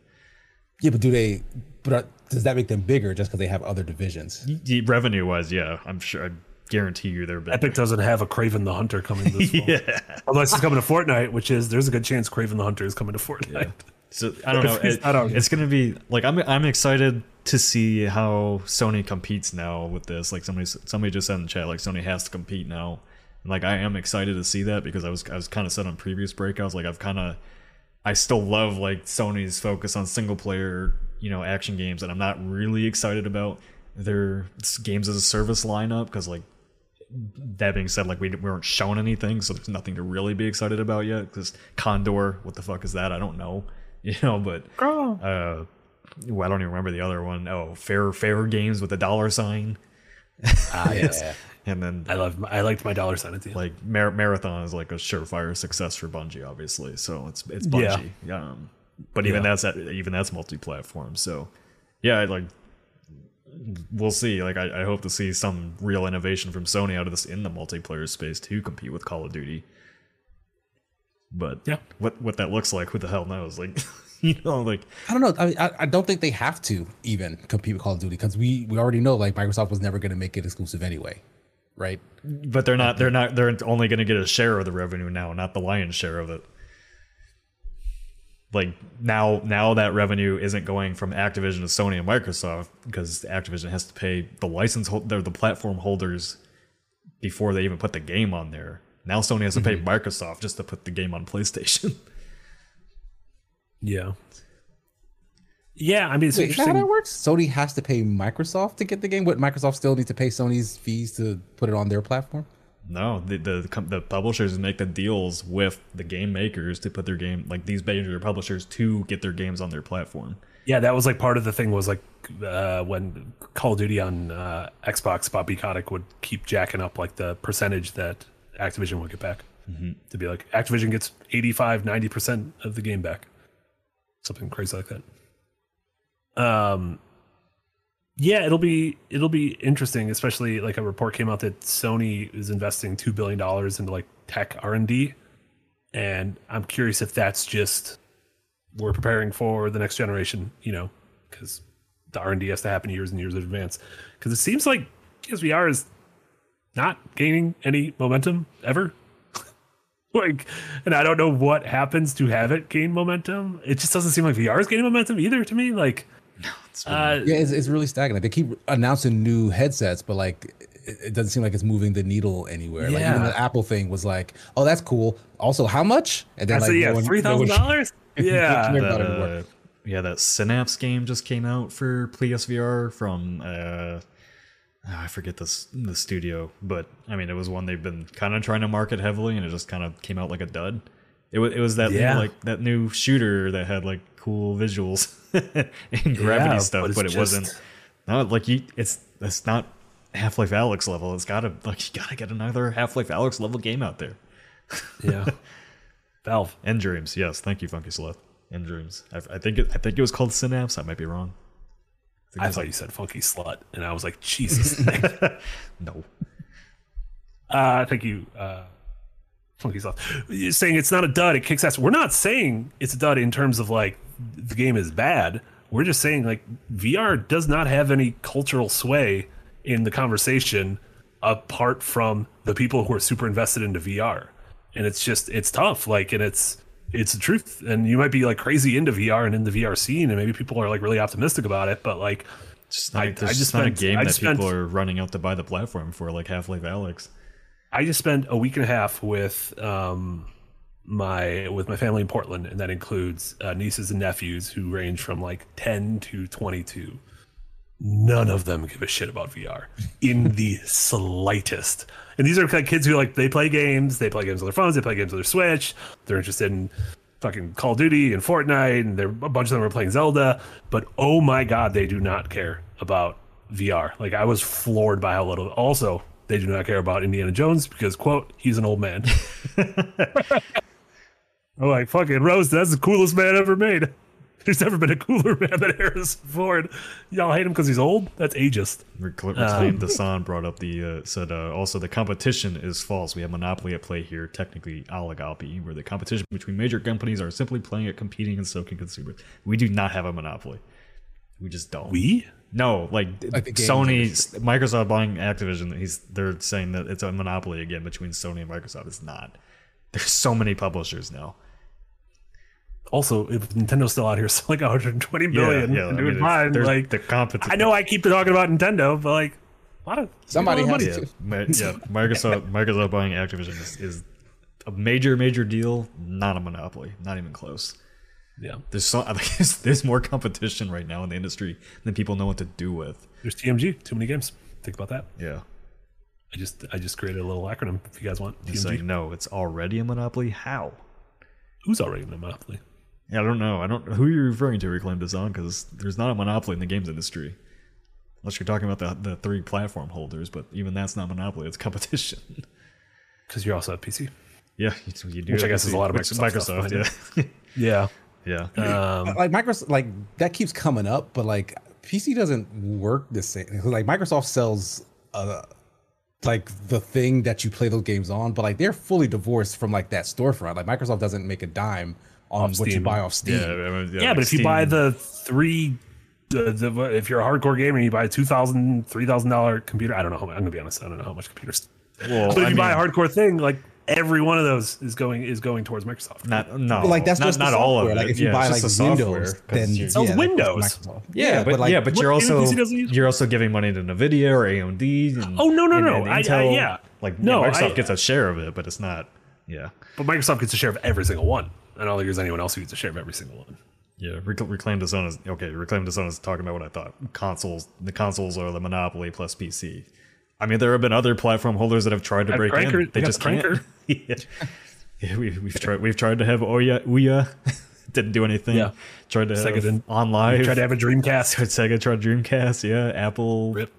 Yeah, but do they? But uh, does that make them bigger just because they have other divisions? Revenue wise, yeah, I'm sure I guarantee you they're big. Epic doesn't have a Kraven the Hunter coming this fall. Yeah. Unless it's coming to Fortnite, which is there's a good chance Kraven the Hunter is coming to Fortnite. So I don't know. It's It- not it's gonna be like I'm I'm excited to see how Sony competes now with this. Like somebody somebody just said in the chat, like Sony has to compete now. And like I am excited to see that because I was I was kind of said on previous breakouts, like I've kind of I still love like Sony's focus on single player, you know, action games, and I'm not really excited about their games as a service lineup because like that being said, like we, we weren't shown anything, so there's nothing to really be excited about yet. Because Condor, what the fuck is that? I don't know, you know. But uh, well, I don't even remember the other one. Oh, fair fair games with a dollar sign, Ah, yes. and then I love. I liked my dollar sign at the end. like Mar- marathon is like a surefire success for Bungie, obviously. So it's it's Yeah. Bungie. Um, but even Yeah. that's even that's multi-platform. So yeah, like we'll see. Like I, I hope to see some real innovation from Sony out of this in the multiplayer space to compete with Call of Duty. But Yeah. what what that looks like, who the hell knows? Like you know, like I don't know. I, mean, I I don't think they have to even compete with Call of Duty because we we already know like Microsoft was never going to make it exclusive anyway, right? but they're not they're not they're only going to get a share of the revenue now, not the lion's share of it. Like now now that revenue isn't going from Activision to Sony and Microsoft because Activision has to pay the license holder the platform holders before they even put the game on there. Now Sony has to pay mm-hmm. Microsoft just to put the game on PlayStation. yeah. Yeah, I mean it's Wait, is that how interesting. that works? Sony has to pay Microsoft to get the game. What Microsoft still need to pay Sony's fees to put it on their platform? No, the, the the publishers make the deals with the game makers to put their game like these major publishers to get their games on their platform. Yeah, that was like part of the thing was like uh, when Call of Duty on uh, Xbox, Bobby Kotick would keep jacking up like the percentage that Activision would get back. Mm-hmm. To be like, Activision gets 85, 90% of the game back. Something crazy like that. Um, yeah, it'll be it'll be interesting, especially like a report came out that Sony is investing two billion dollars into like tech R and D, and I'm curious if that's just we're preparing for the next generation, you know, because the R and D has to happen years and years in advance. Because it seems like PSVR is not gaining any momentum ever. like, and I don't know what happens to have it gain momentum. It just doesn't seem like VR is gaining momentum either to me. Like, uh, Yeah, it's, it's really stagnant. They keep announcing new headsets, but like it, it doesn't seem like it's moving the needle anywhere. Like even the Apple thing was like, oh, that's cool. Also, how much? And then I like, say, no yeah, one- three no one- thousand dollars. Yeah, Care about The- yeah, that Synapse game just came out for PSVR from uh, I forget this the studio, but I mean it was one they've been kind of trying to market heavily, and it just kind of came out like a dud. It was it was that Yeah. new, like that new shooter that had like cool visuals and gravity Yeah, stuff, but but, it wasn't. just- No, like you, it's it's not Half-Life Alyx level. It's gotta like you gotta get another Half-Life Alyx level game out there. yeah. Valve. nDreams, yes, thank you, Funky Sloth. nDreams. I, I think it, I think it was called Synapse. I might be wrong. I thought you said funky slut, and I was like, Jesus. No. Uh, thank you, uh, Funky Stuff. You're saying it's not a dud, it kicks ass. We're not saying it's a dud in terms of like the game is bad. We're just saying like VR does not have any cultural sway in the conversation apart from the people who are super invested into VR. And it's just it's tough. Like and it's it's the truth. And you might be like crazy into VR and in the VR scene, and maybe people are like really optimistic about it, but like Just not, I- I just just not a game I that just people are running out to buy the platform for, like Half-Life Alyx. I just spent a week and a half with um, my with my family in Portland, and that includes uh, nieces and nephews who range from like ten to twenty two. None of them give a shit about VR in the slightest. And these are like kids who like they play games, they play games on their phones, they play games on their Switch. They're interested in fucking Call of Duty and Fortnite, and they're a bunch of them are playing Zelda. But oh my god, they do not care about VR. Like I was floored by how little. Also, they do not care about Indiana Jones because quote he's an old man. I'm like fucking Rose. That's the coolest man ever made. There's never been a cooler man than Harrison Ford. Y'all hate him because he's old. That's ageist. Recl- Um, Reclaimed Dasan brought up the uh, said uh, also the competition is false. We have monopoly at play here, technically oligopoly, where the competition between major companies are simply playing at competing and soaking consumers. We do not have a monopoly. We just don't. We No, like, Like Sony, Microsoft buying Activision. He's they're saying that it's a monopoly again between Sony and Microsoft. It's not. There's so many publishers now. also if Nintendo's still out here selling 120 billion yeah. and I mean, fine, it's- there's like the competition. I know I keep talking about Nintendo, but like a lot of Somebody a lot of has money. to. Ma- yeah, Microsoft Microsoft buying Activision is, is a major major deal, not a monopoly, not even close. Yeah, There's so there's, there's more competition right now in the industry than people know what to do with. there's TMG. Too many games. Think about that. Yeah, I just I just created a little acronym if you guys want. it's TMG. like no, it's already a monopoly. How? Who's already in the monopoly? Yeah, I don't know. I don't who are you're referring to. Reclaim this on because there's not a monopoly in the games industry, unless you're talking about the the three platform holders. But even that's not monopoly. It's competition. Because you also have PC. yeah, you, you do. Which I guess to is a lot of which- Microsoft stuff Yeah, Yeah. yeah. Um, like Microsoft, like that keeps coming up, but like PC doesn't work the same. Like Microsoft sells, uh, like the thing that you play those games on, but like they're fully divorced from like that storefront. Like Microsoft doesn't make a dime on Off what you buy off Steam. yeah, I mean, yeah, like but if you buy the three, the, the, if you're a hardcore gamer and you buy a two thousand, three thousand dollar computer, I don't know. How, I'm gonna be honest. I don't know how much computers. well, But if I you buy a hardcore thing, like every one of those is going is going towards Microsoft. Not no, But like that's not, just not all of it. Like if you Yeah, buy like just the Windows, then you're- Sells oh, yeah, that's Windows. Microsoft. yeah, but, like yeah, but you're also PC doesn't use- you're also giving money to Nvidia or AMD. And, Oh, no, no, and- no. and I- I- Intel. yeah. like No, yeah, Microsoft I- gets a share of it, but it's not. Yeah, But Microsoft gets a share of every single one. I don't think there's anyone else who gets a share of every single one. yeah. Rec- Reclaim the Sun is okay. Reclaim the Sun is talking about what I thought. Consoles, the consoles are the monopoly plus PC. I mean, there have been other platform holders that have tried to Have break Cranker- in. They just can't. Cranker. yeah, yeah we, we've tried. We've tried to have Ouya. Ouya. Didn't do anything. Yeah. Tried to Sega have didn't. OnLive. Tried to have a Dreamcast. Sega tried Dreamcast. Yeah, Apple. Rip.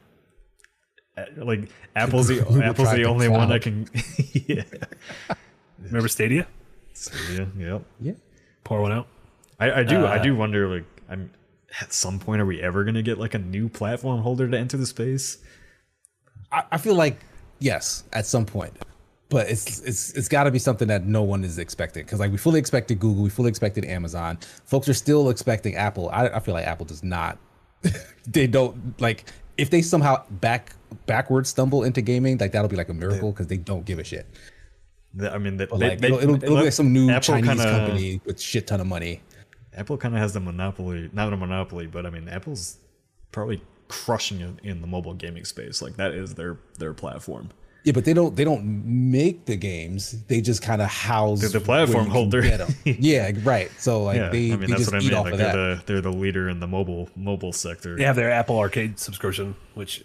uh, Like Apple's the Apple's the only one that can. yeah. Remember Stadia? Yeah. Yep. Yeah. Pour one out. I, I do I Uh, do wonder like I'm at some point are we ever gonna get like a new platform holder to enter the space? I, I feel like yes, at some point, but it's it's it's got to be something that no one is expecting because like we fully expected Google, we fully expected Amazon. Folks are still expecting Apple. I, I feel like Apple does not. they don't like if they somehow back backwards stumble into gaming, like that'll be like a miracle because they don't give a shit. I mean, they, like they- it'll, it'll, it'll be like some new Apple Chinese kinda- company with shit ton of money. Apple kind of has the monopoly, not a monopoly, but I mean, Apple's probably crushing it in the mobile gaming space. Like that is their their platform. Yeah, but they don't they don't make the games. They just kind of house They're the platform you can holder. yeah, right. So like Yeah, they, I mean they that's just what I eat mean. off Like of they're that. the they're the leader in the mobile mobile sector. They have their Apple Arcade subscription, which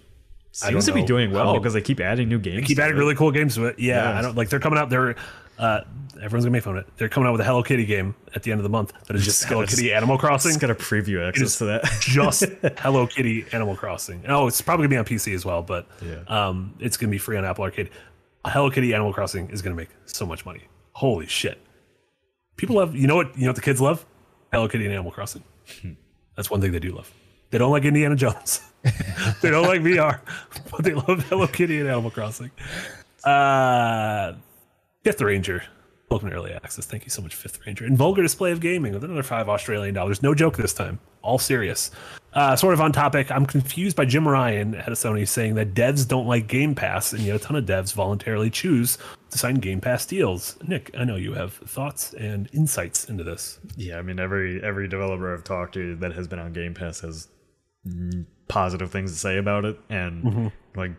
I seems don't to be doing well because they keep adding new games. keep adding it. really cool games to it. Yeah, Yeah. I don't like they're coming out. They're uh, everyone's gonna make fun of it. They're coming out with a Hello Kitty game at the end of the month that is just Hello Kitty Animal Crossing. It's got a preview access to that. just Hello Kitty Animal Crossing. Oh, it's probably gonna be on PC as well, but Yeah. um, it's gonna be free on Apple Arcade. Hello Kitty Animal Crossing is gonna make so much money. Holy shit! People love. You know what? You know what the kids love? Hello Kitty and Animal Crossing. That's one thing they do love. They don't like Indiana Jones. they don't like VR, but they love Hello Kitty and Animal Crossing. Uh, Fifth Ranger. Welcome to Early Access. Thank you so much, Fifth Ranger. And Vulgar Display of Gaming with another five Australian dollars. No joke this time. All serious. Uh, sort of on topic, I'm confused by Jim Ryan, head of Sony, saying that devs don't like Game Pass, and yet a ton of devs voluntarily choose to sign Game Pass deals. Nick, I know you have thoughts and insights into this. Yeah, I mean every every developer I've talked to that has been on Game Pass has positive things to say about it, and Mm-hmm. like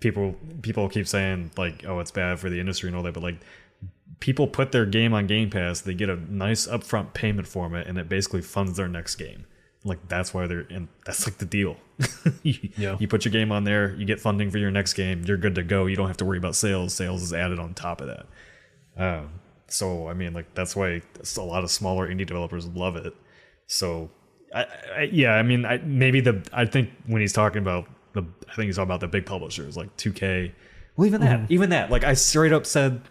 people people keep saying like, oh, it's bad for the industry and all that, but like people put their game on Game Pass, they get a nice upfront payment for it, and it basically funds their next game. Like that's why they're and that's like the deal. you, Yeah. you put your game on there, you get funding for your next game, you're good to go. You don't have to worry about sales. Sales is added on top of that. Um, so I mean, like that's why a lot of smaller indie developers love it. So, I, I, yeah, I mean, I, maybe the I think when he's talking about the, I think he's talking about the big publishers like 2K. Well, even that, even that, like I straight up said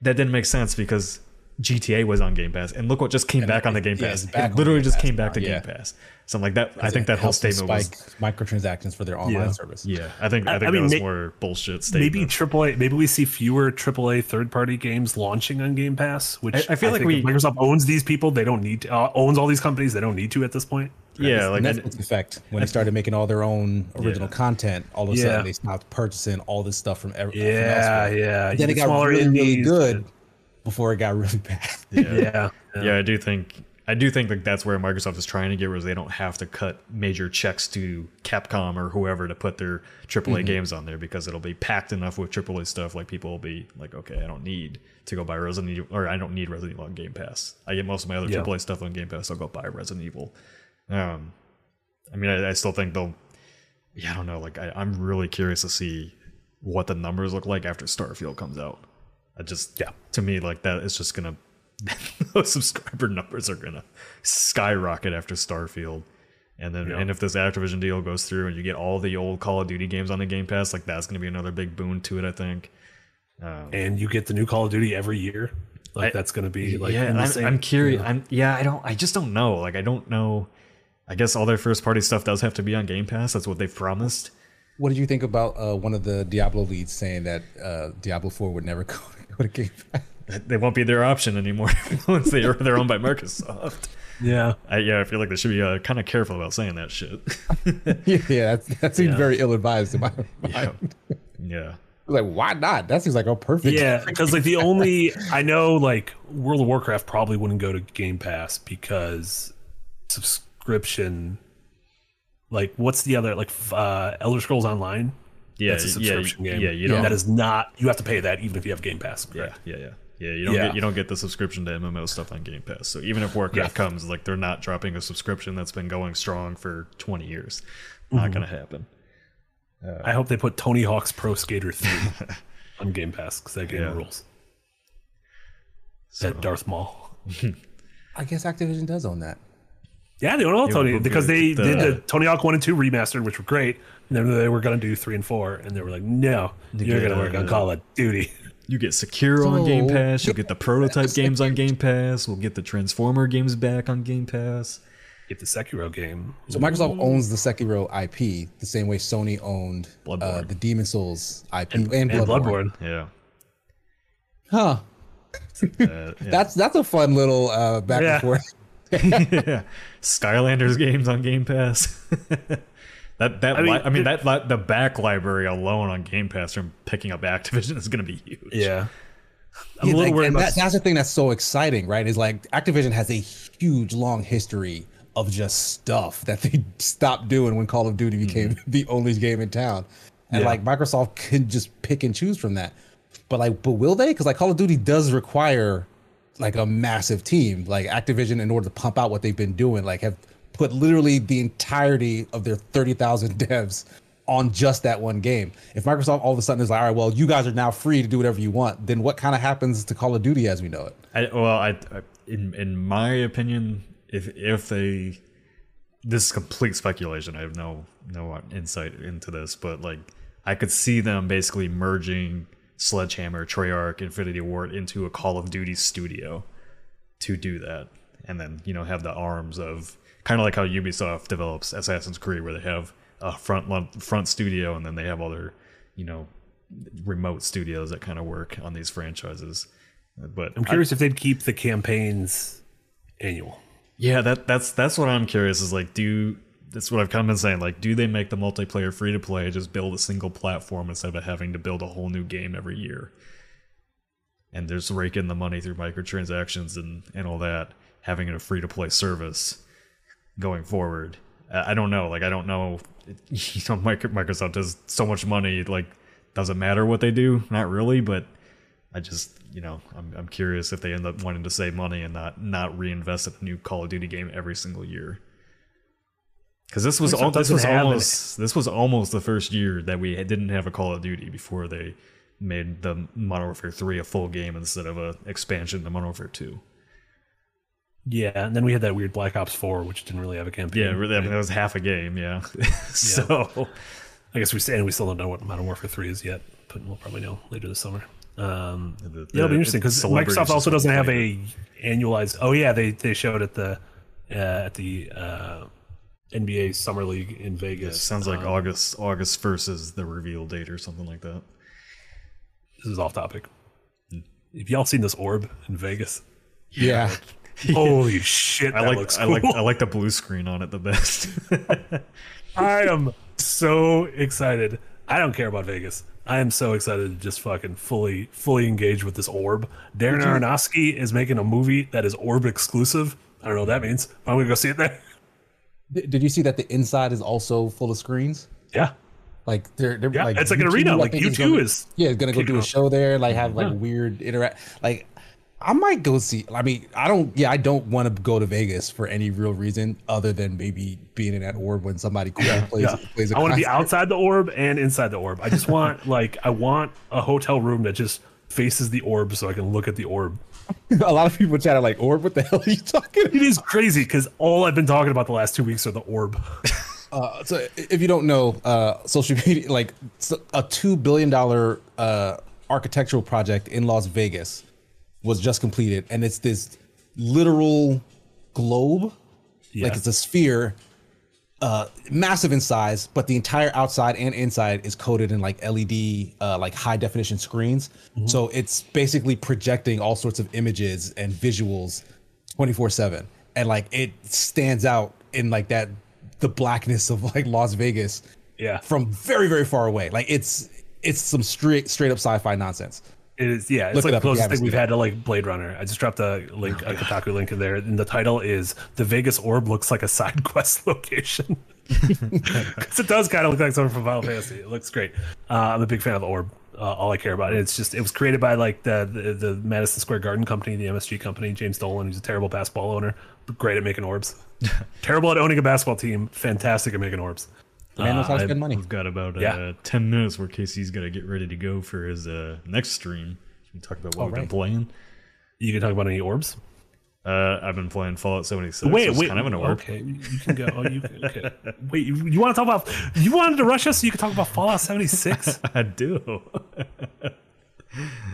that didn't make sense because GTA was on Game Pass, and look what just came back on the Game Pass. it's back It literally just Pass came back now, to yeah. Game Pass. So I'm like that. I think that whole helps them statement was. spike microtransactions for their online Yeah. service. Yeah, I think I I think mean, that was may- more bullshit statement. Maybe AAA, maybe we see fewer AAA third-party games launching on Game Pass. Which I- I feel like we- Microsoft owns these people. They don't need to, uh, owns all these companies. They don't need to at this point. yeah, like I- Netflix effect when they started making all their own original Yeah. content. All of a Yeah. sudden, they stopped purchasing all this stuff from every. Yeah, elsewhere. yeah. Then it got really, really indies. good before it got really bad. Yeah, yeah, I do think I do think like that's where Microsoft is trying to get, where they don't have to cut major checks to Capcom or whoever to put their AAA games on there because it'll be packed enough with AAA stuff. Like people will be like, okay, I don't need to go buy Resident Evil, or I don't need Resident Evil on Game Pass. I get most of my other Yeah. AAA stuff on Game Pass. So I'll go buy Resident Evil. Um, I mean, I, I still think they'll. Yeah, I don't know. Like, I, I'm really curious to see what the numbers look like after Starfield comes out. I just, Yeah. to me, like that is just gonna. those subscriber numbers are gonna skyrocket after Starfield, and then Yeah. and if this Activision deal goes through and you get all the old Call of Duty games on the Game Pass, like that's gonna be another big boon to it. I think. Um, and you get the new Call of Duty every year. Like I- that's going to be like yeah, I'm, same- I'm curious. I'm yeah, I don't. I just don't know. Like, I don't know. I guess all their first party stuff does have to be on Game Pass. That's what they've promised. What did you think about uh, one of the Diablo leads saying that uh, Diablo 4 would never go, go to Game Pass? They won't be their option anymore once they are they're owned by Microsoft. Yeah, I, yeah, I feel like they should be uh, kind of careful about saying that shit. yeah, that's, that seems Yeah. very ill advised in my yeah, mind. yeah. Like, why not? That seems like a perfect. yeah. Because like the only I know like World of Warcraft probably wouldn't go to Game Pass because subscription. Like what's the other like uh, Elder Scrolls Online? Yeah, That's a yeah, subscription game. yeah, you don't- That is not. You have to pay that even if you have Game Pass. Yeah, Correct? yeah, yeah, yeah. You don't Yeah. get you don't get the subscription to MMO stuff on Game Pass. So even if Warcraft comes, like they're not dropping a subscription that's been going strong for twenty years. Not Mm-hmm. gonna happen. I hope they put Tony Hawk's Pro Skater 3 on Game Pass because that game Yeah. rules. That Darth Maul. I guess Activision does own that. Yeah, they own all Tony we'll because they the- did the Tony Hawk 1 and 2 remastered, which were great. And then they were going to do 3 and 4. And they were like, no, you're going to work on uh, Call of Duty. You get Sekiro on Game Pass. You'll get the prototype games on Game Pass. We'll get the Transformer games back on Game Pass. Get the Sekiro game. So Microsoft owns the Sekiro IP the same way Sony owned uh, the Demon's Souls IP and, And Bloodborne. Bloodborne. Yeah. Huh. Uh, yeah. That's that's a fun little uh, back Yeah. and forth. Yeah. Skylanders games on Game Pass. that that I I mean, mean, I mean that li- the back library alone on Game Pass from picking up Activision is going to be huge. Yeah. I'm Yeah, a little like, worried and about that, that's the thing that's so exciting, right? Is like Activision has a huge, long history of just stuff that they stopped doing when Call of Duty mm-hmm. became the only game in town, and Yeah. like Microsoft can just pick and choose from that. But like, but will they? Because like Call of Duty does require like a massive team. Like Activision, in order to pump out what they've been doing, like have put literally the entirety of their thirty thousand devs on just that one game. If Microsoft all of a sudden is like, all right, well, you guys are now free to do whatever you want, then what kind of happens to Call of Duty as we know it? I, well, I, I in in my opinion, if if they, this is complete speculation. I have no no insight into this, but like I could see them basically merging Sledgehammer, Treyarch, Infinity Ward into a Call of Duty studio to do that, and then you know have the arms of kind of like how Ubisoft develops Assassin's Creed, where they have a front front studio and then they have other you know remote studios that kind of work on these franchises. But I'm curious if they'd keep the campaigns annual. yeah, that that's that's what I'm curious is like do that's what I've kind of been saying like do they make the multiplayer free to play just build a single platform instead of having to build a whole new game every year. And just raking the money through microtransactions and and all that having it a free to play service going forward. I I don't know, like I don't know you know Microsoft has so much money like does it matter what they do? Not really, but I just, you know, I'm, I'm curious if they end up wanting to save money and not not reinvest in a new Call of Duty game every single year. Because this was Microsoft al- this was almost this was almost the first year that we didn't have a Call of Duty before they made the Modern Warfare 3 a full game instead of a expansion to Modern Warfare 2. Yeah, and then we had that weird Black Ops 4, which didn't really have a campaign. Yeah, really, I mean, that was half a game. Yeah, so I guess we and we still don't know what Modern Warfare 3 is yet, but we'll probably know later this summer. Um, the- yeah, it'll be interesting because Microsoft also doesn't have a annualized. Oh yeah, they they showed at the uh, at the uh, NBA Summer League in Vegas. Sounds like Um, August August first is the reveal date or something like that. this is off topic. Have y'all seen this orb in Vegas? Yeah. Holy shit, I that like looks I like I like the blue screen on it the best. I am so excited. I don't care about Vegas. I am so excited to just fucking fully, fully engage with this orb. Darren Aronofsky is making a movie that is orb exclusive. I don't know what that means. I'm gonna go see it there. Did you see that the inside is also full of screens? Yeah, Like they're, they're Yeah, like it's like an arena, like is U2 is yeah, it's gonna go do a show there, like have like Yeah. weird interact. Like I might go see. I mean, I don't. Yeah, I don't want to go to Vegas for any real reason other than maybe being in that orb when somebody cool plays yeah. plays. a I want to be outside the orb and inside the orb. I just want like I want a hotel room that just faces the orb so I can look at the orb. a lot of people chat like orb. What the hell are you talking? about? It is crazy because all I've been talking about the last two weeks are the orb. Uh, so if you don't know, uh, social media like a two billion dollar uh, architectural project in Las Vegas was just completed, and it's this literal globe, Yeah. like it's a sphere, uh, massive in size, but the entire outside and inside is coated in like LED, uh, like high definition screens. So it's basically projecting all sorts of images and visuals 24 7 and like it stands out in like that the blackness of like las vegas Yeah. from very very far away like it's it's some straight straight up sci-fi nonsense It is, yeah. It's Look it like the if you closest thing we've had to like Blade Runner. I just dropped a link, a Kotaku link in there, and the title is "The Vegas Orb looks like a side quest location." Because it does kind of look like something from Final Fantasy. It looks great. Uh, I'm a big fan of the orb. Uh, all I care about. It's just it was created by like the, the the Madison Square Garden company, the MSG company. James Dolan, who's a terrible basketball owner, but great at making orbs. terrible at owning a basketball team. Fantastic at making orbs. The man knows how to Uh, I- spend money. We've got about uh, 10 minutes where Casey's got to get ready to go for his uh, next stream. We can talk about what we've been playing. You can talk about any orbs. Uh, I've been playing Fallout 76. Wait, which is wait. kind of an orb. Okay, you can go. Oh, you can, okay. Wait, you, you want to talk about? You wanted to rush us so you could talk about Fallout 76? I do.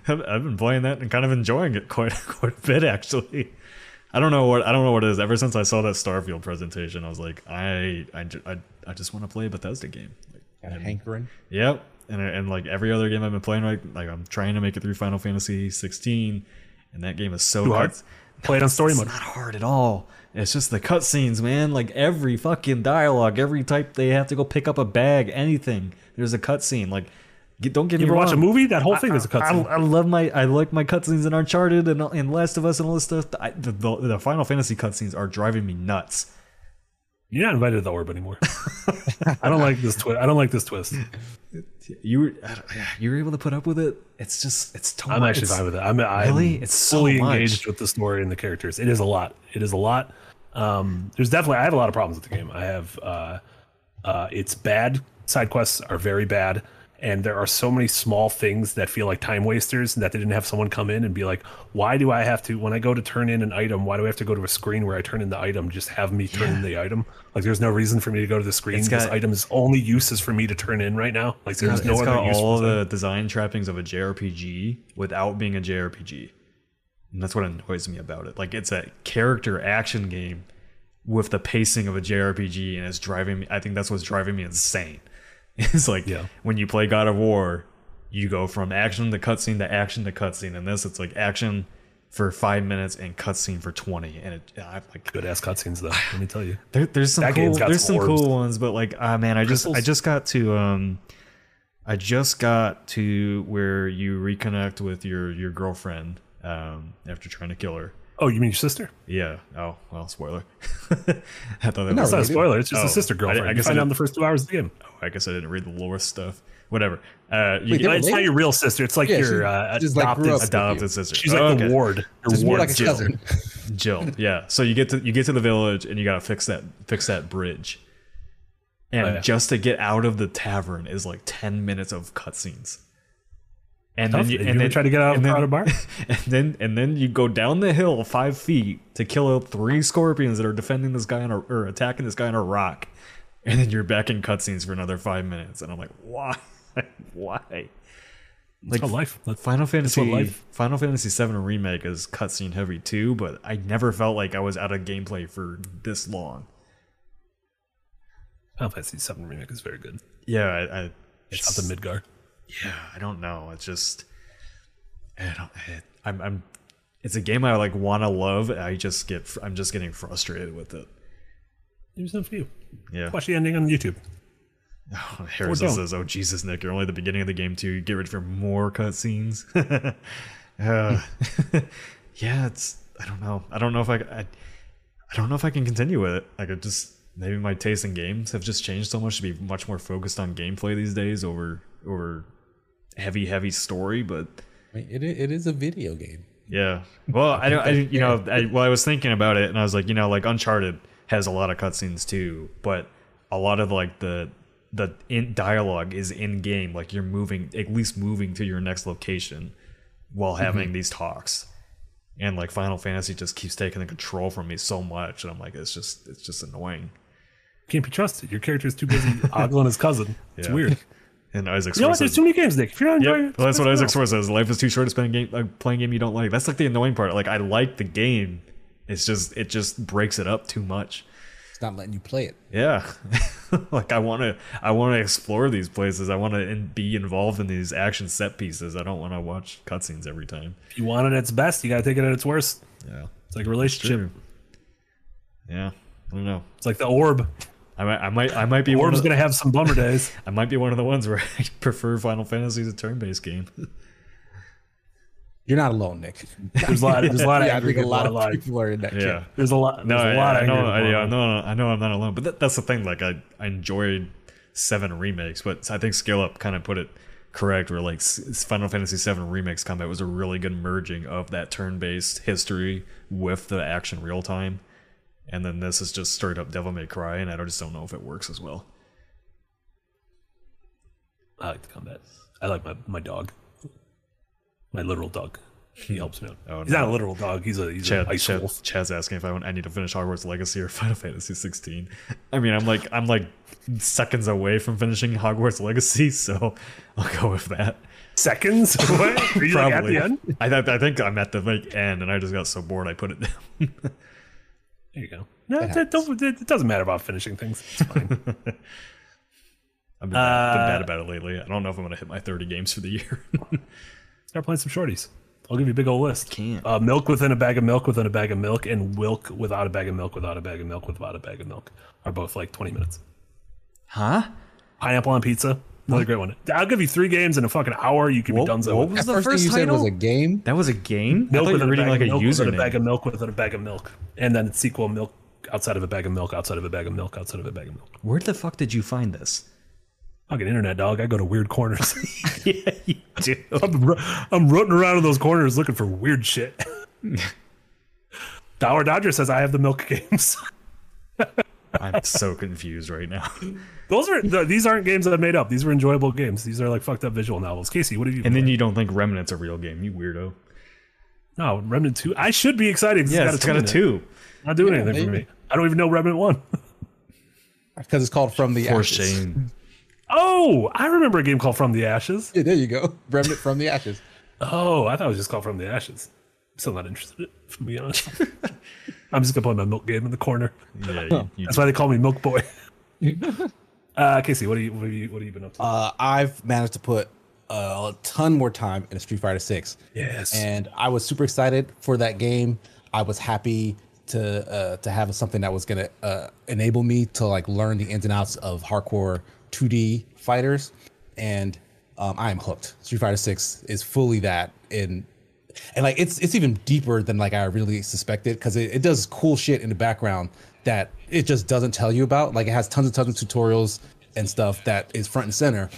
I've, I've been playing that and kind of enjoying it quite quite a bit actually. I don't know what I don't know what it is. Ever since I saw that Starfield presentation, I was like, I I, I, I just want to play a Bethesda game. Like, Got a hankering. Yep. And, and like every other game I've been playing, right, like I'm trying to make it through Final Fantasy 16, and that game is so Too hard? cut- Play it on story it's mode. not hard at all. It's just the cutscenes, man. Like every fucking dialogue, every type they have to go pick up a bag, anything. There's a cutscene. Like, get, don't get You me ever wrong. watch a movie? That whole thing I, is a cutscene. I, I love my I like my cutscenes in Uncharted and, and Last of Us and all this stuff. I, the, the, the Final Fantasy cutscenes are driving me nuts. You're not invited to the orb anymore. I don't like this twist. I don't like this twist. You were you were able to put up with it. It's just it's too I'm much. actually It's- fine with it. I'm, I'm Really? It's so fully much. engaged with the story and the characters. It is a lot. It is a lot. Um, there's definitely I have a lot of problems with the game. I have uh, uh, it's bad. Side quests are very bad, and there are so many small things that feel like time wasters that they didn't have someone come in and be like, why do I have to when I go to turn in an item? Why do I have to go to a screen where I turn in the item? Just have me turn in the item. Like there's no reason for me to go to the screen. It's this item's only use is for me to turn in right now. Like there's It's no other got use. all the design trappings of a JRPG without being a JRPG. And that's what annoys me about it. Like it's a character action game with the pacing of a JRPG and it's driving me I think that's what's driving me insane. It's like Yeah. when you play God of War, you go from action to cutscene to action to cutscene. And this it's like action for five minutes and cutscene for twenty. And it I like good ass cutscenes though. Let me tell you. there, there's some That cool there's some some cool ones, but like ah man, I just I just got to um I just got to where you reconnect with your your girlfriend um after trying to kill her. Oh, you mean your sister? Yeah. Oh well, spoiler. I thought that No, was. Not a spoiler. It's just Oh, a sister girlfriend. I I guess I I find out in the first two hours of the game. I guess I didn't read the lore stuff. Whatever. Uh, you Wait, get they It's not your real sister. It's like Yeah, your uh, just, like, adopted. adopted sister. She's like Oh, the okay. ward. Your Just ward like a Jill. cousin. Jill. Yeah. So you get to you get to the village and you gotta fix that fix that bridge. And Oh, yeah. just to get out of the tavern is like ten minutes of cutscenes. And Tough. then you and you then try to get out of and a then- crowded bar? And then and then you go down the hill five feet to kill three scorpions that are defending this guy on a or attacking this guy on a rock. And then you're back in cutscenes for another five minutes. And I'm like, why? why? Like Oh, life. That's Final Fantasy life- Final Fantasy VII remake is cutscene heavy too, but I never felt like I was out of gameplay for this long. Final Fantasy VII remake is very good. Yeah, I, I Shout it's, out to Midgar. yeah, I don't know. It's just I don't. I, I'm I'm. It's a game I like want to love. I just get I'm just getting frustrated with it. Maybe something for you. Yeah. Watch the ending on YouTube. Harrison don't. says, "Oh Jesus, Nick, you're only the beginning of the game too. Get ready for more cutscenes." uh, yeah, it's. I don't know. I don't know if I, I. I don't know if I can continue with it. I could just maybe my taste in games have just changed so much to be much more focused on gameplay these days over over heavy heavy story. But I mean, it, it is a video game. yeah, well, I don't. I you know, I, well, I was thinking about it and I was like, you know, like Uncharted has a lot of cutscenes too, but a lot of like the the in dialogue is in game like you're moving at least moving to your next location while having mm-hmm. these talks and like final fantasy just keeps taking the control from me so much and i'm like it's just it's just annoying Can't be trusted. Your character is too busy ogling his cousin. It's Yeah. weird. and isaac You know what? There's too many games, Nick. If you're not enjoying Yep. Well, that's what Isaac. Swear says. Life is too short to spend a game like playing a game you don't like. That's like the annoying part. Like I like the game. It's just it just breaks it up too much. It's not letting you play it. Yeah. like I want to I want to explore these places. I want to in, be involved in these action set pieces. I don't want to watch cutscenes every time. If you want it at its best, you got to take it at its worst. Yeah. It's like a relationship. Yeah. I don't know. It's like the orb. I might I might I might be one Orb's of, going to have some bummer days. I might be one of the ones where I prefer Final Fantasy as a turn-based game. You're not alone, Nick. There's a lot, there's a lot of yeah, I angry think a people lot of online. people are in that yeah. camp. There's a lot. No, There's a I, lot I of know, I, people yeah, online. no, no, I know I'm not alone. But that, that's the thing. Like, I, I enjoyed seven remakes, but I think Scale Up kind of put it correct. Where like Final Fantasy Seven Remakes Combat was a really good merging of that turn-based history with the action real time, and then this is just straight up Devil May Cry, and I just don't know if it works as well. I like the combat. I like my, my dog. My literal dog. He helps me out. Oh, he's not a literal dog. He's a he's Chad, ice Chad, wolf. Chad's asking if I want I need to finish Hogwarts Legacy or Final Fantasy 16. I mean, I'm like I'm like seconds away from finishing Hogwarts Legacy, so I'll go with that. Seconds? What? Are you like at the end? I th- I think I'm at the like end, and I just got so bored I put it down. There you go. No, it, don't, it doesn't matter about finishing things. It's fine. I've been, bad, been Uh, bad about it lately. I don't know if I'm gonna hit my 30 games for the year. Start playing some shorties. I'll give you a big old list. Can't. Uh, milk within a bag of milk within a bag of milk, and wilk without a bag of milk without a bag of milk without a bag of milk are both like 20 minutes. huh? Pineapple on pizza, another great one. I'll give you three games in a fucking hour. You can What- be done. what was At the first, thing first you said was a game. That was a game. I milk thought you within were reading bag like a of milk within a bag of milk within a bag of milk, and then sequel milk outside of a bag of milk outside of a bag of milk outside of a bag of milk. Where the fuck did you find this? Fucking internet dog. I go to weird corners. yeah, you do. I'm, I'm rooting around in those corners looking for weird shit. Dollar Dodger says I have the milk games. I'm so confused right now. Those are th- these aren't games that I made up. These were enjoyable games. These are like fucked up visual novels. Casey, what have you? And then you don't think Remnant's a real game, you weirdo. no Remnant Two. I should be excited. Yeah, it's it's got a in it. two. Not doing Yeah, anything for me. I don't even know Remnant One. Because it's called From the For Ashes. shame. Oh, I remember a game called From the Ashes. Yeah, there you go. Remnant from the Ashes. Oh, I thought it was just called From the Ashes. I'm still not interested in it, if I'm honest. I'm just gonna play my milk game in the corner. Yeah, you, you That's why they call me Milk Boy. uh, Casey, what are you what have you what have you been up to? Uh, I've managed to put uh, a ton more time in Street Fighter Six. yes. and I was super excited for that game. I was happy to uh, to have something that was gonna uh, enable me to like learn the ins and outs of hardcore 2D fighters, and um, I am hooked. Street Fighter Six is fully that in. And like it's it's even deeper than like I really suspected because it, it does cool shit in the background that it just doesn't tell you about. Like it has tons and tons of tutorials and stuff that is front and center.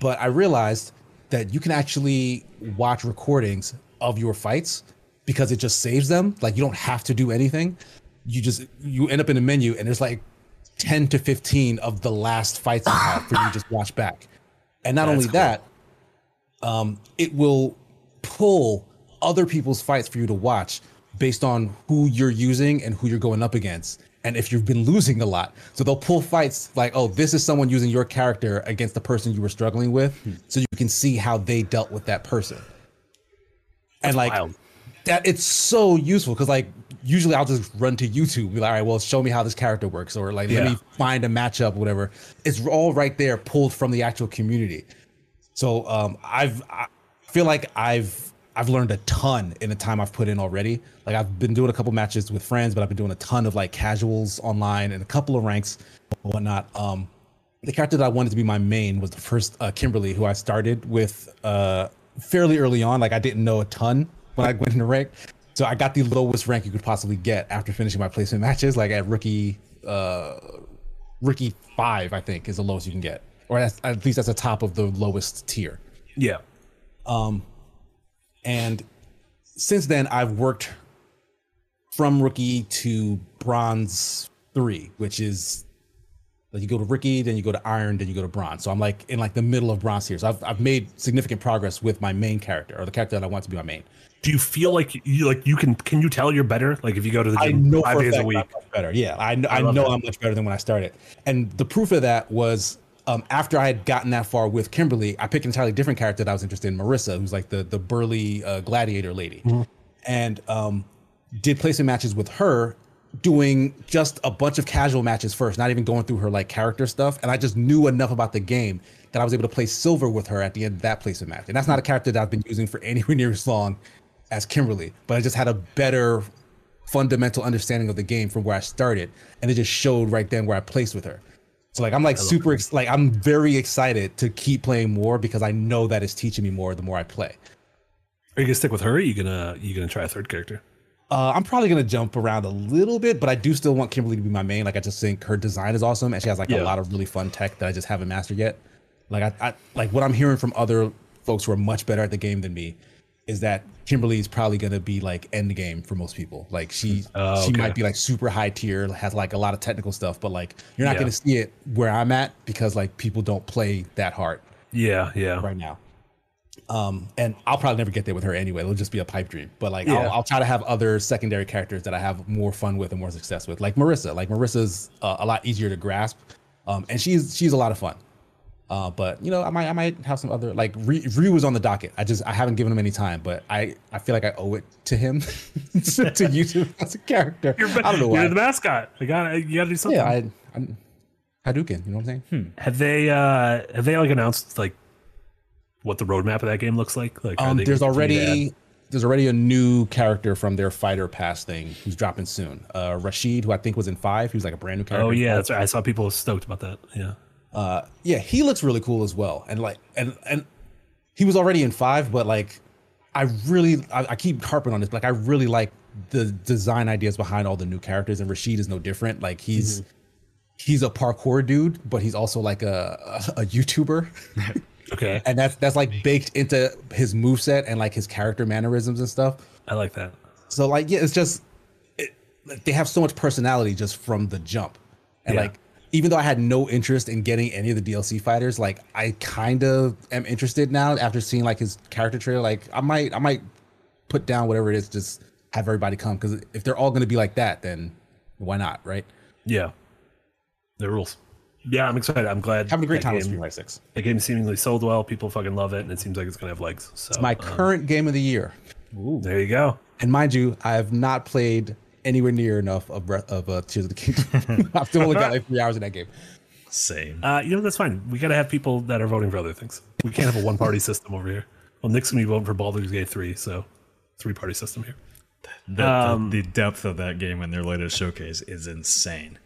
But I realized that you can actually watch recordings of your fights because it just saves them. Like you don't have to do anything. You just you end up in a menu and there's like 10 to 15 of the last fights you have for you to just watch back. And not only cool. that, um, it will pull other people's fights for you to watch based on who you're using and who you're going up against. And if you've been losing a lot, so they'll pull fights like, oh, this is someone using your character against the person you were struggling with, Hmm. so you can see how they dealt with that person. and like wild. that, it's so useful because like usually I'll just run to YouTube, be like, all right, well, show me how this character works, or like let me find a matchup, whatever. It's all right there, pulled from the actual community. So um, I've I feel like I've I've learned a ton in the time I've put in already. Like I've been doing a couple matches with friends, but I've been doing a ton of like casuals online and a couple of ranks and whatnot. Um, the character that I wanted to be my main was the first uh, Kimberly, who I started with uh, fairly early on. Like I didn't know a ton when I went into rank, so I got the lowest rank you could possibly get after finishing my placement matches. Like at rookie uh, rookie five, I think is the lowest you can get, or at least that's the top of the lowest tier. Yeah. Um, And since then, I've worked from rookie to bronze three, which is like you go to rookie, then you go to iron, then you go to bronze. So I'm like in like the middle of bronze here. So I've, I've made significant progress with my main character or the character that I want to be my main. Do you feel like you like you can can you tell you're better? Like if you go to the I gym know five days a week. I'm much better. Yeah, I, kn- I, know that. I'm much better than when I started. And the proof of that was um, after I had gotten that far with Kimberly, I picked an entirely different character that I was interested in, Marissa, who's like the the burly uh, gladiator lady, Mm-hmm. and um, did placement matches with her, doing just a bunch of casual matches first, not even going through her like character stuff. And I just knew enough about the game that I was able to play silver with her at the end of that placement match. And that's not a character that I've been using for anywhere near as long as Kimberly, but I just had a better fundamental understanding of the game from where I started, and it just showed right then where I placed with her. So like I'm like super ex- like I'm very excited to keep playing more because I know that it's teaching me more the more I play. Are you gonna stick with her? Or are you gonna you gonna try a third character? Uh, I'm probably gonna jump around a little bit, but I do still want Kimberly to be my main. Like I just think her design is awesome, and she has like Yeah. a lot of really fun tech that I just haven't mastered yet. Like I, I like what I'm hearing from other folks who are much better at the game than me is that Kimberly is probably gonna be like end game for most people. Like she Oh, she okay. might be like super high tier, has like a lot of technical stuff, but like you're not Yeah. gonna see it where I'm at because like people don't play that hard. Yeah, yeah. right now. Um, and I'll probably never get there with her anyway. It'll just be a pipe dream. But like, Yeah. I'll, I'll try to have other secondary characters that I have more fun with and more success with, like Marissa. Like Marissa's uh, a lot easier to grasp, um, and she's she's a lot of fun. Uh, but you know, I might I might have some other like Ryu was on the docket. I just I haven't given him any time, but I I feel like I owe it to him to use him as a character. You're, I don't know why. You're the mascot. I got you. Got to do something. yeah, I, I'm Hadouken. You know what I'm saying? have they uh have they like announced like what the roadmap of that game looks like? Like, Um, there's to already there's already a new character from their fighter pass thing who's dropping soon. Uh, Rashid, who I think was in five, he was like a brand new character. Oh yeah, that's right. I saw people stoked about that. Yeah. Uh, yeah, he looks really cool as well. And like, and and he was already in five, but like, I really, I, I keep harping on this. But like, I really like the design ideas behind all the new characters, and Rashid is no different. Like, he's he's a parkour dude, but he's also like a a, a YouTuber. Okay. and that's that's like baked into his moveset and like his character mannerisms and stuff. I like that. So like yeah, it's just it, like, they have so much personality just from the jump, and Yeah. like even though I had no interest in getting any of the DLC fighters, like I kind of am interested now after seeing like his character trailer. Like I might I might put down whatever it is, just have everybody come because if they're all going to be like that, then why not, right? Yeah. The rules. Yeah, I'm excited. I'm glad. Having a great time with Street Fighter Six. The game seemingly sold well. People fucking love it, and it seems like it's gonna have legs. So My um, current game of the year, Ooh. there you go. and mind you, I have not played anywhere near enough of Breath of uh, Tears of the Kingdom. I've still only got like three hours in that game. Same. Uh, you know that's fine. We gotta have people that are voting for other things. We can't have a one-party system over here. Well, Nick's gonna be voting for Baldur's Gate three, so three-party system here. The, Um, the, the depth of that game in their latest showcase is insane.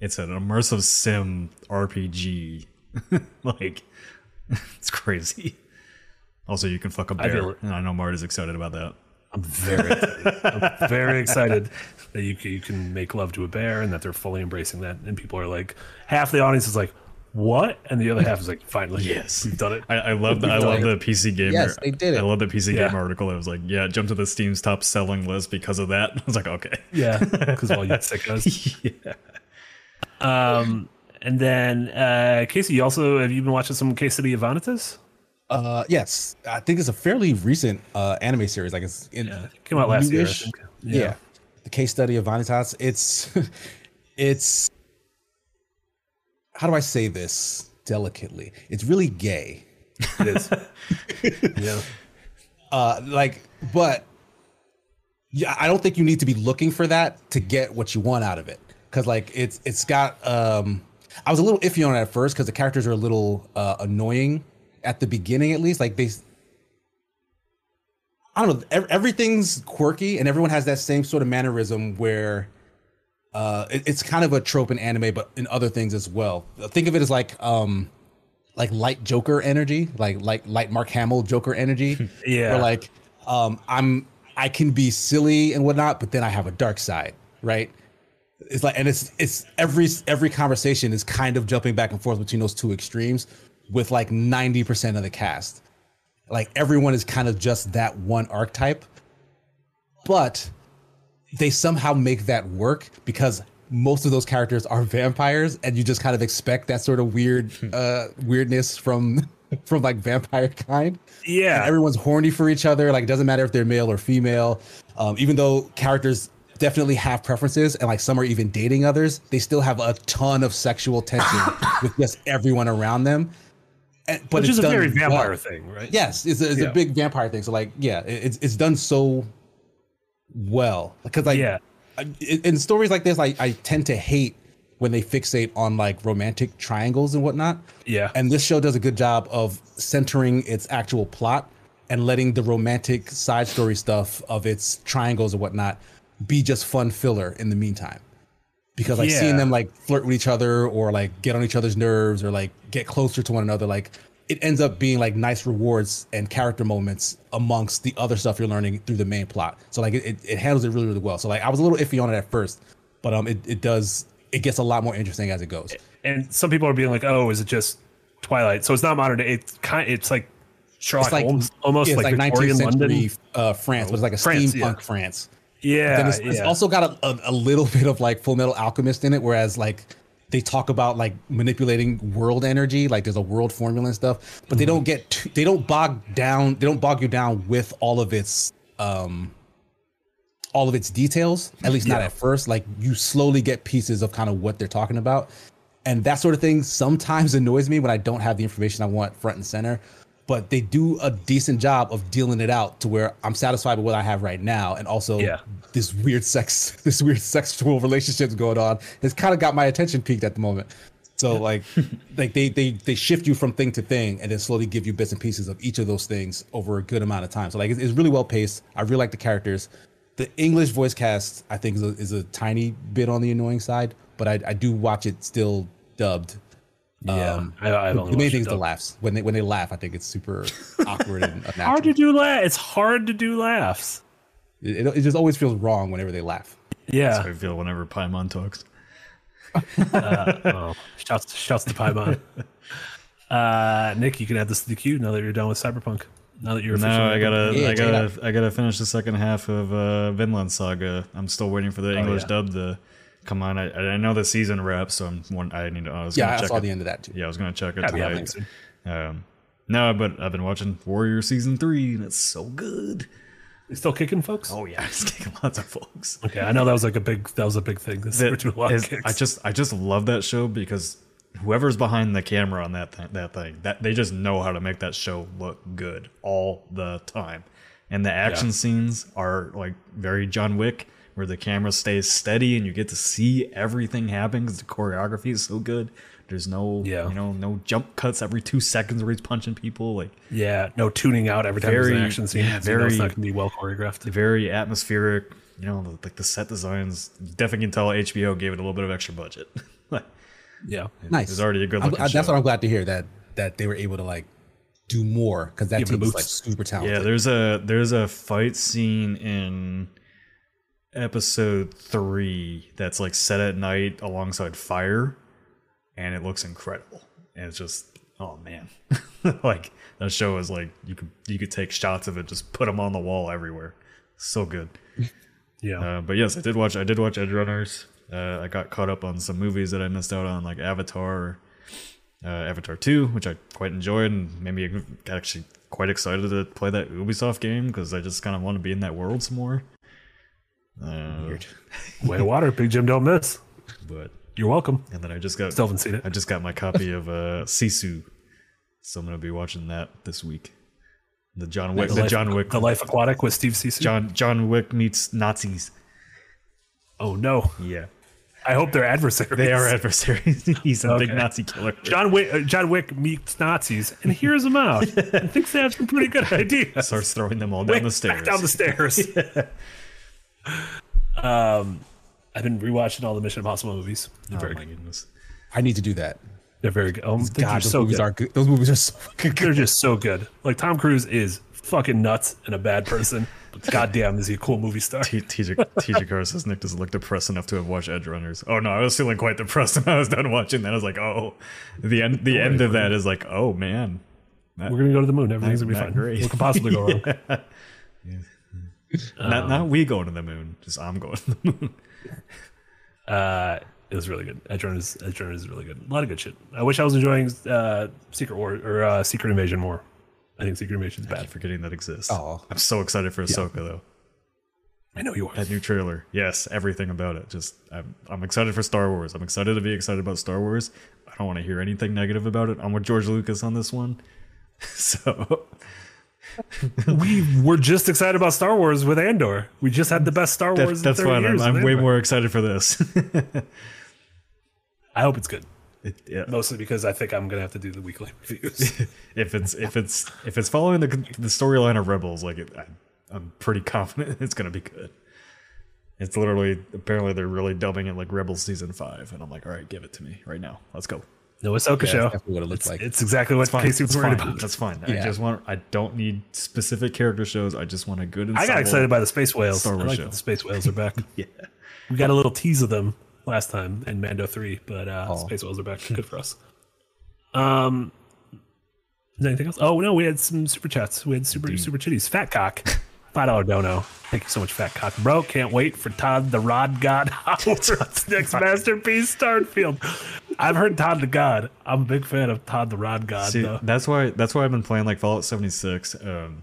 It's an immersive sim RPG. like, it's crazy. Also, you can fuck a feel bear. it. And I know Mart is excited about that. I'm very, excited. I'm very excited that you can, you can make love to a bear and that they're fully embracing that. And people are like, half the audience is like, "What?" and the other half is like, "Finally, Yes. we've done it." I, I love the, I love the PC Gamer. Yes, they did it. I love the PC Yeah. Gamer article. It was like, yeah, jump to the Steam's top selling list because of that. I was like, okay. Yeah, because all you sickos. yeah. Um, and then uh, Casey, you also have you been watching some Case Study of Vanitas? Uh, yes, I think it's a fairly recent uh, anime series. Like it's in, Yeah, it came out last year, I newish. think. Yeah. Yeah. The case study of Vanitas. It's it's how do I say this delicately? It's really gay. It is. yeah, Uh, like, but yeah, I don't think you need to be looking for that to get what you want out of it. Cause like it's it's got um I was a little iffy on it at first because the characters are a little uh annoying at the beginning at least. Like they I don't know, everything's quirky and everyone has that same sort of mannerism where uh it- it's kind of a trope in anime, but in other things as well. Think of it as like um like light Joker energy, like like light Mark Hamill Joker energy. Yeah. Where like um I'm I can be silly and whatnot, but then I have a dark side, right? It's like and it's it's every every conversation is kind of jumping back and forth between those two extremes with like 90% of the cast. Like everyone is kind of just that one archetype. But they somehow make that work because most of those characters are vampires and you just kind of expect that sort of weird uh weirdness from from like vampire kind yeah. and everyone's horny for each other like it doesn't matter if they're male or female um, even though characters definitely have preferences and like some are even dating others they still have a ton of sexual tension with just everyone around them Eh, but Which it's is a very vampire well. thing, right? Yes, it's, a, it's Yeah. a big vampire thing. So like, yeah, it's it's done so well because like, Yeah. In stories like this, I I tend to hate when they fixate on like romantic triangles and whatnot. Yeah. and this show does a good job of centering its actual plot and letting the romantic side story stuff of its triangles and whatnot be just fun filler in the meantime because like seeing them like flirt with each other or like get on each other's nerves or like get closer to one another like it ends up being like nice rewards and character moments amongst the other stuff you're learning through the main plot so like it, it, handles it really really well so like i was a little iffy on it at first but um it, it does it gets a lot more interesting as it goes and some people are being like, "Oh, is it just Twilight?" So it's not modern. day. It's kind. It's like Sherlock it's like Holmes, almost yeah, it's like, like Victorian 19th century London. uh, france but it's like a France, steampunk yeah. france Yeah, then it's, it's also got a, a, a little bit of like full metal alchemist in it whereas like they talk about like manipulating world energy, like there's a world formula and stuff, but they don't get too, they don't bog down, they don't bog you down with all of its um all of its details, at least not at first. Like you slowly get pieces of kind of what they're talking about. And that sort of thing sometimes annoys me when I don't have the information I want front and center. But they do a decent job of dealing it out to where I'm satisfied with what I have right now. And also Yeah. this weird sex, this weird sexual relationships going on has kind of got my attention peaked at the moment. So like, like they they they shift you from thing to thing and then slowly give you bits and pieces of each of those things over a good amount of time. So like, it's, it's really well paced. I really like the characters. The English voice cast I think is a, is a tiny bit on the annoying side, but I, I do watch it still dubbed. Yeah, Um, I, I've the main thing is the laughs. When they when they laugh, I think it's super awkward and unnatural. Hard to do laugh. It's hard to do laughs. It, it, it just always feels wrong whenever they laugh. Yeah. I feel whenever Paimon talks. oh, shouts, shouts to Paimon. Uh, Nick, you can add this to the queue now that you're done with Cyberpunk. Now that you're No, I gotta, Yeah, I gotta, I gotta finish the second half of uh, Vinland Saga. I'm still waiting for the English yeah. dub to come on. I, I know the season wraps, so I'm one. I need to. I was Yeah, gonna I saw it. the end of that too. Yeah, I was gonna check it Gotta be happening tonight. soon. Um, no, but I've been watching Warrior season three, and it's so good. You still kicking, folks? Oh yeah, it's kicking lots of folks. Okay, I know that was like a big that was a big thing. This That we're doing a lot of is- I just, I just love that show because whoever's behind the camera on that th- that thing, that they just know how to make that show look good all the time, and the action Yeah. scenes are like very John Wick, where the camera stays steady and you get to see everything happen because the choreography is so good. There's no, Yeah. you know, no jump cuts every two seconds where he's punching people. Like yeah, no tuning out every time there's an Very- action scene. yeah, so you know it's very- not gonna be well choreographed. very atmospheric. You know, like the set designs. You definitely can tell HBO gave it a little bit of extra budget. Like, Yeah, Nice. It's already a good looking I- That's show. what I'm glad to hear that that they were able to like do more because that Give it a team is like super talented. Yeah, there's a there's a fight scene in episode three that's like set at night alongside fire, and it looks incredible. And it's just oh man, like that show is like you could you could take shots of it, just put them on the wall everywhere. So good. yeah. Uh, but yes, I did watch. I did watch Edgerunners. Uh, I got caught up on some movies that I missed out on, like Avatar, uh, Avatar Two, which I quite enjoyed, and made me actually quite excited to play that Ubisoft game because I just kind of want to be in that world some more. Uh, Way of water, Big Jim don't miss. but You're welcome. and then I just got Still haven't seen it. I just got my copy of uh, Sisu, so I'm gonna be watching that this week. The John Wick, The, the Life, John Wick, the Life Aquatic with Steve Zissou. John John Wick meets Nazis. Oh no, Yeah, I hope they're adversaries. they are adversaries. He's a big Nazi killer. John Wick, uh, John Wick meets Nazis and hears them out and thinks they have some pretty good ideas. starts throwing them all down Wick the stairs. Back down the stairs. Um, I've been rewatching all the Mission Impossible movies. They're oh very my good. goodness. I need to do that. They're very good. Oh, they're God, those so movies good. are good. Those movies are so good. They're just so good. Like Tom Cruise is fucking nuts and a bad person. But goddamn, is he a cool movie star? T- TJ TJ Carr says Nick doesn't look depressed enough to have watched Edgerunners. Oh no, I was feeling quite depressed when I was done watching that. I was like, oh, the end. The end of that is like, oh man, We're gonna go to the moon. Everything's gonna be fine. great. What could possibly go wrong? not not we going to the moon, just I'm going to the moon. Uh, it was really good. Edgerunners, Edge Runners is really good. A lot of good shit. I wish I was enjoying uh, Secret War or uh, Secret Invasion more. I think Secret Invasion is I bad. keep forgetting that exists. Oh. I'm so excited for Ahsoka though. I know you are. That new trailer, yes, everything about it. Just I'm I'm excited for Star Wars. I'm excited to be excited about Star Wars. I don't want to hear anything negative about it. I'm with George Lucas on this one. So we were just excited about Star Wars with Andor. We just had the best Star that, Wars. that's in 30 fine. I'm, I'm way more excited for this. I hope it's good. It- yeah. Mostly because I think I'm gonna have to do the weekly reviews. if it's if it's if it's following the the storyline of Rebels, like it, I, I'm pretty confident it's gonna be good. It's literally apparently they're really dubbing it like Rebels season five, and I'm like, all right, give it to me right now. Let's go. No Ahsoka Yeah, show. that's what it looks it's, like. it's exactly what Fine, Casey was it's worried fine. about. That's fine. I just want. I don't need specific character shows. I just want a good. I got excited by the space whales. Star I like show. the space whales are back. Yeah. We got a little tease of them last time in Mando three, but uh, Oh. space whales are back. Good for us. Um, is there anything else? Oh no, we had some super chats. We had super super chitties. Fat cock, five dollar dono. Thank you so much, Fat Cock, bro. Can't wait for Todd the Rod God Howard's next masterpiece, Starfield. I've heard Todd the God. I'm a big fan of Todd the Rod God. See, though. that's why that's why I've been playing like Fallout 76. Um,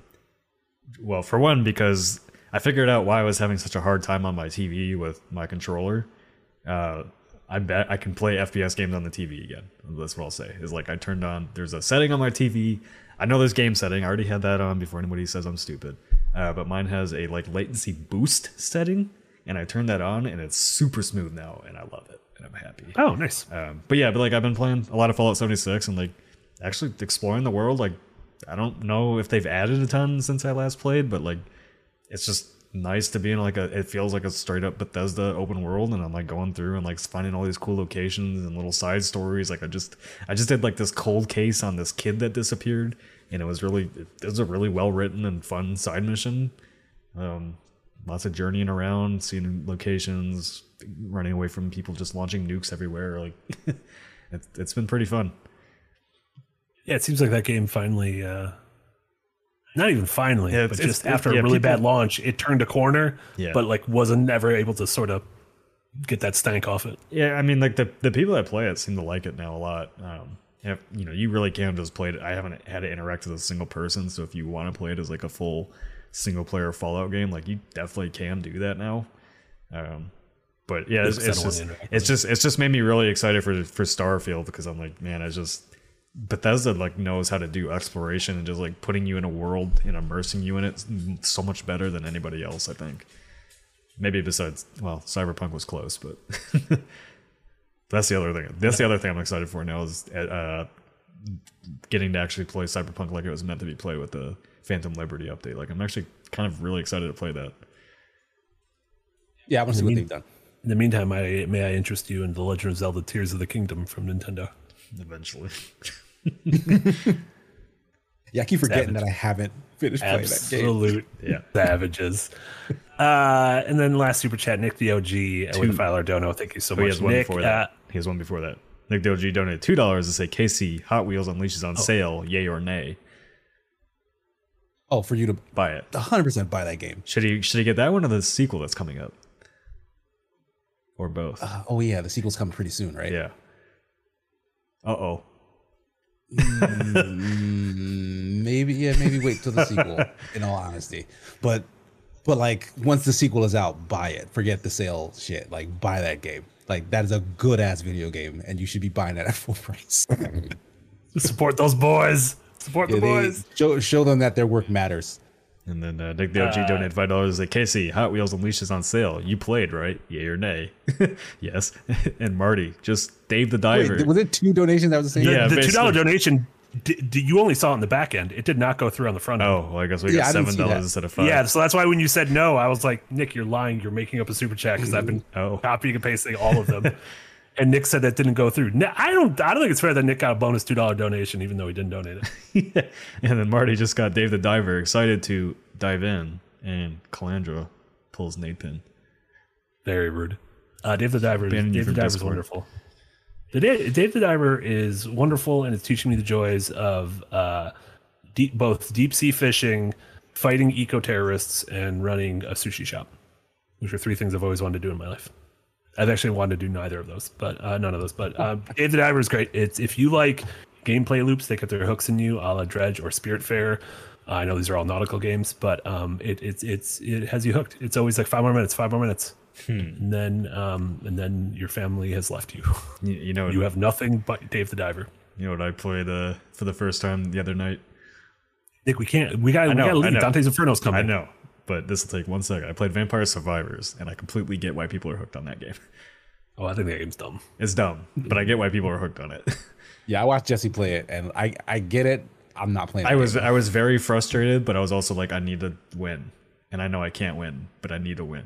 well, for one, because I figured out why I was having such a hard time on my TV with my controller. Uh, I bet I can play FPS games on the TV again. That's what I'll say. Is like I turned on. There's a setting on my TV. I know there's game setting. I already had that on before anybody says I'm stupid. Uh, but mine has a like latency boost setting, and I turned that on, and it's super smooth now, and I love it, and I'm happy. Oh, nice. Um, but yeah, but like I've been playing a lot of Fallout 76 and like actually exploring the world. Like I don't know if they've added a ton since I last played, but like it's just nice to be in like a. It feels like a straight up Bethesda open world, and I'm like going through and like finding all these cool locations and little side stories. Like I just I just did like this cold case on this kid that disappeared, and it was really it was a really well written and fun side mission. Um, lots of journeying around, seeing locations, running away from people just launching nukes everywhere. Like it's it's been pretty fun. Yeah, it seems like that game finally, uh, not even finally, Yeah, but just after yeah, a really people- bad launch, it turned a corner, Yeah. but like wasn't never able to sort of get that stank off it. Yeah, I mean, like the the people that play it seem to like it now a lot. Um, you know, you really can just play it. I haven't had to interact with a single person, so if you want to play it as like a full single player Fallout game, like you definitely can do that now. Um, but yeah, it's, it's just it's just it's just made me really excited for for Starfield because I'm like, man, I just Bethesda like knows how to do exploration and just like putting you in a world and immersing you in it so much better than anybody else. I think. Maybe besides, well, Cyberpunk was close, but that's the other thing. That's the other thing I'm excited for now is uh, getting to actually play Cyberpunk like it was meant to be played with the Phantom Liberty update. Like I'm actually kind of really excited to play that. Yeah, I want to see what they've done. In the meantime, I may I interest you in The Legend of Zelda: Tears of the Kingdom from Nintendo. Eventually, Yeah, I keep forgetting Savage. that I haven't finished playing that game. Absolute Yeah. savages. Uh, and then last super chat, Nick the OG uh, with a file Ardono. Thank you so oh, he has one Nick. before Uh, that. he has one before that. Nick DLG donated two dollars to say KC Hot Wheels Unleashes Oh. on sale, yay or nay. Oh, for you to Buy it. 100% buy that game. Should he should he get that one or the sequel that's coming up? Or both? Uh, oh yeah, the sequel's coming pretty soon, right? yeah. Uh oh. Mm, maybe yeah, maybe wait till the sequel. in all honesty, but but like once the sequel is out, buy it. Forget the sale shit. Like buy that game. Like that is a good ass video game, and you should be buying that at full price. support those boys. Support Yeah, the they- boys. show show them that their work matters. And then uh, Nick the OG donated five dollars. Like Casey, Hot Wheels Unleashed on sale. You played right? Yay or nay? yes. and Marty, just Dave the Diver. Wait, was it two donations that was the same? Yeah, the two dollar donation, d- d- you only saw it in the back end. It did not go through on the front end. oh, well, I guess we Yeah, got I seven dollars instead of five. Yeah, so that's why when you said no, I was like, Nick, you're lying. You're making up a super chat because I've been Oh. copying and pasting all of them. And Nick said that didn't go through. No, I don't. I don't think it's fair that Nick got a bonus two dollar donation even though he didn't donate it. and then Marty just got Dave the Diver excited to dive in, and Calandra pulls Nate pin. Very rude. Uh, Dave the Diver. Dave the Diver is wonderful. The Dave, Dave the Diver is wonderful, and it's teaching me the joys of uh, deep, both deep sea fishing, fighting eco terrorists, and running a sushi shop, which are three things I've always wanted to do in my life. I've actually wanted to do neither of those, but uh, none of those. But uh, Dave the Diver is great. It's if you like gameplay loops, they get their hooks in you, a la Dredge or Spiritfarer. Uh, I know these are all nautical games, but um, it, it's it's it has you hooked. It's always like five more minutes, five more minutes, and then um, and then your family has left you. You, you know, you have nothing but Dave the Diver. you know what I played uh, for the first time the other night. Nick, we can't. We got. We got to leave. Dante's Inferno's coming. I know, but this will take one second. I played Vampire Survivors, and I completely get why people are hooked on that game. Oh, I think that game's dumb. It's dumb, but I get why people are hooked on it. Yeah, I watched Jesse play it, and I I get it. I'm not playing. I was game. I was very frustrated, but I was also like, I need to win, and I know I can't win, but I need to win.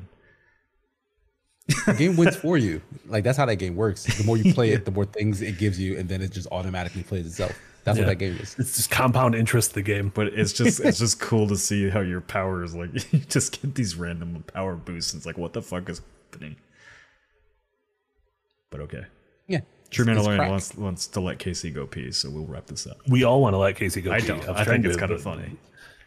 the game wins for you. Like that's how that game works. The more you play it, the more things it gives you, and then it just automatically plays itself. That's Yeah. what that game is. It's just compound interest. The game. But it's just it's just cool to see how your power is like you just get these random power boosts. And it's like what the fuck is happening? But okay. Yeah. True It's- it's Mandalorian wants wants to let Casey go pee, so we'll wrap this up. We all want to let Casey go. I pee. don't. was I think it's kind of but- funny.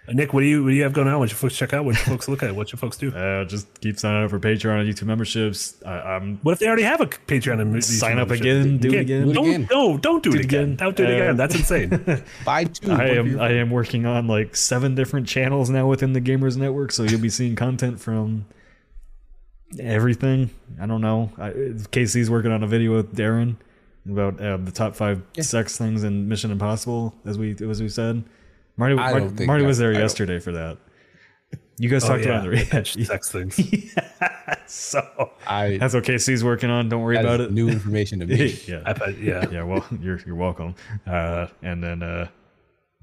Nick, what do you what do you have going on? What your folks check out? What your folks look at? What your folks do? Uh, just keep signing up for Patreon and YouTube memberships. I, I'm What if they already have a Patreon and YouTube Sign up again, do it You again. can't- Do it Don't, again. No, don't do it, it again. again. Don't do it Uh, again. That's insane. Buy two. I am I am working on like seven different channels now within the Gamers Network, so you'll be seeing content from everything. I don't know. I, Casey's working on a video with Darren about uh, the top five sex things in Mission Impossible, as we as we said. Marty Marty, Marty was there I don't- yesterday for that. You guys Oh, talked yeah. about the Yeah, Sex things. so I that's what Casey's working on. Don't worry about it. new information to me. yeah. I yeah. yeah, well, you're you're welcome. Uh, and then uh,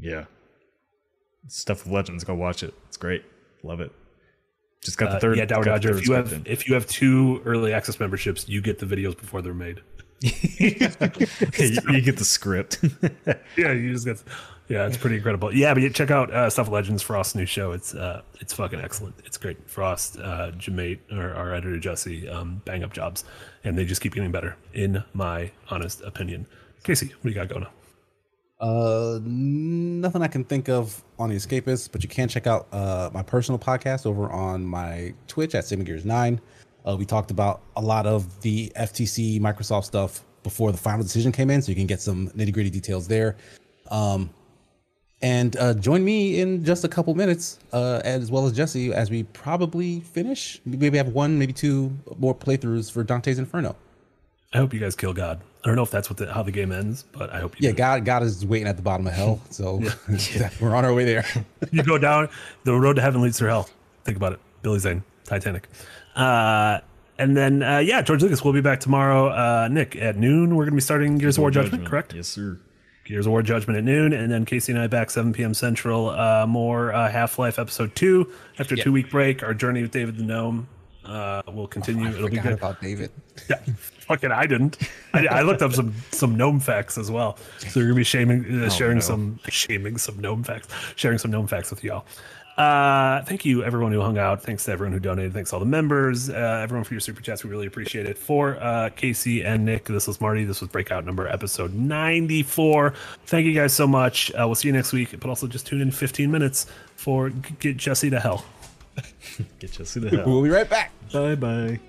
yeah, stuff of Legends. Go watch it. It's great. Love it. Just got the Uh, third. yeah, Dower Dodger. If you have in. if you have two early access memberships, you get the videos before they're made. you, you get the script. Yeah, you just get. Yeah, it's pretty incredible. Yeah, but yeah, check out uh, Stuff Legends Frost's new show. It's uh, it's fucking excellent. It's great. Frost, uh, Jamate, our, our editor Jesse, um, bang up jobs, and they just keep getting better, in my honest opinion. Casey, what do you got going on? Uh, nothing I can think of on the Escapist, but you can check out uh, my personal podcast over on my Twitch at Gears 9 Uh, we talked about a lot of the FTC Microsoft stuff before the final decision came in, so you can get some nitty gritty details there. Um, and uh, join me in just a couple minutes, uh, as well as Jesse, as we probably finish. Maybe have one, maybe two more playthroughs for Dante's Inferno. I hope you guys kill God. I don't know if that's what the, how the game ends, but I hope you Yeah, do. God, God is waiting at the bottom of hell, so we're on our way there. you go down the road to heaven leads through hell. Think about it. Billy Zane, Titanic. Uh, and then uh, yeah, George Lucas will be back tomorrow. Uh, Nick at noon. We're gonna be starting Gears of War Judgment, correct? Yes, sir. Gears of War Judgment at noon, and then Casey and I back 7 p.m. Central. Uh, more uh, Half-Life Episode Two after a two week break. Our journey with David the Gnome uh, will continue. It'll be good. about David. Yeah, fucking I didn't. I, I looked up some some gnome facts as well. So you're gonna be shaming, uh, sharing no. some shaming some gnome facts, sharing some gnome facts with y'all. Uh, thank you everyone who hung out. Thanks to everyone who donated. Thanks to all the members, uh, everyone for your super chats. We really appreciate it. For uh, Casey and Nick, this was Marty. This was Breakout number episode 94. Thank you guys so much. Uh, we'll see you next week. But also just tune in 15 minutes for Get Jesse to Hell. Get Jesse to hell. We'll be right back. bye bye.